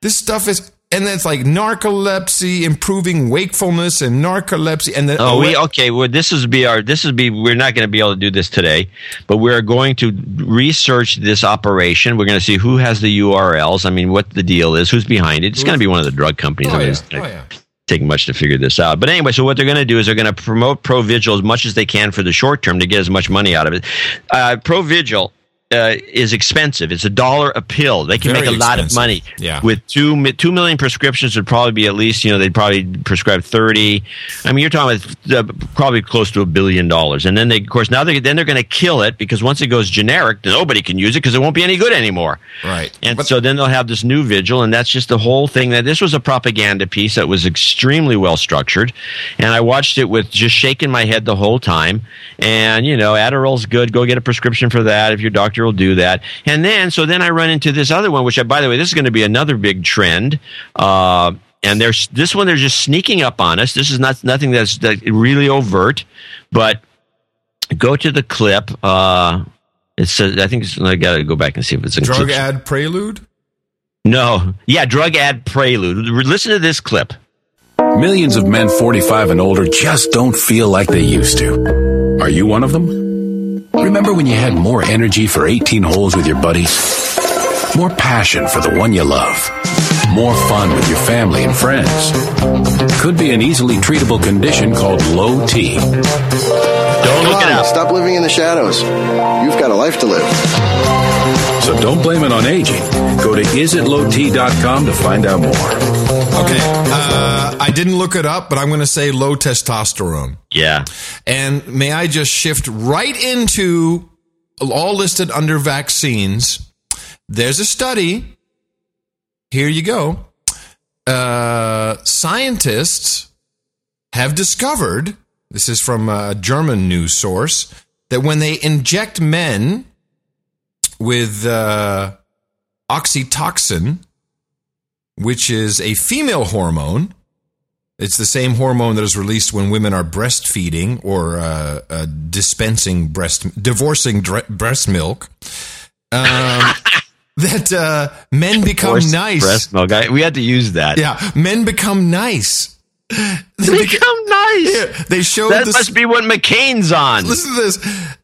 this stuff is. And then it's like narcolepsy, improving wakefulness, and narcolepsy, and then Oh, we okay. Well, this is be our. This is be. We're not going to be able to do this today, but we're going to research this operation. We're going to see who has the URLs. I mean, what the deal is, who's behind it. It's going to be one of the drug companies. Oh, I mean, yeah. it's Oh, gonna yeah. Take much to figure this out. But anyway, so what they're going to do is they're going to promote Provigil as much as they can for the short term to get as much money out of it. Uh, Provigil uh, is expensive. It's a dollar a pill. They can Very make a lot of money. Yeah. With two two million prescriptions would probably be at least you know they'd probably prescribe thirty. I mean you're talking about uh, probably close to a billion dollars. And then they of course now they then they're going to kill it because once it goes generic, nobody can use it because it won't be any good anymore. Right. And so then they'll have this Nuvigil, and that's just the whole thing. That this was a propaganda piece that was extremely well structured, and I watched it with just shaking my head the whole time. And you know, Adderall's good. Go get a prescription for that if your doctor will do that. And then, so then I run into this other one, which, I, by the way, this is going to be another big trend. Uh, and there's this one they're just sneaking up on us. This is not nothing that's that really overt, but go to the clip. Uh, it says I think it's, I got to go back and see if it's a Drug clip. ad prelude? No, yeah, drug ad prelude. Listen to this clip. Millions of men 45 and older just don't feel like they used to. Are you one of them? Remember when you had more energy for 18 holes with your buddies? More passion for the one you love? More fun with your family and friends? Could be an easily treatable condition called low T. Don't look it up. Stop living in the shadows. You've got a life to live. So don't blame it on aging. Go to isitlowt.com to find out more. Okay. Uh, I didn't look it up, but I'm going to say low testosterone. Yeah. And may I just shift right into all listed under vaccines? There's a study. Here you go. Uh, scientists have discovered this is from a German news source that when they inject men with uh, oxytocin, which is a female hormone, it's the same hormone that is released when women are breastfeeding or uh, uh, dispensing breast, divorcing dre- breast milk. Um, [LAUGHS] that uh, men become Forced nice. Breast milk. I- we had to use that. Yeah, men become nice. They become nice. Yeah, they showed That this- must be what McCain's on. Listen to this.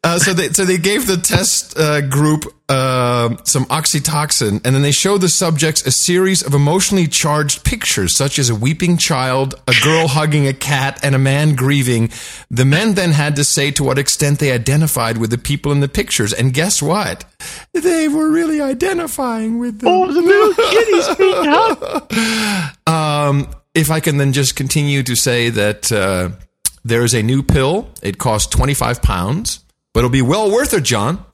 Uh, so they so they gave the test uh, group uh, some oxytocin, and then they showed the subjects a series of emotionally charged pictures, such as a weeping child, a girl [LAUGHS] hugging a cat, and a man grieving. The men then had to say to what extent they identified with the people in the pictures, and guess what? They were really identifying with them. Oh, the little kitties [LAUGHS] being up. Um, if I can then just continue to say that uh, there is a new pill. It costs 25 pounds, but it'll be well worth it, John.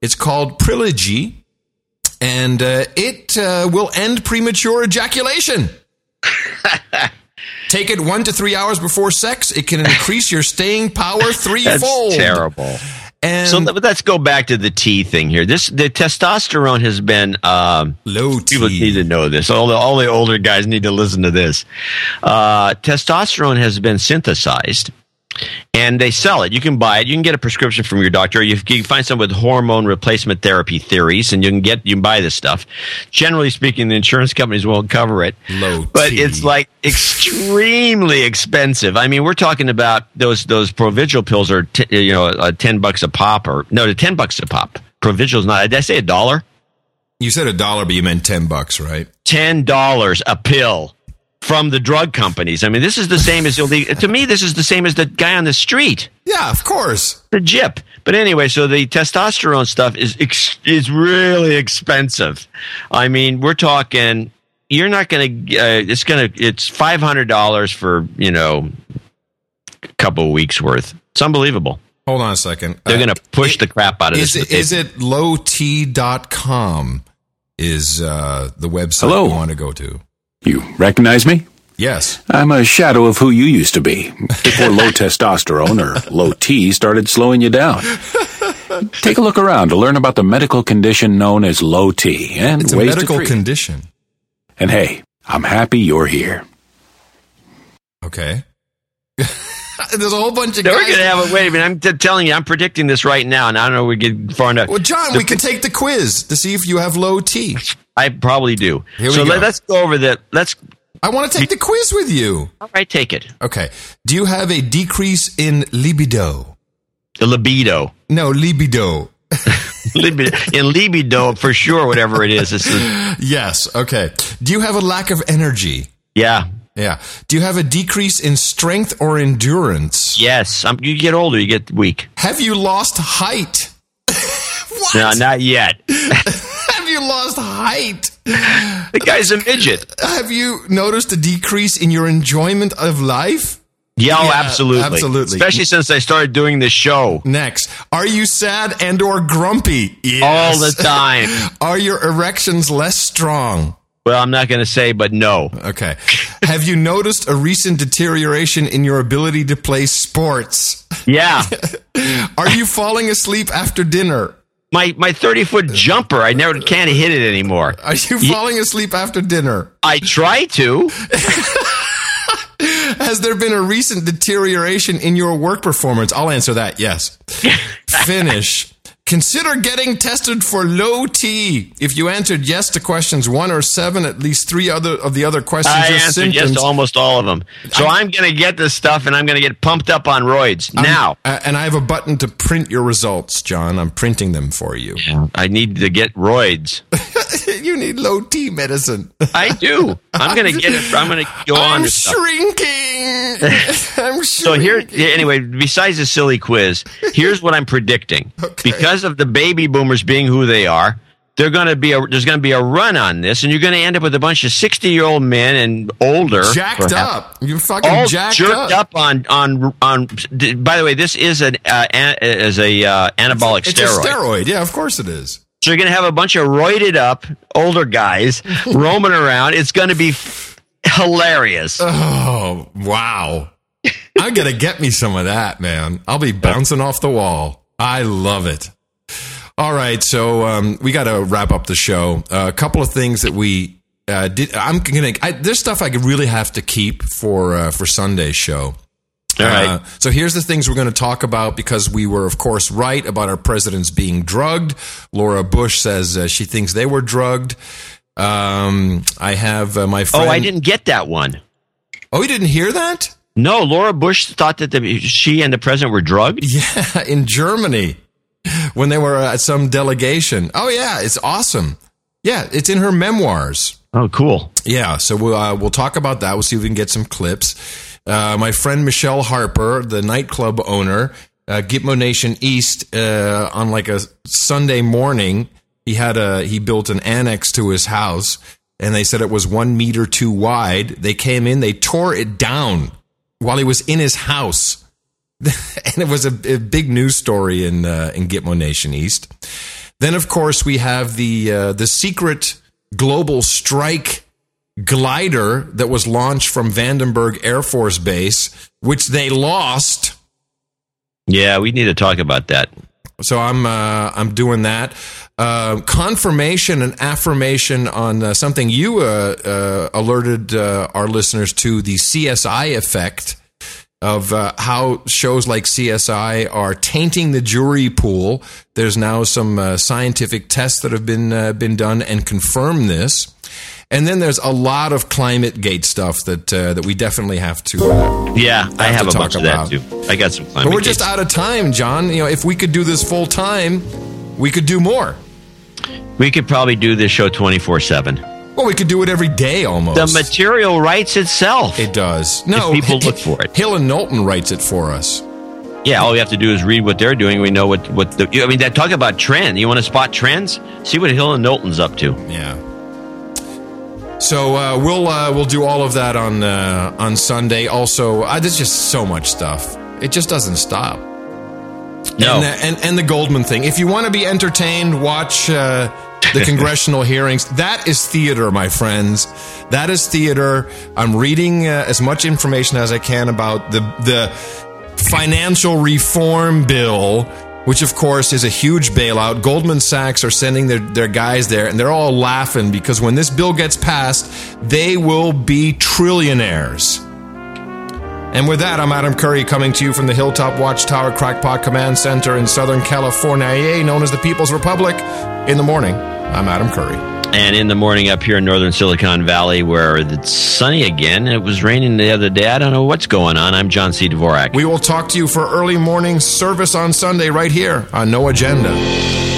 It's called Priligy, and uh, it uh, will end premature ejaculation. [LAUGHS] Take it one to three hours before sex. It can increase your staying power That's threefold. terrible. And so let's go back to the T thing here. This the testosterone has been um, low. T. People need to know this. All the all the older guys need to listen to this. Uh, testosterone has been synthesized, and they sell it. You can buy it. You can get a prescription from your doctor. You, you can find some with hormone replacement therapy theories, and you can get you can buy this stuff. Generally speaking, the insurance companies won't cover it. Low but T. it's like extremely expensive. I mean, we're talking about those those Provigil pills are t- you know uh, ten bucks a pop, or no, ten bucks a pop. Provigil's not. Did I say a dollar? You said a dollar, but you meant 10 bucks, right? ten dollars a pill from the drug companies. I mean, this is the same as illegal. to me, this is the same as the guy on the street. Yeah, of course. The jip. But anyway, so the testosterone stuff is ex- is really expensive. I mean, we're talking. You're not going to. Uh, it's going to. It's five hundred dollars for you know a couple of weeks worth. It's unbelievable. Hold on a second. They're Uh, going to push the crap out of this. is this. it, is it lowt.com is uh, the website Hello. you want to go to? You recognize me? Yes. I'm a shadow of who you used to be before low [LAUGHS] testosterone or low T started slowing you down. [LAUGHS] Take a look around to learn about the medical condition known as low T and It's a ways medical to treat it. condition. And hey, I'm happy you're here. Okay. [LAUGHS] There's a whole bunch of We're going to have a wait a minute. I'm t- telling you, I'm predicting this right now, and I don't know if we get far enough. Well, John, The- we can take the quiz to see if you have low T. I probably do. Here we so go. Let, us go over the. Let's. I want to take the quiz with you. All right, take it. Okay. Do you have a decrease in libido? The libido. No, libido. [LAUGHS] libido. In libido, for sure, whatever it is. [LAUGHS] Yes. Okay. Do you have a lack of energy? yeah. Yeah. Do you have a decrease in strength or endurance? Yes. Um, you get older, you get weak. Have you lost height? [LAUGHS] No, not yet. You lost height? The guy's a midget. Have you noticed a decrease in your enjoyment of life? Yeah, oh, Yeah, absolutely. absolutely. Especially since I started doing this show. Next, are you sad and or grumpy? Yes. All the [LAUGHS] time. Are your erections less strong? Well, I'm not going to say, but no. Okay. Have you noticed a recent deterioration in your ability to play sports? Yeah. [LAUGHS] Are you falling asleep after dinner? My my thirty foot uh, jumper. I never uh, can't hit it anymore. Are you falling asleep after dinner? I try to. [LAUGHS] Has there been a recent deterioration in your work performance? I'll answer that. Yes. [LAUGHS] Finish. Consider getting tested for low T. If you answered yes to questions one or seven, at least three other of the other questions I answered symptoms. yes to almost all of them. So I'm going to get this stuff and I'm going to get pumped up on roids I'm- now. uh, and I have a button to print your results, John. I'm printing them for you. I need to get roids. [LAUGHS] you need low T medicine. I do. [LAUGHS] I'm going to get it. I'm going to go on. I'm stuff. shrinking. [LAUGHS] I'm So here, anyway, besides the silly quiz, here's what I'm predicting. Because of the baby boomers being who they are, they're going to be a, there's going to be a run on this, and you're going to end up with a bunch of 60 year old men and older, jacked perhaps, up. You're fucking all jacked jerked up. up. on on on. By the way, this is an uh, an, is a uh, anabolic It's steroid. a steroid. Yeah, of course it is. So you're going to have a bunch of roided up older guys [LAUGHS] roaming around. It's going to be f- hilarious. Oh, wow. I'm going to get me some of that, man. I'll be bouncing off the wall. I love it. All right. So, um, we got to wrap up the show. Uh, a couple of things that we, uh, did. I'm going to, there's stuff I really have to keep for, uh, for Sunday's show. All right. Uh, so here's the things we're going to talk about because we were, of course, right about our presidents being drugged. Laura Bush says uh, she thinks they were drugged. Um, I have uh, my friend. Oh, I didn't get that one. Oh, you didn't hear that? No, Laura Bush thought that the, she and the president were drugged. [LAUGHS] Yeah, in Germany when they were at some delegation. Oh yeah, it's awesome. Yeah, it's in her memoirs. Oh, cool. Yeah, so we'll uh, we'll talk about that. We'll see if we can get some clips. Uh, my friend Michelle Harper, the nightclub owner, uh, Gitmo Nation East, uh, on like a Sunday morning, he had a he built an annex to his house, and they said it was one meter too wide. They came in, they tore it down while he was in his house, [LAUGHS] and it was a, a big news story in uh, in Gitmo Nation East. Then, of course, we have the uh, the secret global strike glider that was launched from Vandenberg Air Force Base, which they lost. Yeah, we need to talk about that. So I'm uh, I'm doing that. Uh, confirmation and affirmation on uh, something you uh, uh, alerted uh, our listeners to the CSI effect of uh, how shows like CSI are tainting the jury pool. There's now some uh, scientific tests that have been uh, been done and confirm this. And then there's a lot of climate gate stuff that uh, that we definitely have to. Uh, Yeah, I have a talk bunch of about. that too. I got some. but we're just out of time, John. You know, if we could do this full time, we could do more. We could probably do this show twenty four seven. Well, we could do it every day almost. The material writes itself. It does. No, people look for it. Hill and Knowlton writes it for us. Yeah, all we have to do is read what they're doing. We know what what the. I mean, that talk about trend. You want to spot trends? See what Hill and Knowlton's up to. Yeah. So uh, we'll uh, we'll do all of that on uh, on Sunday. Also, uh, there's just so much stuff. It just doesn't stop. No. And, the- and and the Goldman thing. If you want to be entertained, watch uh, [LAUGHS] the congressional hearings. That is theater, my friends. That is theater. I'm reading uh, as much information as I can about the the financial reform bill, which of course is a huge bailout. Goldman Sachs are sending their, their guys there, and they're all laughing because when this bill gets passed, they will be trillionaires. And with that, I'm Adam Curry coming to you from the Hilltop Watchtower Crackpot Command Center in Southern California, known as the People's Republic. In the morning, I'm Adam Curry. And in the morning up here in northern Silicon Valley, where it's sunny again, it was raining the other day. I don't know what's going on. I'm John C. Dvorak. We will talk to you for early morning service on Sunday right here on No Agenda.